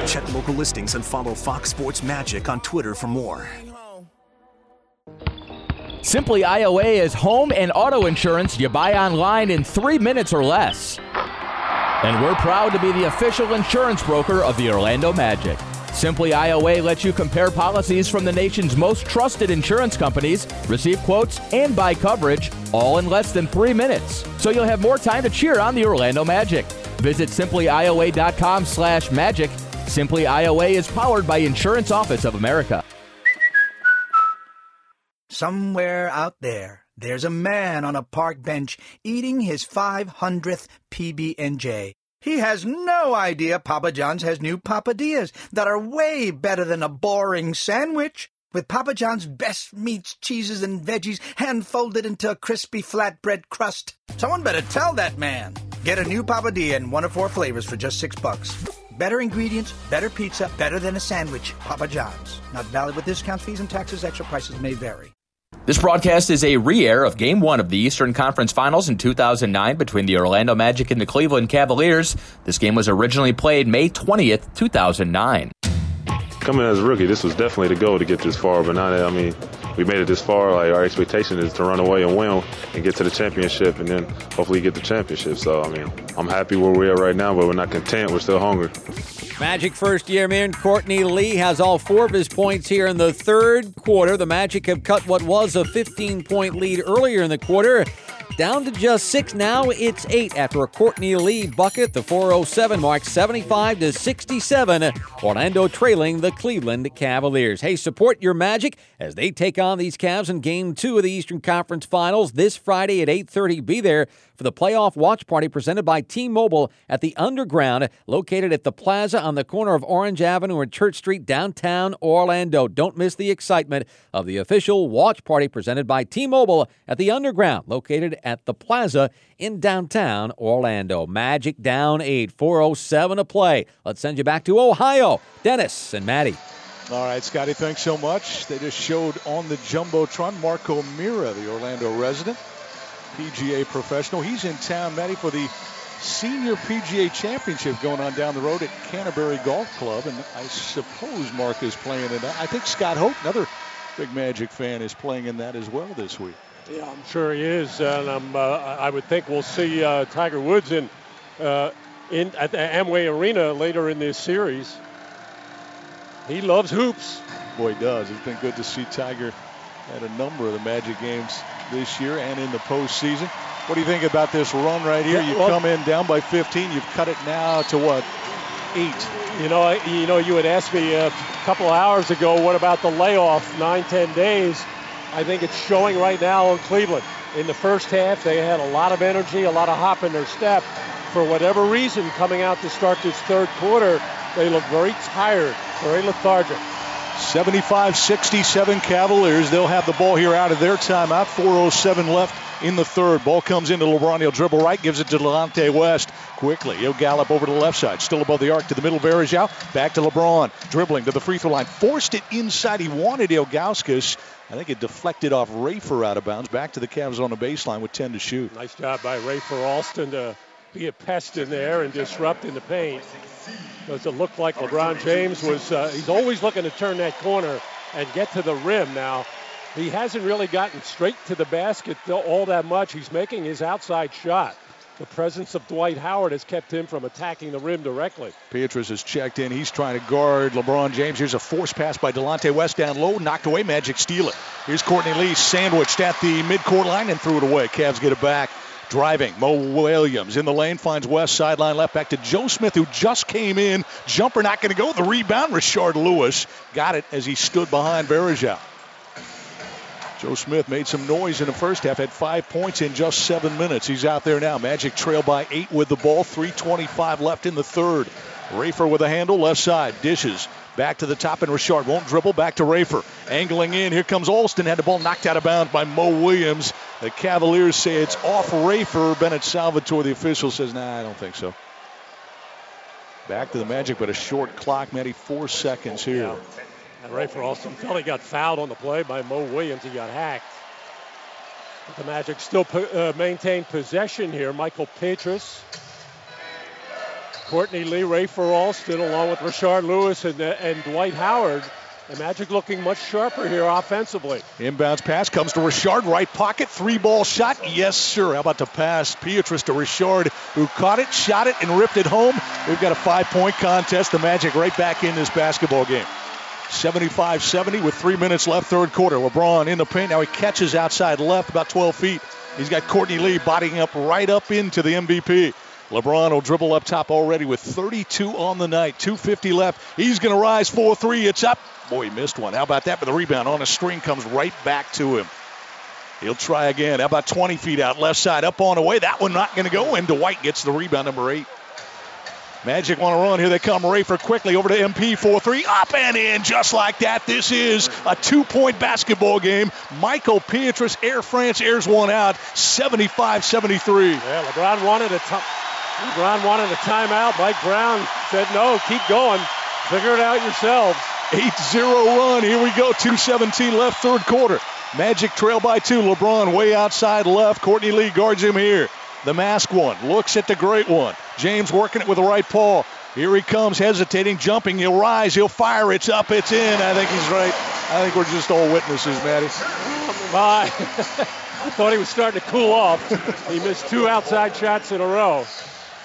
Check local listings and follow Fox Sports Magic on Twitter for more. Simply IOA is home and auto insurance you buy online in three minutes or less. And we're proud to be the official insurance broker of the Orlando Magic. Simply IOA lets you compare policies from the nation's most trusted insurance companies, receive quotes, and buy coverage all in less than three minutes. So you'll have more time to cheer on the Orlando Magic. Visit simplyioa.com slash magic. Simply IOA is powered by Insurance Office of America. Somewhere out there, there's a man on a park bench eating his 500th PB&J. He has no idea Papa John's has new Papadillas that are way better than a boring sandwich. With Papa John's best meats, cheeses, and veggies hand folded into a crispy flatbread crust. Someone better tell that man. Get a new Papadilla in one of four flavors for just six bucks. Better ingredients, better pizza, better than a sandwich. Papa John's. Not valid with discounts, fees, and taxes. Extra prices may vary. This broadcast is a re air of Game 1 of the Eastern Conference Finals in 2009 between the Orlando Magic and the Cleveland Cavaliers. This game was originally played May 20th, 2009. Coming as a rookie, this was definitely the goal to get this far, but now that, I mean, we made it this far, like our expectation is to run away and win and get to the championship and then hopefully get the championship. So, I mean, I'm happy where we're right now, but we're not content. We're still hungry. Magic first year man Courtney Lee has all four of his points here in the third quarter. The Magic have cut what was a 15 point lead earlier in the quarter down to just six. Now it's eight after a Courtney Lee bucket. The 407 mark 75 to 67. Orlando trailing the Cleveland Cavaliers. Hey, support your Magic as they take on these Cavs in Game Two of the Eastern Conference Finals this Friday at 8:30. Be there for the playoff watch party presented by T-Mobile at the Underground, located at the Plaza on the corner of Orange Avenue and Church Street, downtown Orlando. Don't miss the excitement of the official watch party presented by T-Mobile at the Underground, located at the Plaza in downtown Orlando. Magic down 8, 407 to play. Let's send you back to Ohio. Dennis and Matty. All right, Scotty, thanks so much. They just showed on the Jumbotron Mark O'Meara, the Orlando resident, PGA professional. He's in town, Matty, for the Senior PGA Championship going on down the road at Canterbury Golf Club. And I suppose Mark is playing in that. I think Scott Hoch, another big Magic fan, is playing in that as well this week. Yeah, I'm sure he is, and I'm, uh, I would think we'll see uh, Tiger Woods in, uh, in at the Amway Arena later in this series. He loves hoops. Boy, he does. It's been good to see Tiger at a number of the Magic games this year and in the postseason. What do you think about this run right here? Yeah, you well- come in down by 15. You've cut it now to what? Eight. You know, I, you know, you had asked me a couple of hours ago, what about the layoff, nine, ten days? I think it's showing right now in Cleveland. In the first half, they had a lot of energy, a lot of hop in their step. For whatever reason, coming out to start this third quarter, they look very tired, very lethargic. 75 67 Cavaliers. They'll have the ball here out of their timeout. 4.07 left in the third. Ball comes into LeBron. He'll dribble right, gives it to Delonte West quickly. He'll gallop over to the left side. Still above the arc to the middle. Varejao. Back to LeBron. Dribbling to the free throw line. Forced it inside. He wanted Ilgauskas. I think it deflected off Rafer out of bounds. Back to the Cavs on the baseline with 10 to shoot. Nice job by Rafer Alston to be a pest in there and disrupt in the paint. Does it look like LeBron James was? Uh, he's always looking to turn that corner and get to the rim. Now, he hasn't really gotten straight to the basket all that much. He's making his outside shot. The presence of Dwight Howard has kept him from attacking the rim directly. Pietrus has checked in. He's trying to guard LeBron James. Here's a force pass by Delonte West down low. Knocked away. Magic steal it. Here's Courtney Lee sandwiched at the midcourt line and threw it away. Cavs get it back. Driving, Mo Williams in the lane finds West sideline left back to Joe Smith, who just came in. Jumper not going to go. The rebound, Rashard Lewis got it as he stood behind Varejao. Joe Smith made some noise in the first half, had five points in just seven minutes. He's out there now. Magic trail by eight with the ball. 3.25 left in the third. Rafer with a handle, left side, dishes. Back to the top, and Rashard won't dribble. Back to Rafer. Angling in. Here comes Alston. Had the ball knocked out of bounds by Mo Williams. The Cavaliers say it's off Rafer. Bennett Salvatore, the official, says, nah, I don't think so. Back to the Magic, but a short clock, maybe four seconds here. Yeah. And Rafer Alston felt he got fouled on the play by Mo Williams. He got hacked. But the Magic still uh, maintain possession here. Michael Pietrus, Courtney Lee, Rafer Alston, along with Rashard Lewis and, uh, and Dwight Howard. The Magic looking much sharper here offensively. Inbounds pass comes to Rashard, right pocket, three ball shot. Yes, sir. How about the pass? Pietrus to Rashard, who caught it, shot it, and ripped it home. We've got a five point contest. The Magic right back in this basketball game. 75 70 with three minutes left, third quarter. LeBron in the paint. Now he catches outside left about 12 feet. He's got Courtney Lee bodying up right up into the MVP. LeBron will dribble up top already with 32 on the night. 250 left. He's going to rise 4 3. It's up. Boy, he missed one. How about that? But the rebound on a string comes right back to him. He'll try again. How about 20 feet out, left side, up on the way. That one not going to go in. Dwight gets the rebound, number eight. Magic want to run. Here they come. Rafer quickly over to MP 4 3. Up and in just like that. This is a two point basketball game. Michael Pietrus, Air France airs one out 75 73. Yeah, LeBron wanted a t- LeBron wanted a timeout. Mike Brown said no, keep going. Figure it out yourselves. 8 0 run. Here we go. 217 left, third quarter. Magic trail by two. LeBron way outside left. Courtney Lee guards him here. The mask one looks at the great one. James working it with the right paw. Here he comes, hesitating, jumping. He'll rise, he'll fire. It's up, it's in. I think he's right. I think we're just all witnesses, Matty. My, [LAUGHS] I thought he was starting to cool off. He missed two outside shots in a row.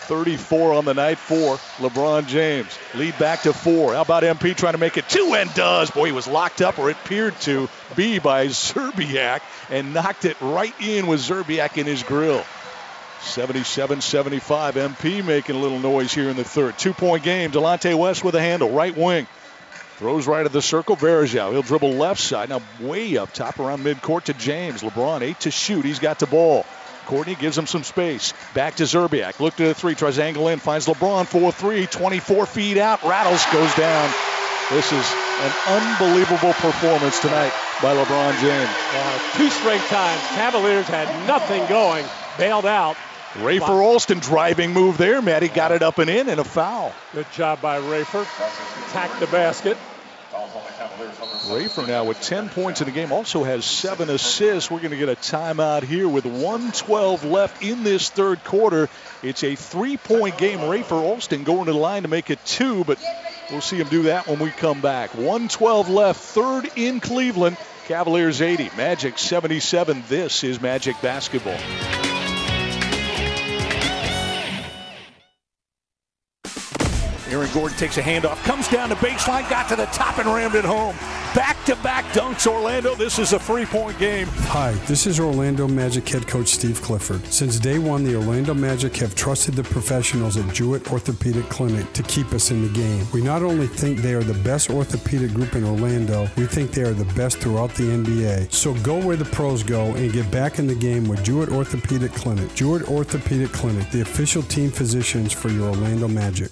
34 on the night for LeBron James. Lead back to four. How about MP trying to make it two and does? Boy, he was locked up, or it appeared to be by Szczerbiak and knocked it right in with Szczerbiak in his grill. 77 75. MP making a little noise here in the third. Two point game. Delonte West with a handle, right wing. Throws right at the circle. Varejao. He'll dribble left side. Now way up top around midcourt to James. LeBron, eight to shoot. He's got the ball. Courtney gives him some space. Back to Szczerbiak. Look to the three. Tries angle in. Finds LeBron 4 3. 24 feet out. Rattles goes down. This is an unbelievable performance tonight by LeBron James. Uh, two straight times. Cavaliers had nothing going. Bailed out. Rafer Alston driving move there. Matty got it up and in and a foul. Good job by Rafer. Attacked the basket. Rafer now with 10 points in the game, also has seven assists. We're going to get a timeout here with 112 left in this third quarter. It's a three point game. Rafer Alston going to the line to make it two, but we'll see him do that when we come back. 112 left, third in Cleveland. Cavaliers 80, Magic 77. This is Magic Basketball. Aaron Gordon takes a handoff, comes down the baseline, got to the top and rammed it home. Back to back dunks, Orlando. This is a three point game. Hi, this is Orlando Magic head coach Steve Clifford. Since day one, the Orlando Magic have trusted the professionals at Jewett Orthopedic Clinic to keep us in the game. We not only think they are the best orthopedic group in Orlando, we think they are the best throughout the NBA. So go where the pros go and get back in the game with Jewett Orthopedic Clinic. Jewett Orthopedic Clinic, the official team physicians for your Orlando Magic.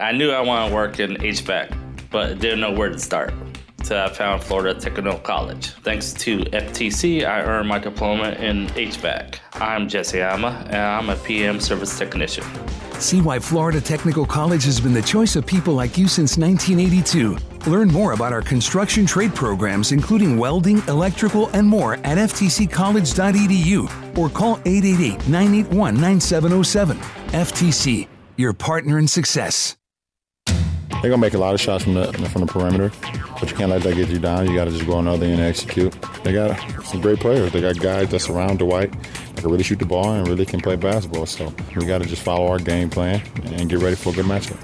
I knew I wanted to work in HVAC, but didn't know where to start. So I found Florida Technical College. Thanks to FTC, I earned my diploma in HVAC. I'm Jesse Ama, and I'm a PM service technician. See why Florida Technical College has been the choice of people like you since 1982. Learn more about our construction trade programs, including welding, electrical, and more at ftccollege.edu or call 888 981 9707. FTC, your partner in success. They're gonna make a lot of shots from the from the perimeter, but you can't let that get you down. You got to just go another and execute. They got some great players. They got guys that surround Dwight that can really shoot the ball and really can play basketball. So we got to just follow our game plan and get ready for a good matchup.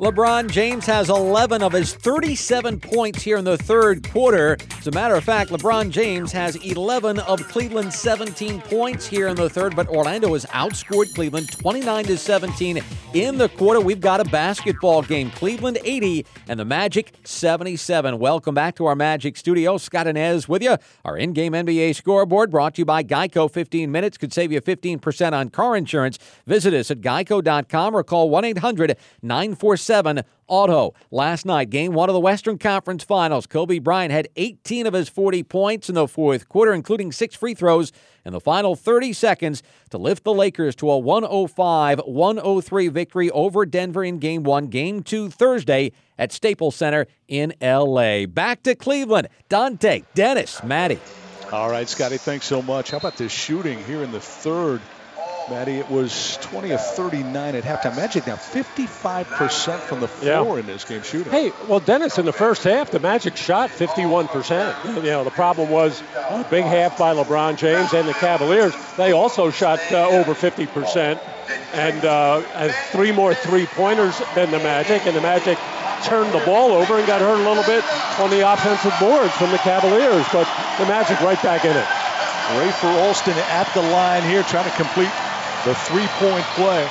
LeBron James has 11 of his 37 points here in the third quarter. As a matter of fact, LeBron James has 11 of Cleveland's 17 points here in the third, but Orlando has outscored Cleveland 29 to 17 in the quarter. We've got a basketball game. Cleveland 80 and the Magic 77. Welcome back to our Magic studio. Scott Anez with you. Our in-game NBA scoreboard brought to you by Geico. 15 minutes could save you 15% on car insurance. Visit us at geico.com or call 1-800 947 7 Auto. Last night, game one of the Western Conference Finals. Kobe Bryant had 18 of his 40 points in the fourth quarter, including six free throws in the final 30 seconds to lift the Lakers to a 105 103 victory over Denver in game one. Game two Thursday at Staples Center in LA. Back to Cleveland. Dante, Dennis, Matty. All right, Scotty, thanks so much. How about this shooting here in the third? Matty, it was 20 of 39 at halftime. Magic now 55% from the floor yeah. in this game shooting. Hey, well, Dennis, in the first half, the Magic shot 51%. You know, the problem was a big half by LeBron James and the Cavaliers. They also shot uh, over 50% and, uh, three more three pointers than the Magic, and the Magic turned the ball over and got hurt a little bit on the offensive boards from the Cavaliers, but the Magic right back in it. Rafer Alston at the line here, trying to complete the three-point play.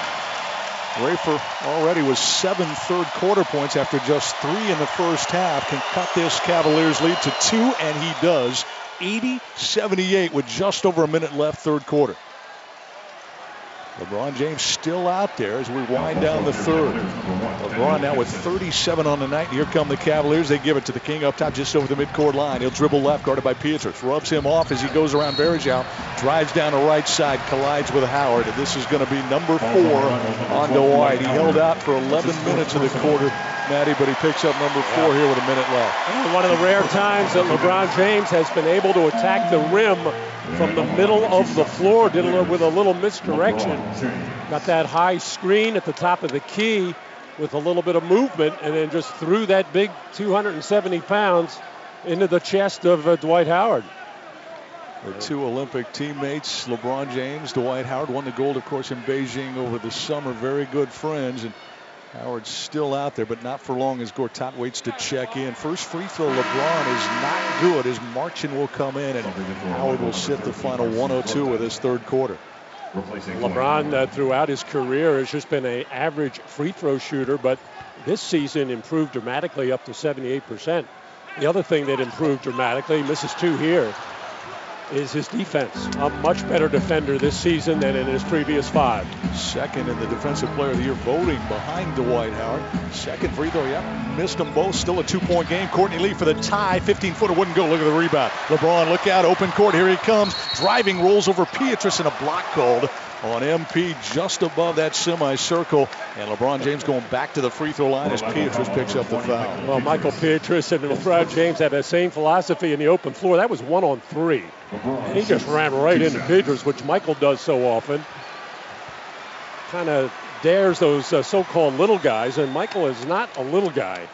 Rafer already was seven third quarter points after just three in the first half. Can cut this Cavaliers lead to two, and he does. 80-78 with just over a minute left third quarter. LeBron James still out there as we wind down the third. LeBron now with 37 on the night. Here come the Cavaliers. They give it to the King up top just over the midcourt line. He'll dribble left, guarded by Pietrus. Rubs him off as he goes around Varejao. Drives down the right side, collides with Howard. And this is going to be number four on Dwight. He held out for 11 minutes of the quarter, Matty, but he picks up number four here with a minute left. One of the rare times that LeBron James has been able to attack the rim from the middle of the floor, did it with a little misdirection. Got that high screen at the top of the key with a little bit of movement, and then just threw that big 270 pounds into the chest of uh, Dwight Howard. The two Olympic teammates, LeBron James, Dwight Howard, won the gold, of course, in Beijing over the summer. Very good friends. And Howard's still out there, but not for long as Gortat waits to check in. First free throw, LeBron is not good as Marcin will come in and Howard will sit the final 102 with his third quarter. LeBron uh, throughout his career has just been an average free throw shooter, but this season improved dramatically up to 78%. The other thing that improved dramatically, misses two here, is his defense. A much better defender this season than in his previous five. Second in the Defensive Player of the Year voting behind Dwight Howard. Second free throw, yeah. Missed them both. Still a two point game. Courtney Lee for the tie. 15 footer wouldn't go. Look at the rebound. LeBron, look out. Open court. Here he comes. Driving, rolls over Pietrus and a block called on MP just above that semicircle. And LeBron James going back to the free throw line as Pietrus picks up the foul. Well, Michael Pietrus and LeBron James have that same philosophy in the open floor. That was one on three. And he just ran right into Pietrus, which Michael does so often. Kind of dares those uh, so-called little guys, and Michael is not a little guy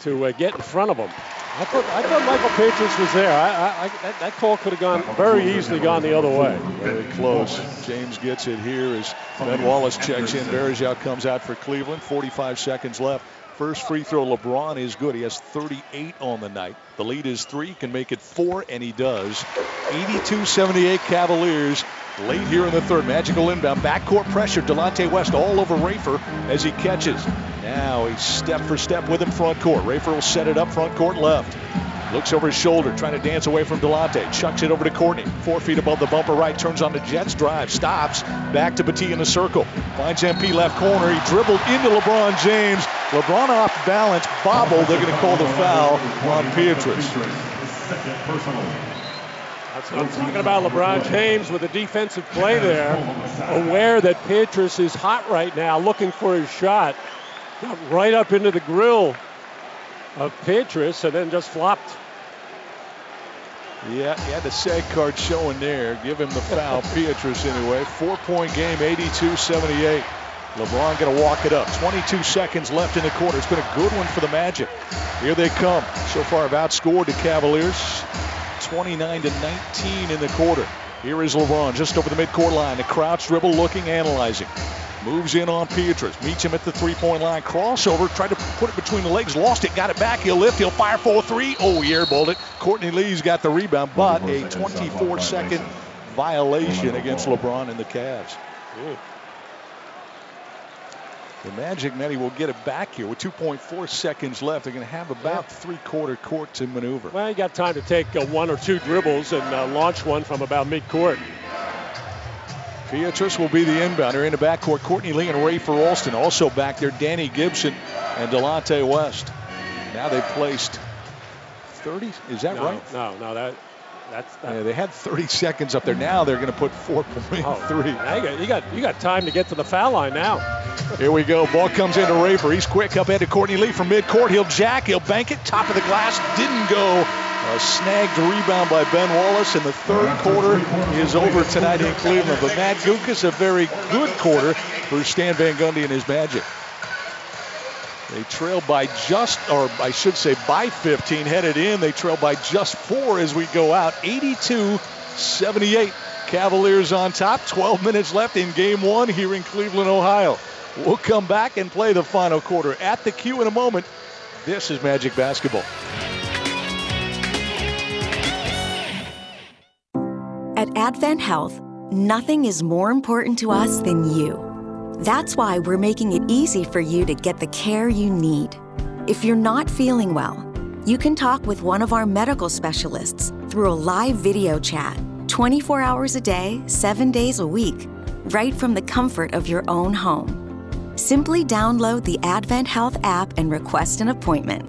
to uh, get in front of him. I thought, I thought Michael Pietrus was there. I, I, that, that, call could have gone very easily gone the other way. Very close. James gets it here as Ben Wallace checks in. Varejao comes out for Cleveland. 45 seconds left. First free throw, LeBron is good. He has 38 on the night. The lead is three, can make it four, and he does. 82-78 Cavaliers late here in the third. Magical inbound, backcourt pressure. Delonte West all over Rafer as he catches. Now he's step for step with him front court. Rafer will set it up front court left. Looks over his shoulder, trying to dance away from Delonte. Chucks it over to Courtney. Four feet above the bumper right. Turns on the Jets drive. Stops. Back to Petit in the circle. Finds MP left corner. He dribbled into LeBron James. LeBron off balance, bobble. They're going to call the foul on Pietrus. I'm talking about. LeBron James with a defensive play there, aware that Pietrus is hot right now, looking for his shot. Got right up into the grill of Pietrus and then just flopped. Yeah, he had the SAG card showing there. Give him the foul. [LAUGHS] Pietrus anyway. Four point game, 82 78. LeBron going to walk it up. 22 seconds left in the quarter. It's been a good one for the Magic. Here they come. So far, have outscored the Cavaliers 29 to 19 in the quarter. Here is LeBron just over the midcourt line. The crouch dribble, looking, analyzing. Moves in on Pietrus. Meets him at the three-point line. Crossover. Tried to put it between the legs. Lost it. Got it back. He'll lift. He'll fire for three. Oh, he airballed it. Courtney Lee's got the rebound, but a 24-second violation against LeBron and the Cavs. The Magic, Matty, will get it back here with 2.4 seconds left. They're going to have about three-quarter court to maneuver. Well, you got time to take uh, one or two dribbles and uh, launch one from about mid-court. Pietrus will be the inbounder in the backcourt. Courtney Lee and Rafer Alston also back there. Danny Gibson and Delonte West. Now they've placed 30. Is that no, right? No, no, that that's yeah, they had 30 [LAUGHS] seconds up there. Now they're going to put 4.3. Oh, you, got, you got you got time to get to the foul line now. Here we go. Ball comes into Rafer. He's quick up ahead to Courtney Lee from midcourt. He'll jack. He'll bank it. Top of the glass. Didn't go. A snagged rebound by Ben Wallace, and the third quarter is over tonight in Cleveland. But Matt Guokas, a very good quarter for Stan Van Gundy and his Magic. They trail by just, or I should say by 15 headed in. They trail by just four as we go out. 82 78. Cavaliers on top. 12 minutes left in game one here in Cleveland, Ohio. We'll come back and play the final quarter at the Q in a moment. This is Magic Basketball. At Advent Health, nothing is more important to us than you. That's why we're making it easy for you to get the care you need. If you're not feeling well, you can talk with one of our medical specialists through a live video chat 24 hours a day, 7 days a week, right from the comfort of your own home. Simply download the Advent Health app and request an appointment.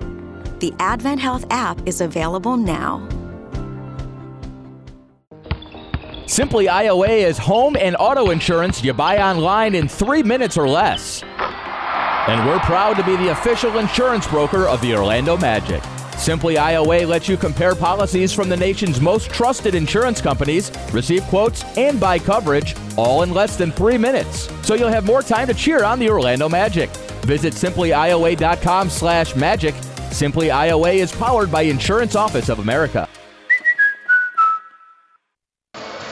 The Advent Health app is available now. Simply IOA is home and auto insurance you buy online in three minutes or less. And we're proud to be the official insurance broker of the Orlando Magic. Simply IOA lets you compare policies from the nation's most trusted insurance companies, receive quotes, and buy coverage all in less than three minutes. So you'll have more time to cheer on the Orlando Magic. Visit simplyioa.com slash magic. Simply IOA is powered by Insurance Office of America.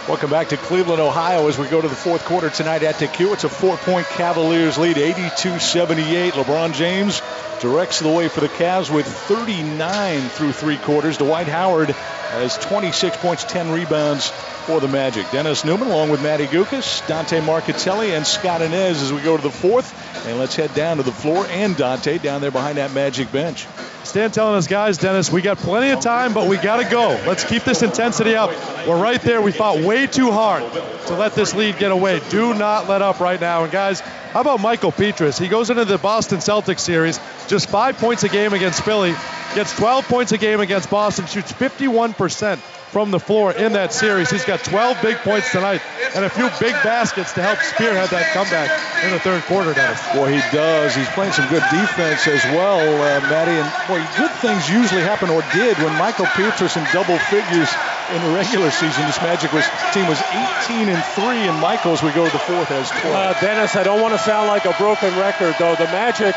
Welcome back to Cleveland, Ohio, as we go to the fourth quarter tonight at the Q. It's a four-point Cavaliers lead, 82-78. LeBron James directs the way for the Cavs with 39 through three quarters. Dwight Howard has 26 points, 10 rebounds for the Magic. Dennis Neumann, along with Matty Guokas, Dante Marchitelli, and Scott Anez as we go to the fourth. And let's head down to the floor and Dante down there behind that Magic bench. Stan telling us, guys, Dennis, we got plenty of time, but we got to go. Let's keep this intensity up. We're right there. We fought way too hard to let this lead get away. Do not let up right now. And, guys, how about Michael Pietrus? He goes into the Boston Celtics series, just five points a game against Philly, gets 12 points a game against Boston, shoots 51% from the floor in that series. He's got 12 big points tonight and a few big baskets to help spearhead that comeback in the third quarter, Dennis. Boy, he does. He's playing some good defense as well, uh, Matty. And boy, good things usually happen or did when Michael Pietrus in double figures in the regular season. This Magic was team was 18 and three, and Michael's we go to the fourth as 12. Uh, Dennis, I don't want to sound like a broken record though. The Magic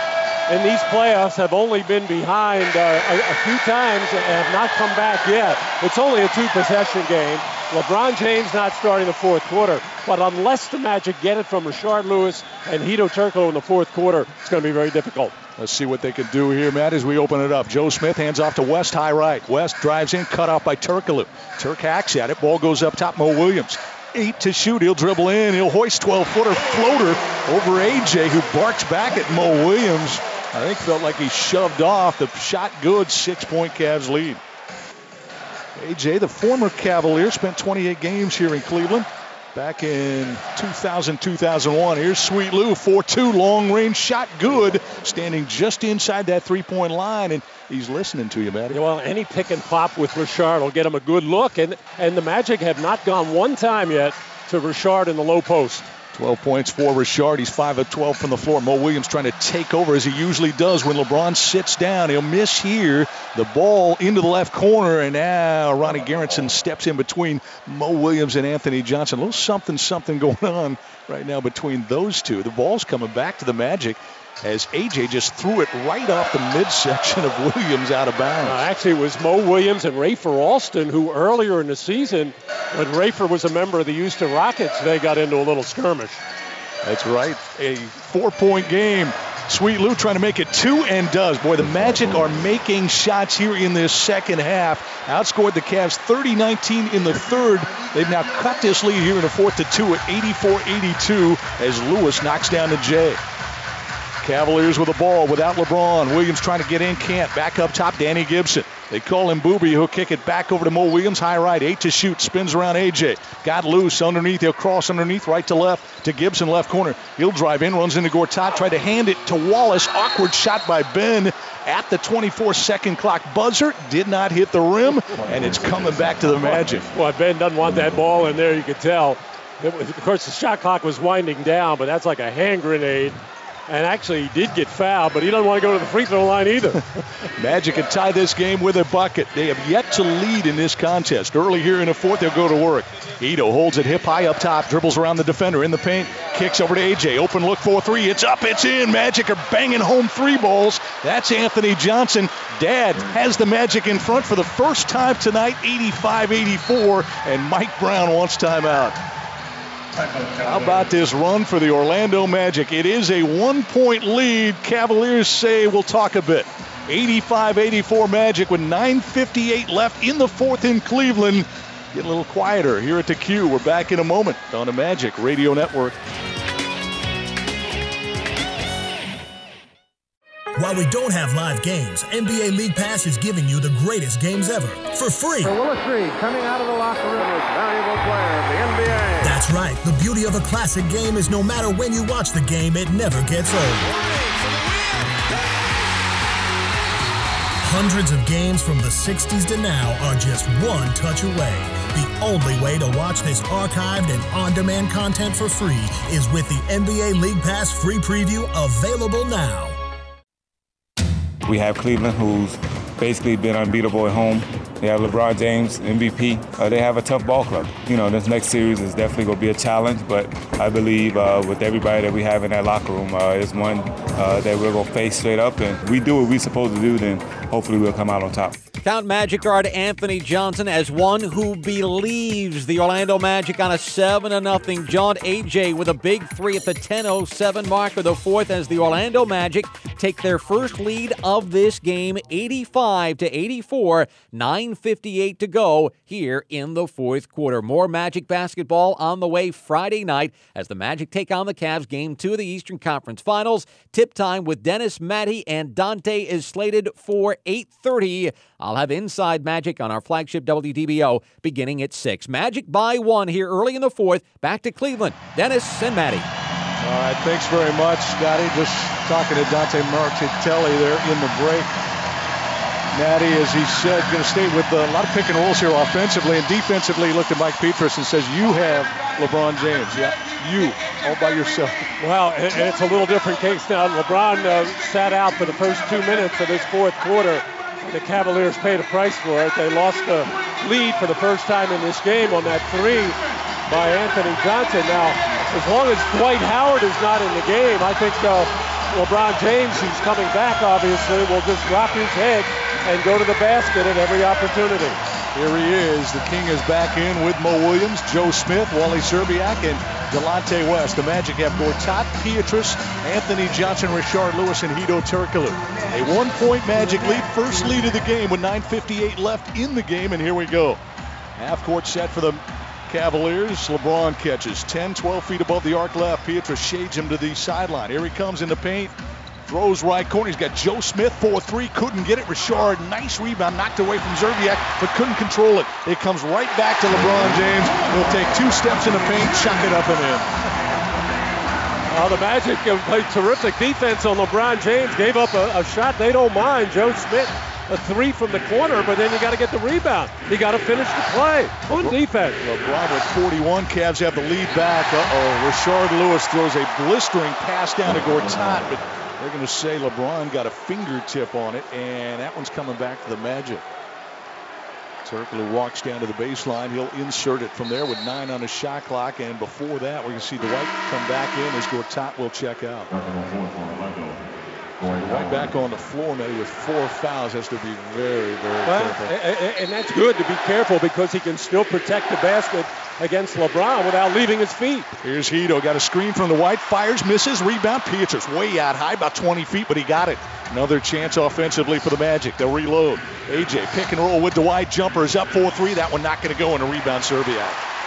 in these playoffs have only been behind uh, a, a, few times and have not come back yet. It's only a two possession game. LeBron James not starting the fourth quarter. But unless the Magic get it from Rashard Lewis and Hedo Turkoglu in the fourth quarter, it's going to be very difficult. Let's see what they can do here, Matt, as we open it up. Joe Smith hands off to West high right. West drives in, cut off by Turkoglu. Turk hacks at it. Ball goes up top. Mo Williams. Eight to shoot. He'll dribble in. He'll hoist 12 footer floater over AJ, who barks back at Mo Williams. I think felt like he shoved off. The shot good, six point Cavs lead. AJ, the former Cavalier, spent 28 games here in Cleveland. back in 2000, 2001. Here's Sweet Lou, 4-2, long range shot, good, standing just inside that three-point line, and he's listening to you, Matty. Yeah, well, any pick and pop with Rashard will get him a good look, and and the Magic have not gone one time yet to Rashard in the low post. 12 points for Rashard. He's 5 of 12 from the floor. Mo Williams trying to take over as he usually does when LeBron sits down. He'll miss here. The ball into the left corner, and now Ronnie Garretson steps in between Mo Williams and Anthony Johnson. A little something, something [LAUGHS] going on right now between those two. The ball's coming back to the Magic as AJ just threw it right off the midsection of Williams out of bounds. Uh, actually, it was Mo Williams and Rafer Alston who earlier in the season, when Rafer was a member of the Houston Rockets, they got into a little skirmish. That's right. A four-point game. Sweet Lou trying to make it two and does. Boy, the Magic are making shots here in this second half. Outscored the Cavs 30-19 in the third. They've now cut this lead here in the fourth to two at 84-82 as Lewis knocks down the J. Cavaliers with the ball without LeBron. Williams trying to get in, can't. Back up top, Danny Gibson. They call him Booby. He'll kick it back over to Mo Williams. High right, eight to shoot. Spins around AJ. Got loose underneath. He'll cross underneath, right to left to Gibson, left corner. He'll drive in, runs into Gortat. Tried to hand it to Wallace. Awkward shot by Ben at the 24 second clock buzzer. Did not hit the rim, and it's coming back to the Magic. Well, Ben doesn't want that ball in there. You could tell. Was, of course, the shot clock was winding down, but that's like a hand grenade. And actually, he did get fouled, but he doesn't want to go to the free throw line either. [LAUGHS] Magic can tie this game with a bucket. They have yet to lead in this contest. Early here in the fourth, they'll go to work. Hedo holds it hip high up top, dribbles around the defender in the paint, kicks over to AJ. Open look for three. It's up, it's in. Magic are banging home three balls. That's Anthony Johnson. Dad has the Magic in front for the first time tonight, 85 84, and Mike Brown wants timeout. How about this run for the Orlando Magic? It is a one point lead. Cavaliers say we'll talk a bit. 85 84 Magic with 9.58 left in the fourth in Cleveland. Get a little quieter here at the Q. We're back in a moment on the Magic Radio Network. While we don't have live games, NBA League Pass is giving you the greatest games ever for free. For Willis Reed coming out of the locker room, most valuable player of the NBA. That's right. The beauty of a classic game is no matter when you watch the game, it never gets old. Hundreds of games from the 60s to now are just one touch away. The only way to watch this archived and on demand content for free is with the NBA League Pass free preview available now. We have Cleveland, who's basically been unbeatable at home. They have LeBron James, MVP. Uh, they have a tough ball club. You know, this next series is definitely going to be a challenge, but I believe uh, with everybody that we have in that locker room, uh, it's one uh, that we're going to face straight up. And we do what we're supposed to do, then hopefully we'll come out on top. Count Magic guard Anthony Johnson as one who believes the Orlando Magic on a 7 0 John AJ with a big three at the 10.07 mark of the fourth as the Orlando Magic take their first lead of this game 85 to 84, 9.58 to go here in the fourth quarter. More Magic basketball on the way Friday night as the Magic take on the Cavs game two of the Eastern Conference Finals. Tip time with Dennis Matty and Dante is slated for 8.30. I'll have Inside Magic on our flagship WDBO beginning at 6. Magic by one here early in the fourth. Back to Cleveland. Dennis and Matty. All right, thanks very much, Scotty. Just talking to Dante Marchitelli there in the break. Matty, as he said, going to stay with a lot of pick and rolls here offensively and defensively. Looked at Mike Pietrus and says, "You have LeBron James, yeah, you all by yourself." Well, it's a little different case now. LeBron uh, sat out for the first two minutes of this fourth quarter. The Cavaliers paid a price for it. They lost the lead for the first time in this game on that three by Anthony Johnson. Now, as long as Dwight Howard is not in the game, I think uh, LeBron James, who's coming back, obviously, will just drop his head and go to the basket at every opportunity. Here he is. The King is back in with Mo Williams, Joe Smith, Wally Szczerbiak, and Delonte West. The Magic have Gortat, Pietrus, Anthony Johnson, Rashard Lewis, and Hedo Turkoglu. A one-point Magic lead, first lead of the game with 9.58 left in the game, and here we go. Half court set for the Cavaliers. LeBron catches 10, 12 feet above the arc left. Pietrus shades him to the sideline. Here he comes in the paint. Throws right corner. He's got Joe Smith 4-3. Couldn't get it. Rashard, nice rebound. Knocked away from Szczerbiak, but couldn't control it. It comes right back to LeBron James. He'll take two steps in the paint, chuck it up and in. Uh, the Magic have played terrific defense on LeBron James. Gave up a, a shot they don't mind. Joe Smith a three from the corner, but then you got to get the rebound. You got to finish the play. Good defense. LeBron with 41. Cavs have the lead back. Uh-oh. Rashard Lewis throws a blistering pass down to Gortat, [LAUGHS] but they're going to say LeBron got a fingertip on it, and that one's coming back to the Magic. Turkoglu walks down to the baseline. He'll insert it from there with nine on the shot clock. And before that, we're going to see Dwight come back in as Gortat will check out. Going right back on the floor now with four fouls. Has to be very, very well, careful. And that's good to be careful because he can still protect the basket against LeBron without leaving his feet. Here's Hedo. Got a screen from the Dwight. Fires, misses. Rebound. Pietrus way out high, about 20 feet, but he got it. Another chance offensively for the Magic. They'll reload. AJ pick and roll with the Dwight. Jumper is up 4-3. That one not going to go in a rebound. Szczerbiak. While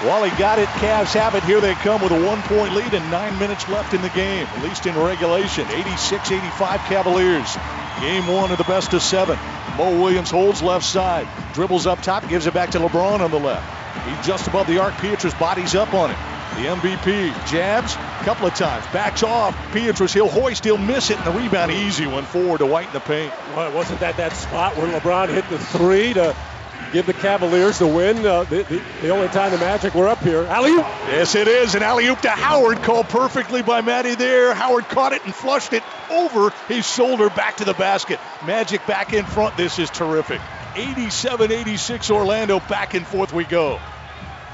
he got it, Cavs have it. Here they come with a one-point lead and nine minutes left in the game, at least in regulation. 86-85 Cavaliers. Game one of the best of seven. Mo Williams holds left side, dribbles up top, gives it back to LeBron on the left. He's just above the arc. Pietrus bodies up on it. The MVP jabs a couple of times, backs off. Pietrus, he'll hoist, he'll miss it, and the rebound easy one forward to Dwight in the paint. Well, wasn't that that spot where LeBron hit the three to give the Cavaliers the win. Uh, the, the, the, only time the Magic were up here. Alley oop. Yes, it is. An alley oop to Howard, called perfectly by Matty there. Howard caught it and flushed it over his shoulder back to the basket. Magic back in front. This is terrific. 87 86 Orlando. Back and forth we go.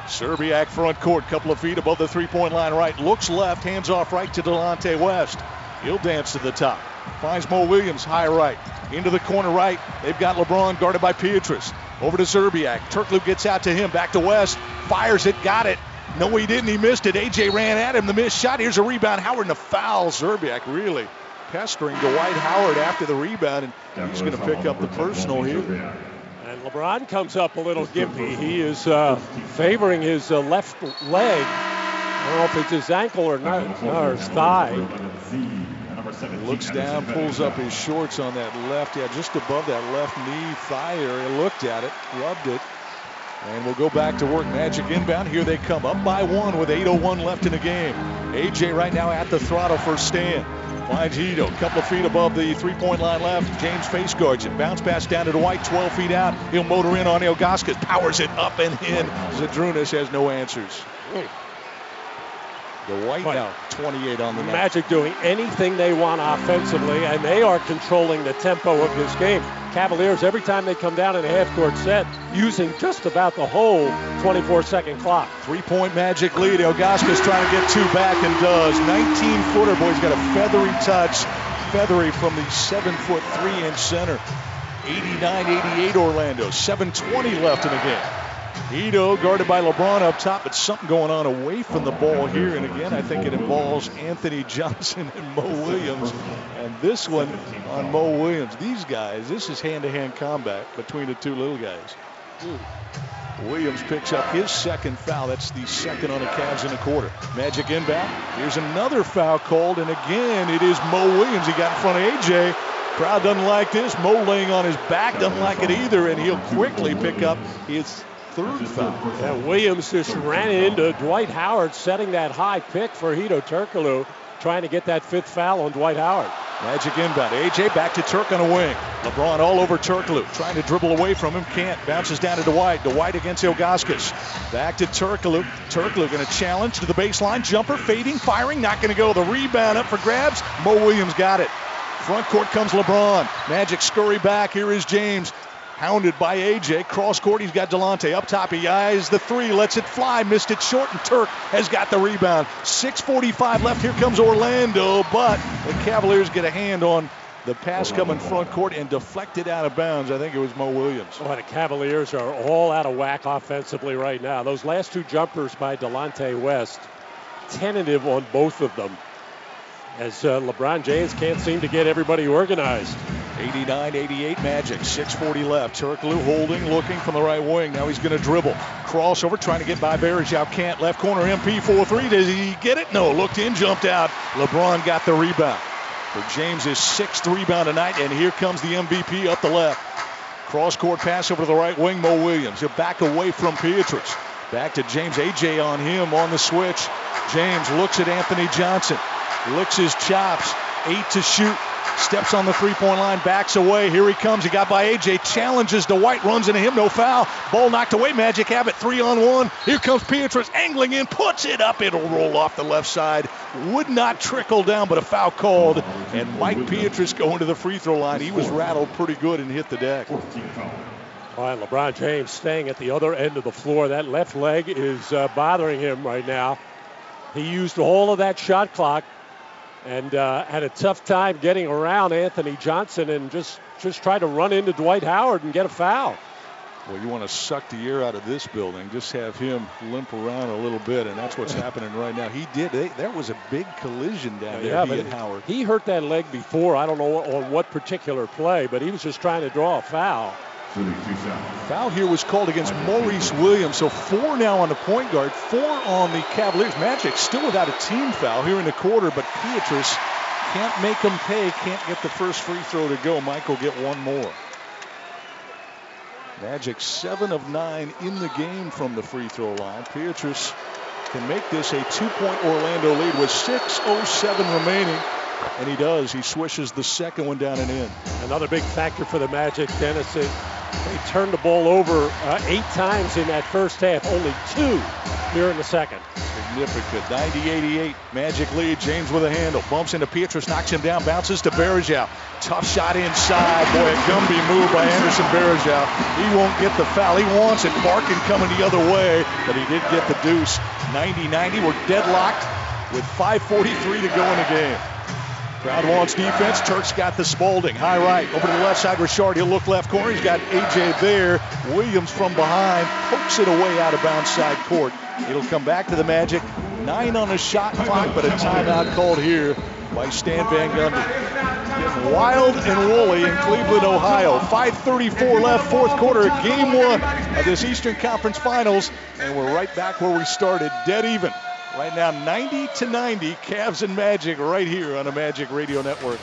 Szczerbiak front court, couple of feet above the three point line right. Looks left, hands off right to Delonte West. He'll dance to the top. Finds Mo Williams high right. Into the corner right. They've got LeBron guarded by Pietrus. Over to Szczerbiak. Turkoglu gets out to him. Back to West. Fires it. Got it. No, he didn't. He missed it. AJ ran at him. The missed shot. Here's a rebound. Howard and a foul. Szczerbiak really pestering Dwight Howard after the rebound, and he's going to pick up the personal here. And LeBron comes up a little gimpy. He is uh, favoring his uh, left leg. I don't know if it's his ankle or not, or his thigh. Looks down, pulls up his shorts on that left, yeah, just above that left knee thigh area. Looked at it, rubbed it, and we'll go back to work. Magic inbound. Here they come, up by one with 8:01 left in the game. AJ right now at the throttle for Stan. Finds Hedo, a couple of feet above the three-point line left. James face guards it. Bounce pass down to Dwight, 12 feet out. He'll motor in on Ilgauskas, powers it up and in. Zydrunas has no answers. The Dwight now 28 on the night. Magic doing anything they want offensively, and they are controlling the tempo of this game. Cavaliers, every time they come down in a half-court set, using just about the whole 24-second clock. Three-point Magic lead. Ilgauskas trying to get two back and does. 19-footer, boy, he's got a feathery touch. Feathery from the seven-foot, three-inch center. 89-88 Orlando. 7:20 left in the game. Hedo guarded by LeBron up top, but something going on away from the ball here. And again, I think it involves Anthony [LAUGHS] Johnson and Mo Williams. And this one on Mo Williams. These guys, this is hand-to-hand combat between the two little guys. Williams picks up his second foul. That's the second on the Cavs in the quarter. Magic inbound. Here's another foul called, and again, it is Mo Williams. He got in front of AJ. Crowd doesn't like this. Mo laying on his back doesn't like it either, and he'll quickly pick up his third foul. Yeah, Williams just ran into Dwight Howard, setting that high pick for Hedo Turkoglu, trying to get that fifth foul on Dwight Howard. Magic inbound. AJ back to Turk on a wing. LeBron all over Turkoglu, trying to dribble away from him. Can't. Bounces down to Dwight. Dwight against Ilgauskas. Back to Turkoglu. Turkoglu going to challenge to the baseline. Jumper, fading, firing. Not going to go. The rebound up for grabs. Mo Williams got it. Front court comes LeBron. Magic scurry back. Here is James. Hounded by AJ. Cross court, he's got Delonte. Up top, he eyes the three, lets it fly, missed it short, and Turk has got the rebound. 6.45 left. Here comes Orlando, but the Cavaliers get a hand on the pass coming front court and deflected out of bounds. I think it was Mo Williams. Oh, the Cavaliers are all out of whack offensively right now. Those last two jumpers by Delonte West, tentative on both of them as uh, LeBron James can't seem to get everybody organized. 89 88 Magic, 6.40 left. Turkoglu holding, looking from the right wing. Now he's going to dribble. crossover, trying to get by Varejao. Can't. Left corner, MP 4 3. Does he get it? No. Looked in, jumped out. LeBron got the rebound. For James' sixth rebound tonight, and here comes the MVP up the left. Cross court pass over to the right wing, Mo Williams. He'll back away from Pietrus. Back to James. AJ on him on the switch. James looks at Anthony Johnson. Licks his chops. Eight to shoot. Steps on the three point line, backs away. Here he comes. He got by AJ, challenges Dwight, runs into him, no foul. Ball knocked away. Magic it three on one. Here comes Pietrus, angling in, puts it up. It'll roll off the left side. Would not trickle down, but a foul called. And Mike Pietrus going to the free throw line. He was rattled pretty good and hit the deck. All right, LeBron James staying at the other end of the floor. That left leg is uh, bothering him right now. He used all of that shot clock and uh, had a tough time getting around Anthony Johnson and just just tried to run into Dwight Howard and get a foul. Well, you want to suck the air out of this building, just have him limp around a little bit, and that's what's [LAUGHS] happening right now. He did. They, there was a big collision down there. Yeah, he but Howard. He hurt that leg before. I don't know on what particular play, but he was just trying to draw a foul. Foul here was called against Maurice Williams. So four now on the point guard, four on the Cavaliers. Magic still without a team foul here in the quarter, but Pietrus can't make them pay, can't get the first free throw to go. Michael get one more. Magic seven of nine in the game from the free throw line. Pietrus can make this a two-point Orlando lead with 6.07 remaining. And he does. He swishes the second one down and in. Another big factor for the Magic, Dennis, is they turned the ball over uh, eight times in that first half, only two here in the second. Significant. 90-88. Magic lead. James with a handle. Bumps into Pietrus, knocks him down, bounces to Varejao. Tough shot inside. Boy, a Gumby move by Anderson Varejao. He won't get the foul. He wants it. Barkin coming the other way, but he did get the deuce. 90-90. We're deadlocked with 5.43 to go in the game. Crowd wants defense. Turk's got the Spalding. High right. Over to the left side. Rashard. He'll look left corner. He's got AJ there. Williams from behind. Pokes it away out of bounds side court. It'll come back to the Magic. Nine on the shot clock, but a timeout called here by Stan Van Gundy. Wild and woolly in Cleveland, Ohio. 5.34 left, fourth quarter, game one of this Eastern Conference Finals. And we're right back where we started, dead even. Right now, 90 to 90, Cavs and Magic right here on the Magic Radio Network.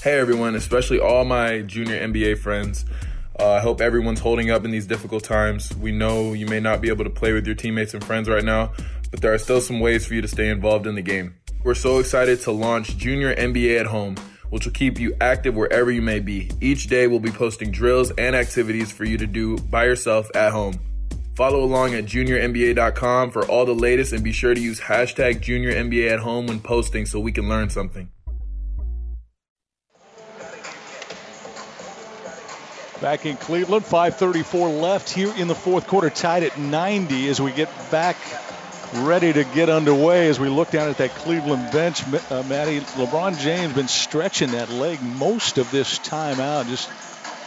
Hey everyone, especially all my junior NBA friends. Uh, I hope everyone's holding up in these difficult times. We know you may not be able to play with your teammates and friends right now, but there are still some ways for you to stay involved in the game. We're so excited to launch Junior NBA at Home which will keep you active wherever you may be. Each day we'll be posting drills and activities for you to do by yourself at home. Follow along at juniornba.com for all the latest and be sure to use hashtag juniornba at home when posting so we can learn something. Back in Cleveland, 5.34 left here in the fourth quarter, tied at 90 as we get back ready to get underway as we look down at that Cleveland bench. Uh, Matty, LeBron James been stretching that leg most of this time out, just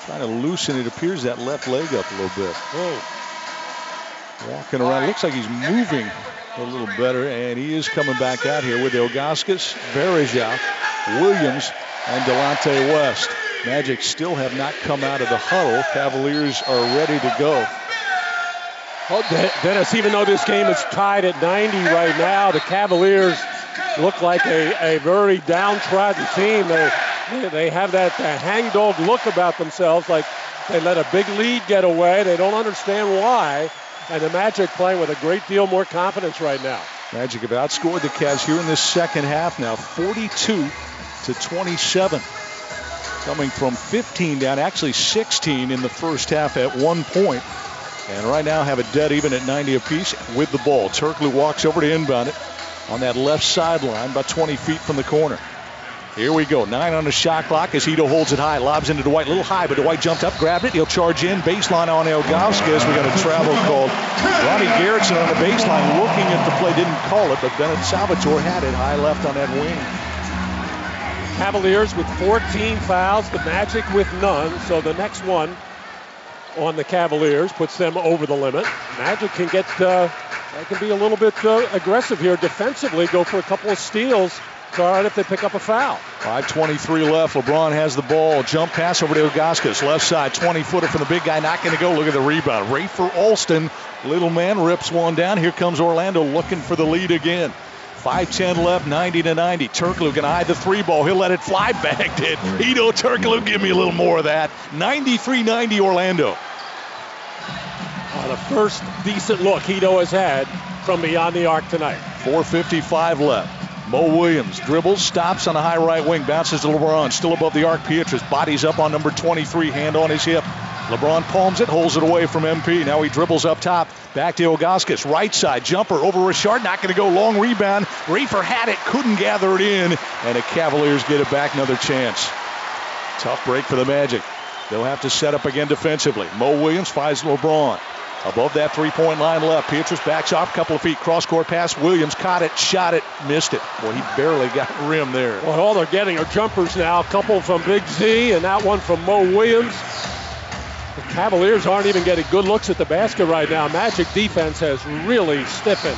trying to loosen it. Appears that left leg up a little bit. Whoa. Walking around. Looks like he's moving a little better, and he is coming back out here with Ilgauskas, Varejao, Williams, and Delonte West. Magic still have not come out of the huddle. Cavaliers are ready to go. Oh, well, Dennis, even though this game is tied at 90 right now, the Cavaliers look like a, a very downtrodden team. They, they have that, that hangdog look about themselves, like they let a big lead get away. They don't understand why. And the Magic playing with a great deal more confidence right now. Magic have outscored the Cavs here in this second half now, 42 to 27. Coming from 15 down, actually 16 in the first half at one point. And right now have a dead even at 90 apiece with the ball. Turkoglu walks over to inbound it on that left sideline, about 20 feet from the corner. Here we go. Nine on the shot clock as Hedo holds it high. Lobs into Dwight. A little high, but Dwight jumped up, grabbed it. He'll charge in. Baseline on Ilgauskas. We got a travel called. Ronnie Garretson on the baseline looking at the play. Didn't call it, but Bennett Salvatore had it high left on that wing. Cavaliers with 14 fouls. The Magic with none. So the next one on the Cavaliers, puts them over the limit. Magic can get, uh, can be a little bit uh, aggressive here defensively, go for a couple of steals It's all right if they pick up a foul. 5.23 left. LeBron has the ball. Jump pass over to Ilgauskas. Left side, 20 footer from the big guy. Not going to go. Look at the rebound. Rafer Alston, little man, rips one down. Here comes Orlando looking for the lead again. 5-10 left, 90 to 90. Turkoglu can hide the three ball. He'll let it fly. Bagged it. Hedo Turkoglu, give me a little more of that. 93-90 Orlando. Uh, the first decent look Hedo has had from beyond the arc tonight. 4.55 left. Mo Williams dribbles, stops on the high right wing, bounces to LeBron, still above the arc. Pietrus bodies up on number 23, hand on his hip. LeBron palms it, holds it away from MP. Now he dribbles up top. Back to Ilgauskas. Right side jumper over Rashard. Not going to go. Long rebound. Rafer had it, couldn't gather it in. And the Cavaliers get it back. Another chance. Tough break for the Magic. They'll have to set up again defensively. Mo Williams finds LeBron. Above that three point line left. Pietrus backs off a couple of feet. Cross court pass. Williams caught it, shot it, missed it. Boy, he barely got rim there. Well, all they're getting are jumpers now. A couple from Big Z and that one from Mo Williams. The Cavaliers aren't even getting good looks at the basket right now. Magic defense has really stiffened.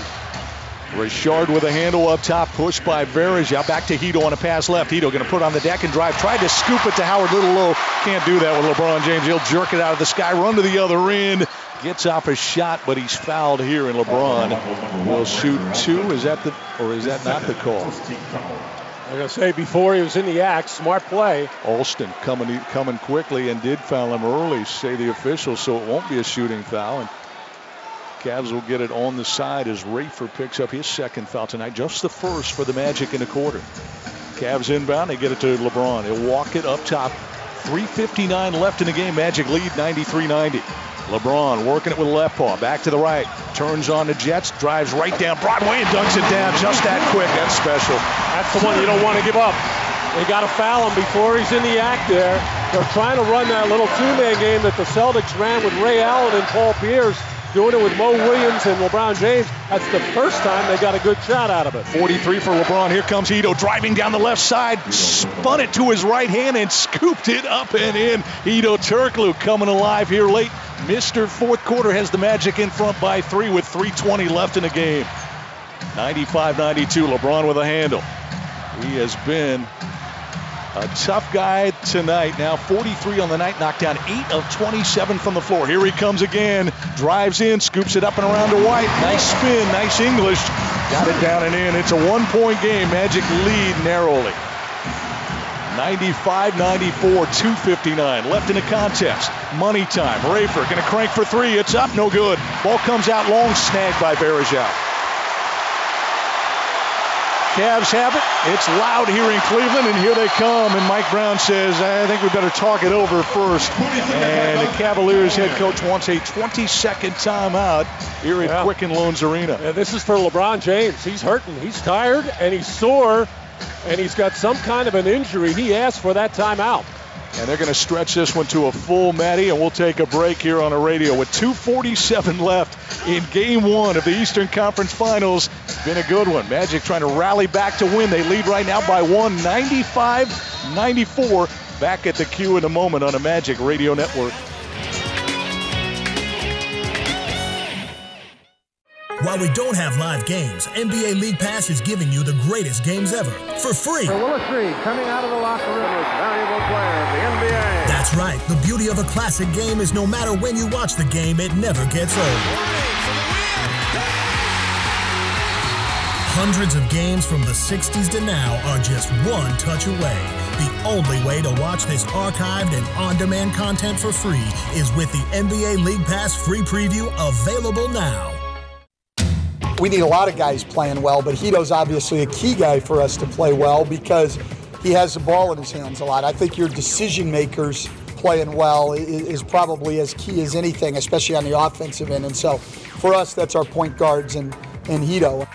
Rashard with a handle up top, pushed by Varejao. Back to Hedo on a pass left. Hedo going to put on the deck and drive. Tried to scoop it to Howard Little low. Can't do that with LeBron James. He'll jerk it out of the sky, run to the other end. Gets off a shot, but he's fouled here, and LeBron will shoot two. Is that the or is that not the call? Like gonna say before he was in the act, smart play. Alston coming coming quickly and did foul him early, say the officials, so it won't be a shooting foul. And Cavs will get it on the side as Rafer picks up his second foul tonight, just the first for the Magic in the quarter. Cavs inbound, they get it to LeBron. He'll walk it up top. 3.59 left in the game. Magic lead 93 90. LeBron working it with left paw. Back to the right. Turns on the Jets. Drives right down Broadway and dunks it down just that quick. That's special. That's the one you don't want to give up. They got to foul him before he's in the act there. They're trying to run that little two-man game that the Celtics ran with Ray Allen and Paul Pierce doing it with Mo Williams and LeBron James. That's the first time they got a good shot out of it. 43 for LeBron. Here comes Hedo driving down the left side, spun it to his right hand and scooped it up and in. Hedo Turkoglu coming alive here late. Mr. Fourth Quarter has the Magic in front by three with 3.20 left in the game. 95-92, LeBron with a handle. He has been a tough guy tonight. Now 43 on the night, knocked down 8 of 27 from the floor. Here he comes again. Drives in, scoops it up and around to White. Nice spin, nice English. Got it down and in. It's a one point game. Magic lead narrowly. 95 94, 259 left in the contest. Money time. Rafer going to crank for three. It's up, no good. Ball comes out long, snagged by Varejao. Cavs have it. It's loud here in Cleveland, and here they come. And Mike Brown says, I think we better talk it over first. And the Cavaliers head coach wants a 20 second timeout here at yeah. Quicken Loans Arena. Yeah, this is for LeBron James. He's hurting. He's tired and he's sore, and he's got some kind of an injury. He asked for that timeout. And they're going to stretch this one to a full Matty, and we'll take a break here on the radio with 2:47 left in Game One of the Eastern Conference Finals. Been a good one. Magic trying to rally back to win. They lead right now by one, 95-94. Back at the Q in a moment on the Magic Radio Network. While we don't have live games, NBA League Pass is giving you the greatest games ever for free. For Willis Reed coming out of the locker room, most valuable player of the NBA. That's right. The beauty of a classic game is no matter when you watch the game, it never gets old. Hundreds of games from the 60s to now are just one touch away. The only way to watch this archived and on demand content for free is with the NBA League Pass free preview available now. We need a lot of guys playing well, but Hedo's obviously a key guy for us to play well because he has the ball in his hands a lot. I think your decision makers playing well is, probably as key as anything, especially on the offensive end. And so for us, that's our point guards and, and Hedo.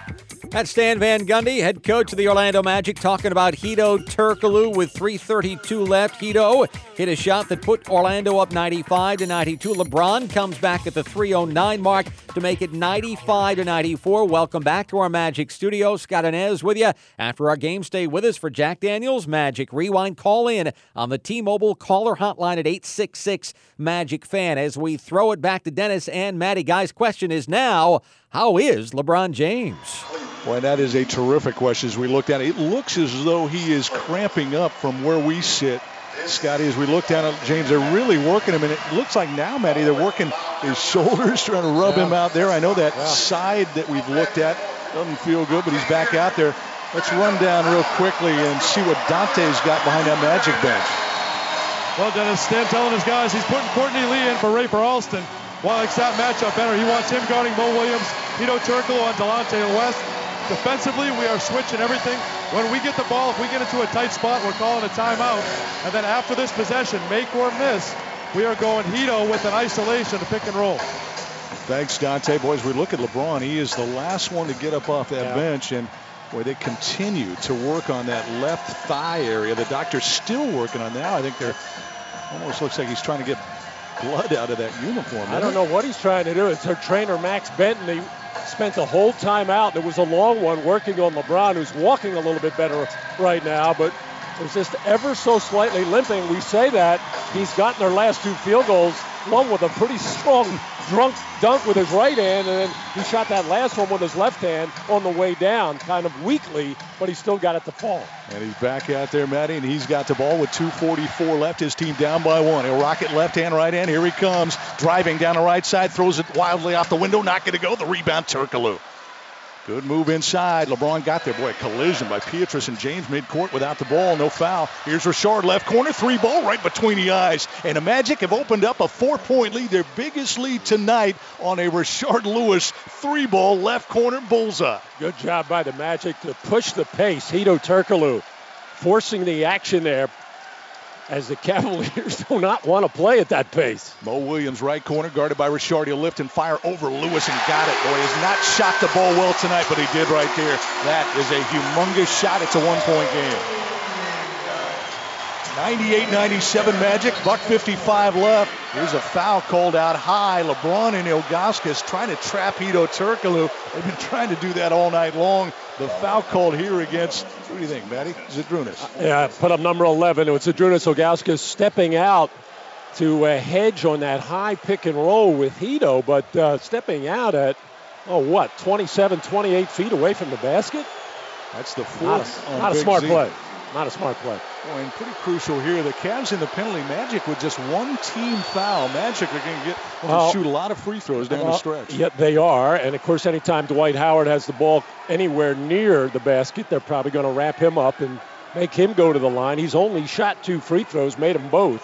That's Stan Van Gundy, head coach of the Orlando Magic, talking about Hedo Turkoglu with 3:32 left. Hedo hit a shot that put Orlando up 95 to 92. LeBron comes back at the 3:09 mark to make it 95 to 94. Welcome back to our Magic studio. Scott Anez with you after our game. Stay with us for Jack Daniels Magic Rewind. Call in on the T-Mobile caller hotline at 866 Magic Fan as we throw it back to Dennis and Matty. Guys, question is now: How is LeBron James? Boy, that is a terrific question as we looked at it. It looks as though he is cramping up from where we sit. Scotty, as we look down at James, they're really working him, and it looks like now, Matty, they're working his [LAUGHS] shoulders, trying to rub yeah. him out there. I know that yeah. side that we've looked at doesn't feel good, but he's back out there. Let's run down real quickly and see what Dante's got behind that magic bench. Well, Dennis, Stan telling his guys he's putting Courtney Lee in for Rafer Alston. While likes that matchup better. He wants him guarding Mo Williams, Hedo Turkoglu on Delonte West. Defensively, we are switching everything. When we get the ball, if we get into a tight spot, we're calling a timeout. And then after this possession, make or miss, we are going Hedo with an isolation to pick and roll. Thanks, Dante. Boys, we look at LeBron. He is the last one to get up off that yeah. bench. And boy, they continue to work on that left thigh area. The doctor's still working on that. I think they're almost looks like he's trying to get blood out of that uniform. I don't know what he's trying to do. It's her trainer, Max Benton. He spent the whole time out. There was a long one working on LeBron, who's walking a little bit better right now, but was just ever so slightly limping. We say that he's gotten their last two field goals, one with a pretty strong drunk dunk with his right hand, and then he shot that last one with his left hand on the way down, kind of weakly, but he still got it to fall. And he's back out there, Matty, and he's got the ball with 2.44 left. His team down by one. He'll rocket left hand, right hand. Here he comes, driving down the right side, throws it wildly off the window, not going to go. The rebound, Turkoglu. Good move inside. LeBron got there. Boy, a collision by Pietrus and James midcourt without the ball. No foul. Here's Rashard left corner. Three ball right between the eyes. And the Magic have opened up a four point lead, their biggest lead tonight on a Rashard Lewis three ball left corner bullseye. Good job by the Magic to push the pace. Hedo Turkoglu forcing the action there as the Cavaliers [LAUGHS] do not want to play at that pace. Mo Williams, right corner, guarded by Rashard. He'll lift and fire over Lewis and got it. Boy, has not shot the ball well tonight, but he did right there. That is a humongous shot. It's a one-point game. 98-97 Magic, buck 55 left. Here's a foul called out high. LeBron and Ilgauskas trying to trap Hedo Turkoglu. They've been trying to do that all night long. The foul called here against, who do you think, Matty? Zydrunas. Uh, yeah, put up number 11. It was Zydrunas Ilgauskas stepping out to uh, hedge on that high pick and roll with Hedo, but uh, stepping out at, oh, what, 27, 28 feet away from the basket? That's the fourth. Not a, not a smart Z. play. Not a smart play. Boy, and pretty crucial here. The Cavs in the penalty. Magic with just one team foul. Magic are going to get well, shoot a lot of free throws down well, the stretch. Yeah, they are. And of course, anytime Dwight Howard has the ball anywhere near the basket, they're probably going to wrap him up and make him go to the line. He's only shot two free throws, made them both.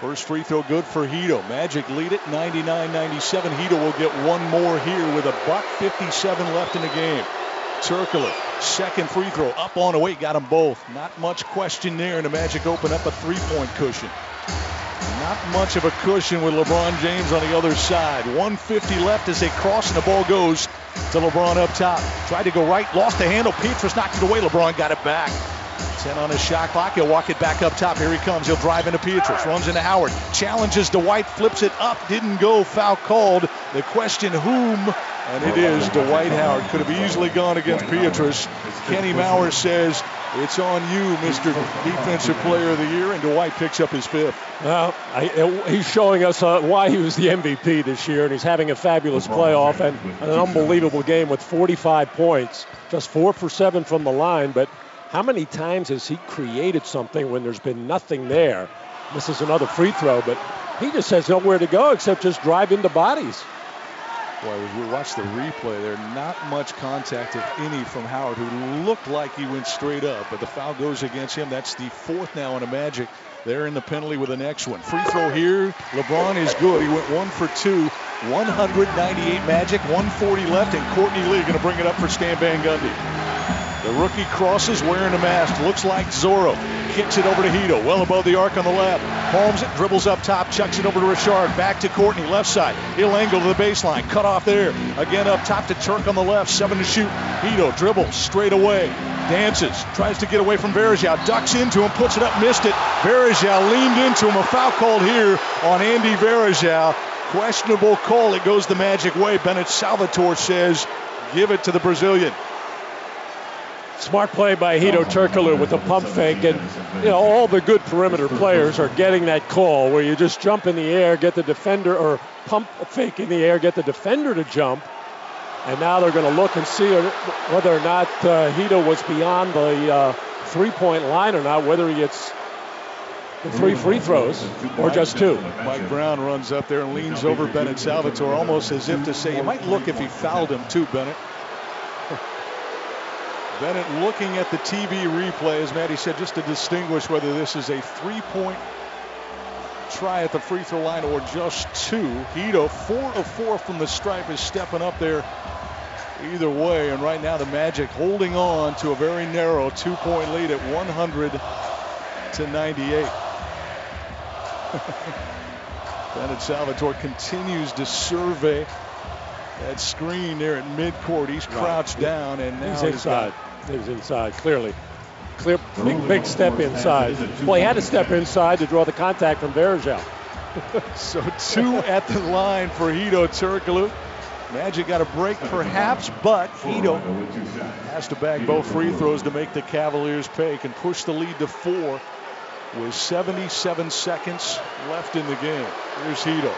First free throw good for Hedo. Magic lead it 99-97. Hedo will get one more here with a buck 57 left in the game. Turkoglu, second free throw, up on the way, got them both. Not much question there, and the Magic open up a three-point cushion. Not much of a cushion with LeBron James on the other side. 150 left as they cross, and the ball goes to LeBron up top. Tried to go right, lost the handle. Pietrus knocked it away. LeBron got it back. 10 on his shot clock. He'll walk it back up top. Here he comes. He'll drive into Pietrus. Runs into Howard. Challenges Dwight. Flips it up. Didn't go. Foul called. The question whom? And it is Dwight Howard. Could have easily gone against Pietrus. Kenny Mauer says it's on you, Mr. Defensive Player of the Year, and Dwight picks up his fifth. Well, I, he's showing us uh, why he was the MVP this year, and he's having a fabulous playoff and an unbelievable game with 45 points, just four for seven from the line. But how many times has he created something when there's been nothing there? This is another free throw, but he just has nowhere to go except just drive into bodies. Boy, as we watch the replay, there not much contact, if any, from Howard, who looked like he went straight up, but the foul goes against him. That's the fourth now in a Magic. They're in the penalty with the next one. Free throw here. LeBron is good. He went one for two. 198 Magic, 140 left, and Courtney Lee going to bring it up for Stan Van Gundy. The rookie crosses wearing a mask. Looks like Zorro. Kicks it over to Hedo. Well above the arc on the left. Palms it, dribbles up top, chucks it over to Rashard. Back to Courtney, left side. He'll angle to the baseline. Cut off there. Again up top to Turk on the left. Seven to shoot. Hedo dribbles straight away. Dances. Tries to get away from Varejao. Ducks into him. Puts it up. Missed it. Varejao leaned into him. A foul called here on Andy Varejao. Questionable call. It goes the magic way. Bennett Salvatore says, give it to the Brazilian. Smart play by Hedo Turkoglu with the pump fake, and you know all the good perimeter players are getting that call where you just jump in the air, get the defender, or pump fake in the air, get the defender to jump, And now they're going to look and see whether or not uh, Hedo was beyond the uh, three-point line or not, whether he gets three free throws or just two. Mike Brown runs up there and leans over Bennett Salvatore almost as if to say, you might look if he fouled him too, Bennett. Bennett looking at the TV replay, as Matty said, just to distinguish whether this is a three-point try at the free throw line or just two. Hedo, four of four from the stripe, is stepping up there either way. And right now, the Magic holding on to a very narrow two-point lead at 100 to 98. [LAUGHS] Bennett Salvatore continues to survey that screen there at midcourt. He's crouched right. down and now he's inside. He's inside clearly. Clear, big, big step inside. Well, he had to step inside to draw the contact from Varejao. [LAUGHS] so two at the line for Hedo Turkoglu. Magic got a break perhaps, but Hedo has to bag both free throws to make the Cavaliers pay. Can push the lead to four with 77 seconds left in the game. Here's Hedo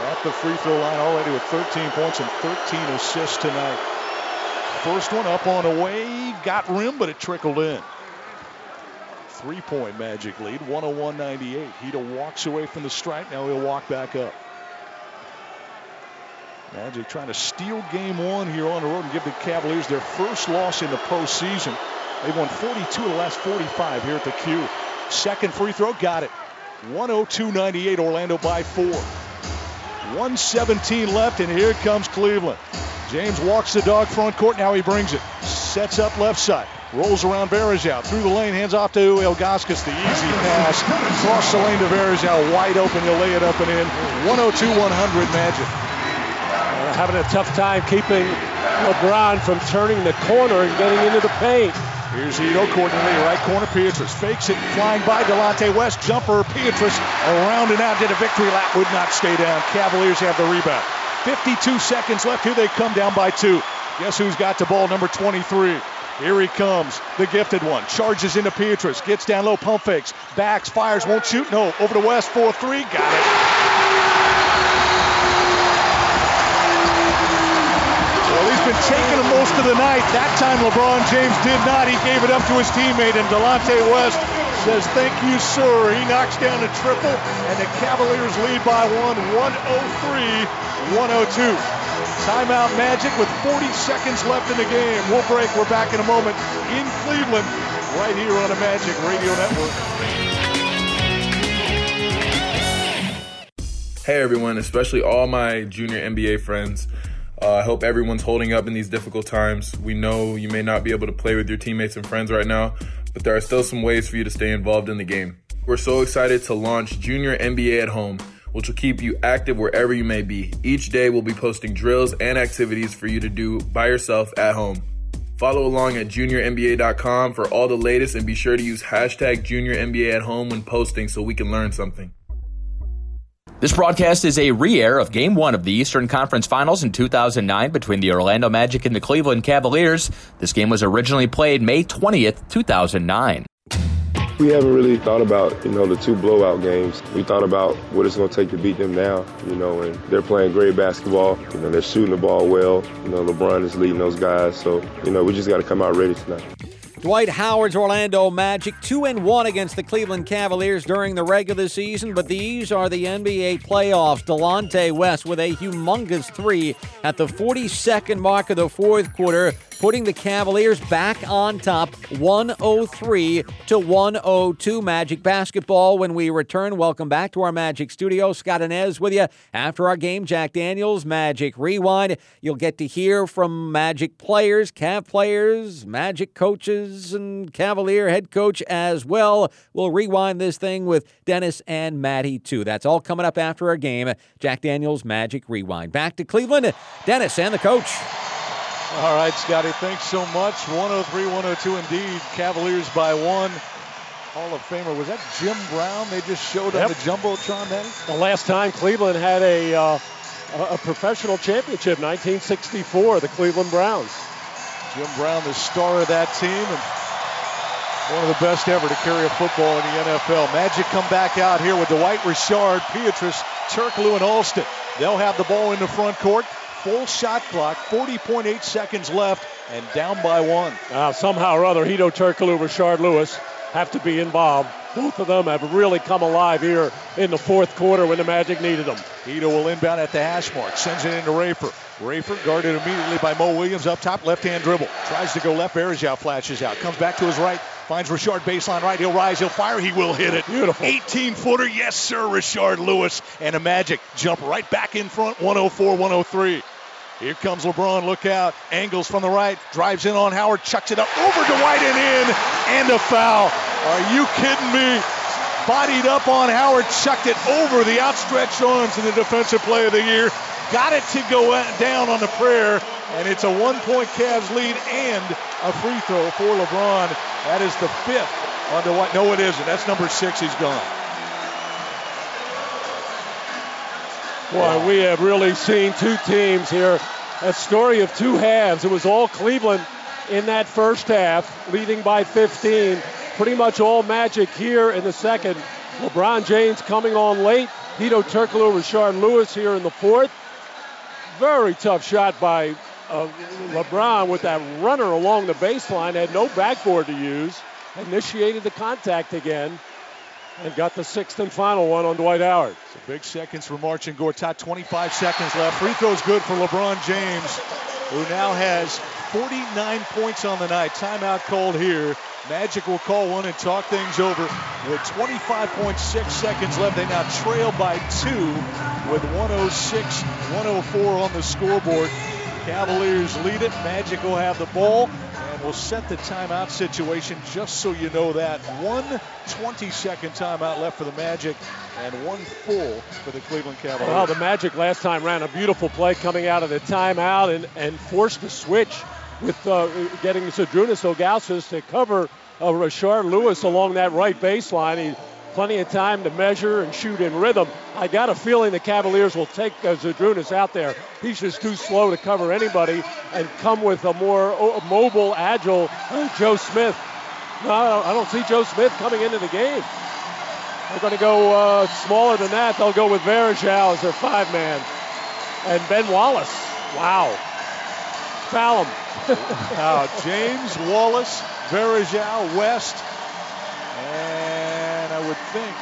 at the free throw line already with 13 points and 13 assists tonight. First one up on a wave, got rim, but it trickled in. Three point Magic lead, 101 98. Hedo walks away from the strike. Now he'll walk back up. Magic trying to steal game one here on the road and give the Cavaliers their first loss in the postseason. They've won 42 of the last 45 here at the Q. Second free throw, got it. 102-98, Orlando by four. 117 left, and here comes Cleveland. James walks the dog front court. Now he brings it. Sets up left side. Rolls around Varejao. Through the lane. Hands off to Ilgauskas. The easy pass. Cross the lane to Varejao. Wide open. He'll lay it up and in. 102-100 Magic. Uh, having a tough time keeping LeBron from turning the corner and getting into the paint. Here's Courtney Lee, right corner. Pietrus fakes it, flying by Delonte West. Jumper, Pietrus around and out, did a victory lap, would not stay down. Cavaliers have the rebound. 52 seconds left. Here they come down by two. Guess who's got the ball? Number 23. Here he comes, the gifted one. Charges into Pietrus, gets down low, pump fakes, backs, fires, won't shoot. No, over to West, 4 3. Got it. Been taking him most of the night. That time LeBron James did not. He gave it up to his teammate, and Delonte West says, thank you, sir. He knocks down a triple, and the Cavaliers lead by one, 103-102. Timeout Magic with 40 seconds left in the game. We'll break. We're back in a moment in Cleveland, right here on the Magic Radio Network. Hey everyone, especially all my junior NBA friends. Uh, I hope everyone's holding up in these difficult times. We know you may not be able to play with your teammates and friends right now, but there are still some ways for you to stay involved in the game. We're so excited to launch Junior NBA at Home, which will keep you active wherever you may be. Each day, we'll be posting drills and activities for you to do by yourself at home. Follow along at juniornba.com for all the latest and be sure to use hashtag juniornba at home when posting so we can learn something. This broadcast is a re air of Game 1 of the Eastern Conference Finals in 2009 between the Orlando Magic and the Cleveland Cavaliers. This game was originally played May 20th, 2009. We haven't really thought about, you know, the two blowout games. We thought about what it's going to take to beat them now, you know, and they're playing great basketball. You know, they're shooting the ball well. You know, LeBron is leading those guys. So, you know, we just got to come out ready tonight. Dwight Howard's Orlando Magic 2 and 1 against the Cleveland Cavaliers during the regular season, but these are the NBA playoffs. Delonte West with a humongous 3 at the 42nd mark of the fourth quarter putting the Cavaliers back on top 103 to 102 Magic basketball when we return. Welcome back to our Magic studio. Scott Anez with you after our game. Jack Daniels, Magic Rewind. You'll get to hear from Magic players, Cav players, Magic coaches, and Cavalier head coach as well. We'll rewind this thing with Dennis and Matty too. That's all coming up after our game. Jack Daniels, Magic Rewind. Back to Cleveland. Dennis and the coach. All right, Scotty, thanks so much. 103 102 indeed. Cavaliers by one. Hall of Famer. Was that Jim Brown they just showed yep. on the Jumbotron then? The last time Cleveland had a, uh, a professional championship, 1964, the Cleveland Browns. Jim Brown, the star of that team, and one of the best ever to carry a football in the NFL. Magic come back out here with Dwight Rashard, Pietrus, Turkoglu, and Alston. They'll have the ball in the front court. Full shot clock, 40.8 seconds left, and down by one. Uh, somehow or other, Hedo Turkoglu, Rashard Lewis have to be involved. Both of them have really come alive here in the fourth quarter when the Magic needed them. Hedo will inbound at the hash mark, sends it into Rafer. Rafer guarded immediately by Mo Williams up top, left hand dribble. Tries to go left, Varejao flashes out. Comes back to his right, finds Rashard baseline right. He'll rise, he'll fire, he will hit it. Beautiful. 18 footer, yes sir, Rashard Lewis. And a Magic jump right back in front, 104 103. Here comes LeBron. Look out. Angles from the right. Drives in on Howard. Chucks it up over Dwight and in. And a foul. Are you kidding me? Bodied up on Howard. Chucked it over the outstretched arms in the defensive play of the year. Got it to go down on the prayer. And it's a one point Cavs lead and a free throw for LeBron. That is the fifth on Dwight. No, it isn't. That's number six. He's gone. Boy, we have really seen two teams here. A story of two halves. It was all Cleveland in that first half, leading by 15. Pretty much all magic here in the second. LeBron James coming on late. Hedo Turkoglu, Rashard Lewis here in the fourth. Very tough shot by uh, LeBron with that runner along the baseline. Had no backboard to use. Initiated the contact again and got the sixth and final one on Dwight Howard. So big seconds for Marcin Gortat. 25 seconds left. Free throw's good for LeBron James, who now has 49 points on the night. Timeout called here. Magic will call one and talk things over. With 25.6 seconds left, they now trail by two with 106 104 on the scoreboard. Cavaliers lead it. Magic will have the ball and will set the timeout situation just so you know that. One 20 second timeout left for the Magic and one full for the Cleveland Cavaliers. Well, the Magic last time ran a beautiful play coming out of the timeout and, and forced the switch with uh, getting Zydrunas Ilgauskas to cover uh, Rashard Lewis along that right baseline. He plenty of time to measure and shoot in rhythm. I got a feeling the Cavaliers will take uh, Zydrunas out there. He's just too slow to cover anybody and come with a more uh, mobile, agile uh, Joe Smith. No, I don't see Joe Smith coming into the game. They're going to go uh, smaller than that. They'll go with Varejao as their five man. And Ben Wallace. Wow. Foul. Uh, James Wallace, Varejao, West, and I would think.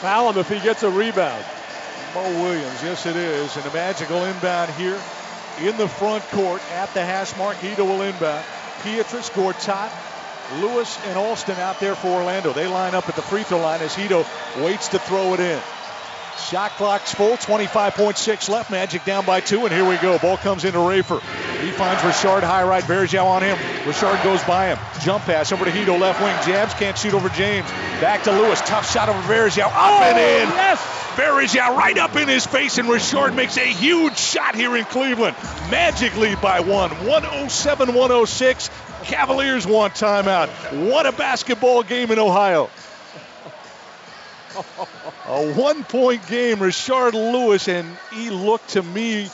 Him if he gets a rebound. Mo Williams, yes it is. And a magical inbound here in the front court at the hash mark. Hedo will inbound. Pietrus, Gortat, Lewis, and Alston out there for Orlando. They line up at the free throw line as Hedo waits to throw it in. Shot clock's full, 25.6 left. Magic down by two, and here we go. Ball comes into Rafer. He finds Rashard high right. Varejao on him. Rashard goes by him. Jump pass over to Hedo, left wing. Jabs can't shoot over James. Back to Lewis. Tough shot over Varejao. Up oh, and in. Yes. Varejao right up in his face, and Rashard makes a huge shot here in Cleveland. Magic lead by one. 107 106. Cavaliers want timeout. What a basketball game in Ohio. [LAUGHS] a one point game. Rashard Lewis, and he looked to me,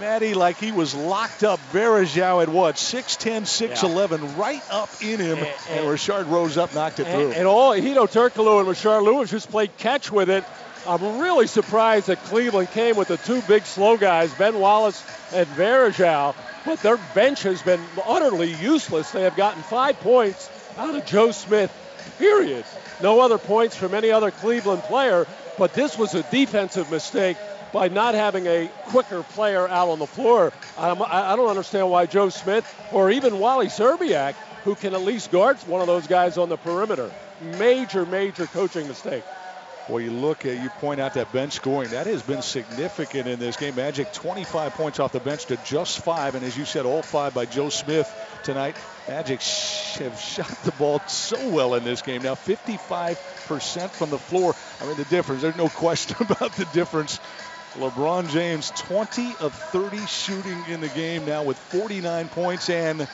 Matty, like he was locked up. Varejao at what? 6'10, 6'11, yeah. right up in him. And, and, and, Rashard rose up, knocked it and, through. And all Hedo Turkoglu and Rashard Lewis just played catch with it. I'm really surprised that Cleveland came with the two big slow guys, Ben Wallace and Varejao, but their bench has been utterly useless. They have gotten five points out of Joe Smith, period. No other points from any other Cleveland player, but this was a defensive mistake by not having a quicker player out on the floor. Um, I don't understand why Joe Smith or even Wally Szczerbiak, who can at least guard one of those guys on the perimeter. Major, major coaching mistake. Well, you look at, you point out that bench scoring. That has been significant in this game. Magic 25 points off the bench to just five. And as you said, all five by Joe Smith tonight. Magic have shot the ball so well in this game. Now 55% from the floor. I mean, the difference, there's no [LAUGHS] question about the difference. LeBron James, 20 of 30 shooting in the game now with 49 points. And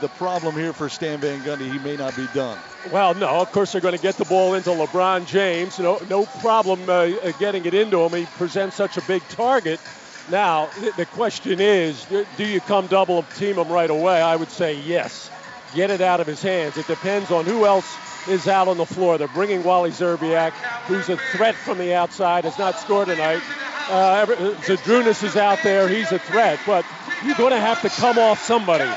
the problem here for Stan Van Gundy, he may not be done. Well, no, of course they're going to get the ball into LeBron James. No, no problem uh, getting it into him. He presents such a big target. Now, the question is, do you come double team him right away? I would say yes. Get it out of his hands. It depends on who else is out on the floor. They're bringing Wally Szczerbiak, who's a threat from the outside, has not scored tonight. uh, Zydrunas is out there. He's a threat, but you're going to have to come off somebody.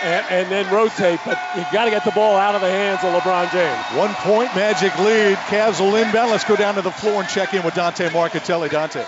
And, and, then rotate, but you got to get the ball out of the hands of LeBron James. One point Magic lead. Cavs will inbound. Let's go down to the floor and check in with Dante Marchitelli. Dante.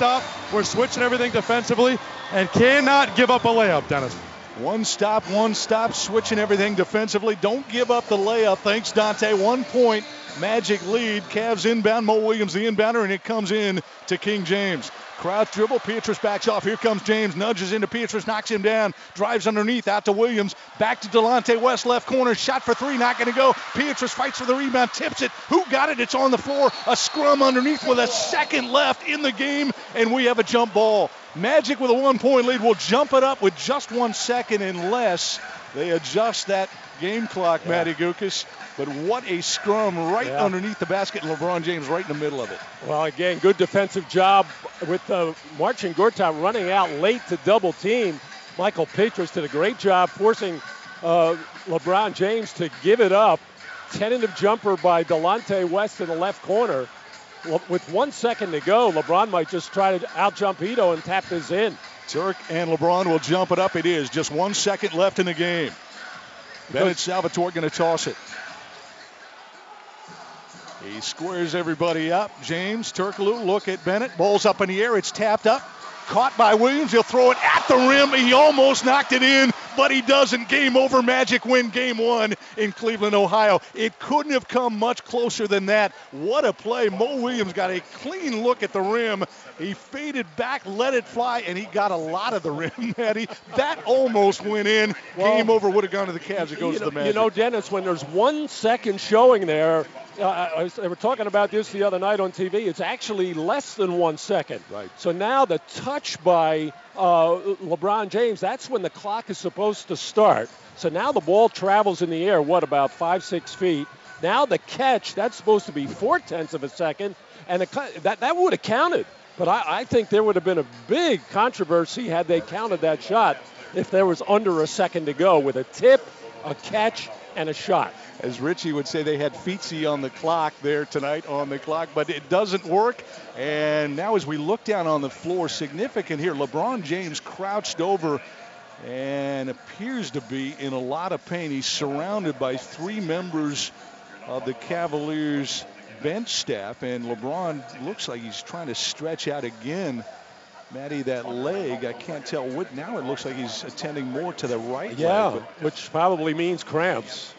Stop. We're switching everything defensively and cannot give up a layup, Dennis. One stop, one stop, switching everything defensively. Don't give up the layup. Thanks, Dante. One point, Magic lead. Cavs inbound. Mo Williams, the inbounder, and it comes in to King James. Crouch dribble. Pietrus backs off. Here comes James. Nudges into Pietrus. Knocks him down. Drives underneath. Out to Williams. Back to Delonte West. Left corner. Shot for three. Not going to go. Pietrus fights for the rebound. Tips it. Who got it? It's on the floor. A scrum underneath with a second left in the game. And we have a jump ball. Magic with a one point lead will jump it up with just one second unless they adjust that game clock, yeah. Matty Guokas. But what a scrum right yeah. underneath the basket, and LeBron James right in the middle of it. Well, again, good defensive job with uh, Marcin Gortat running out late to double team. Michael Pietrus did a great job forcing uh, LeBron James to give it up. Tentative jumper by Delonte West in the left corner. With one second to go, LeBron might just try to out jump Hedo and tap this in. Turk and LeBron will jump it up. It is just one second left in the game. Bennett Salvatore going to toss it. He squares everybody up. James, Turkoglu, look at Bennett. Ball's up in the air. It's tapped up. Caught by Williams. He'll throw it at the rim. He almost knocked it in, but he doesn't. Game over. Magic win game one in Cleveland, Ohio. It couldn't have come much closer than that. What a play. Mo Williams got a clean look at the rim. He faded back, let it fly, and he got a lot of the rim, [LAUGHS] Matty. That almost went in. Well, game over would have gone to the Cavs. It goes to the Magic. You know, Dennis, when there's one second showing there, uh, they were talking about this the other night on TV. It's actually less than one second. Right. So now the touch by uh, LeBron James, that's when the clock is supposed to start. So now the ball travels in the air, what, about five, six feet. Now the catch, that's supposed to be four tenths of a second, and the, that, that would have counted. But I, I think there would have been a big controversy had they counted that shot if there was under a second to go with a tip, a catch, and a shot as Richie would say, they had Fitzy on the clock there tonight on the clock, but it doesn't work. And now, as we look down on the floor, significant here. LeBron James crouched over and appears to be in a lot of pain. He's surrounded by three members of the Cavaliers bench staff, and LeBron looks like he's trying to stretch out again. Matty, that leg, I can't tell what. Now it looks like he's attending more to the right. Yeah, leg, which probably means cramps.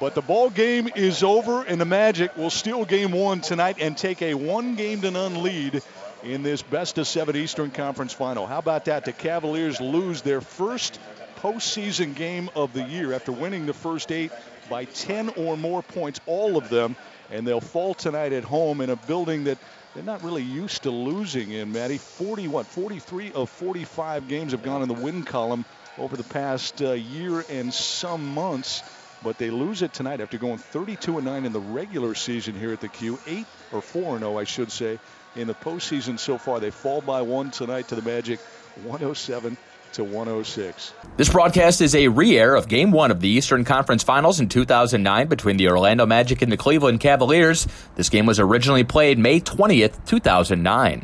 But the ball game is over, and the Magic will steal game one tonight and take a one game to none lead in this best of seven Eastern Conference final. How about that? The Cavaliers lose their first postseason game of the year after winning the first eight by 10 or more points, all of them, and they'll fall tonight at home in a building that they're not really used to losing in, Matty. 40, what, 43 of 45 games have gone in the win column over the past uh, year and some months but they lose it tonight after going 32 and 9 in the regular season here at the Q. 8 or 4 and 0, I should say, in the postseason so far. They fall by one tonight to the Magic, 107 to 106. This broadcast is a re-air of Game One of the Eastern Conference Finals in 2009 between the Orlando Magic and the Cleveland Cavaliers. This game was originally played May 20th, 2009.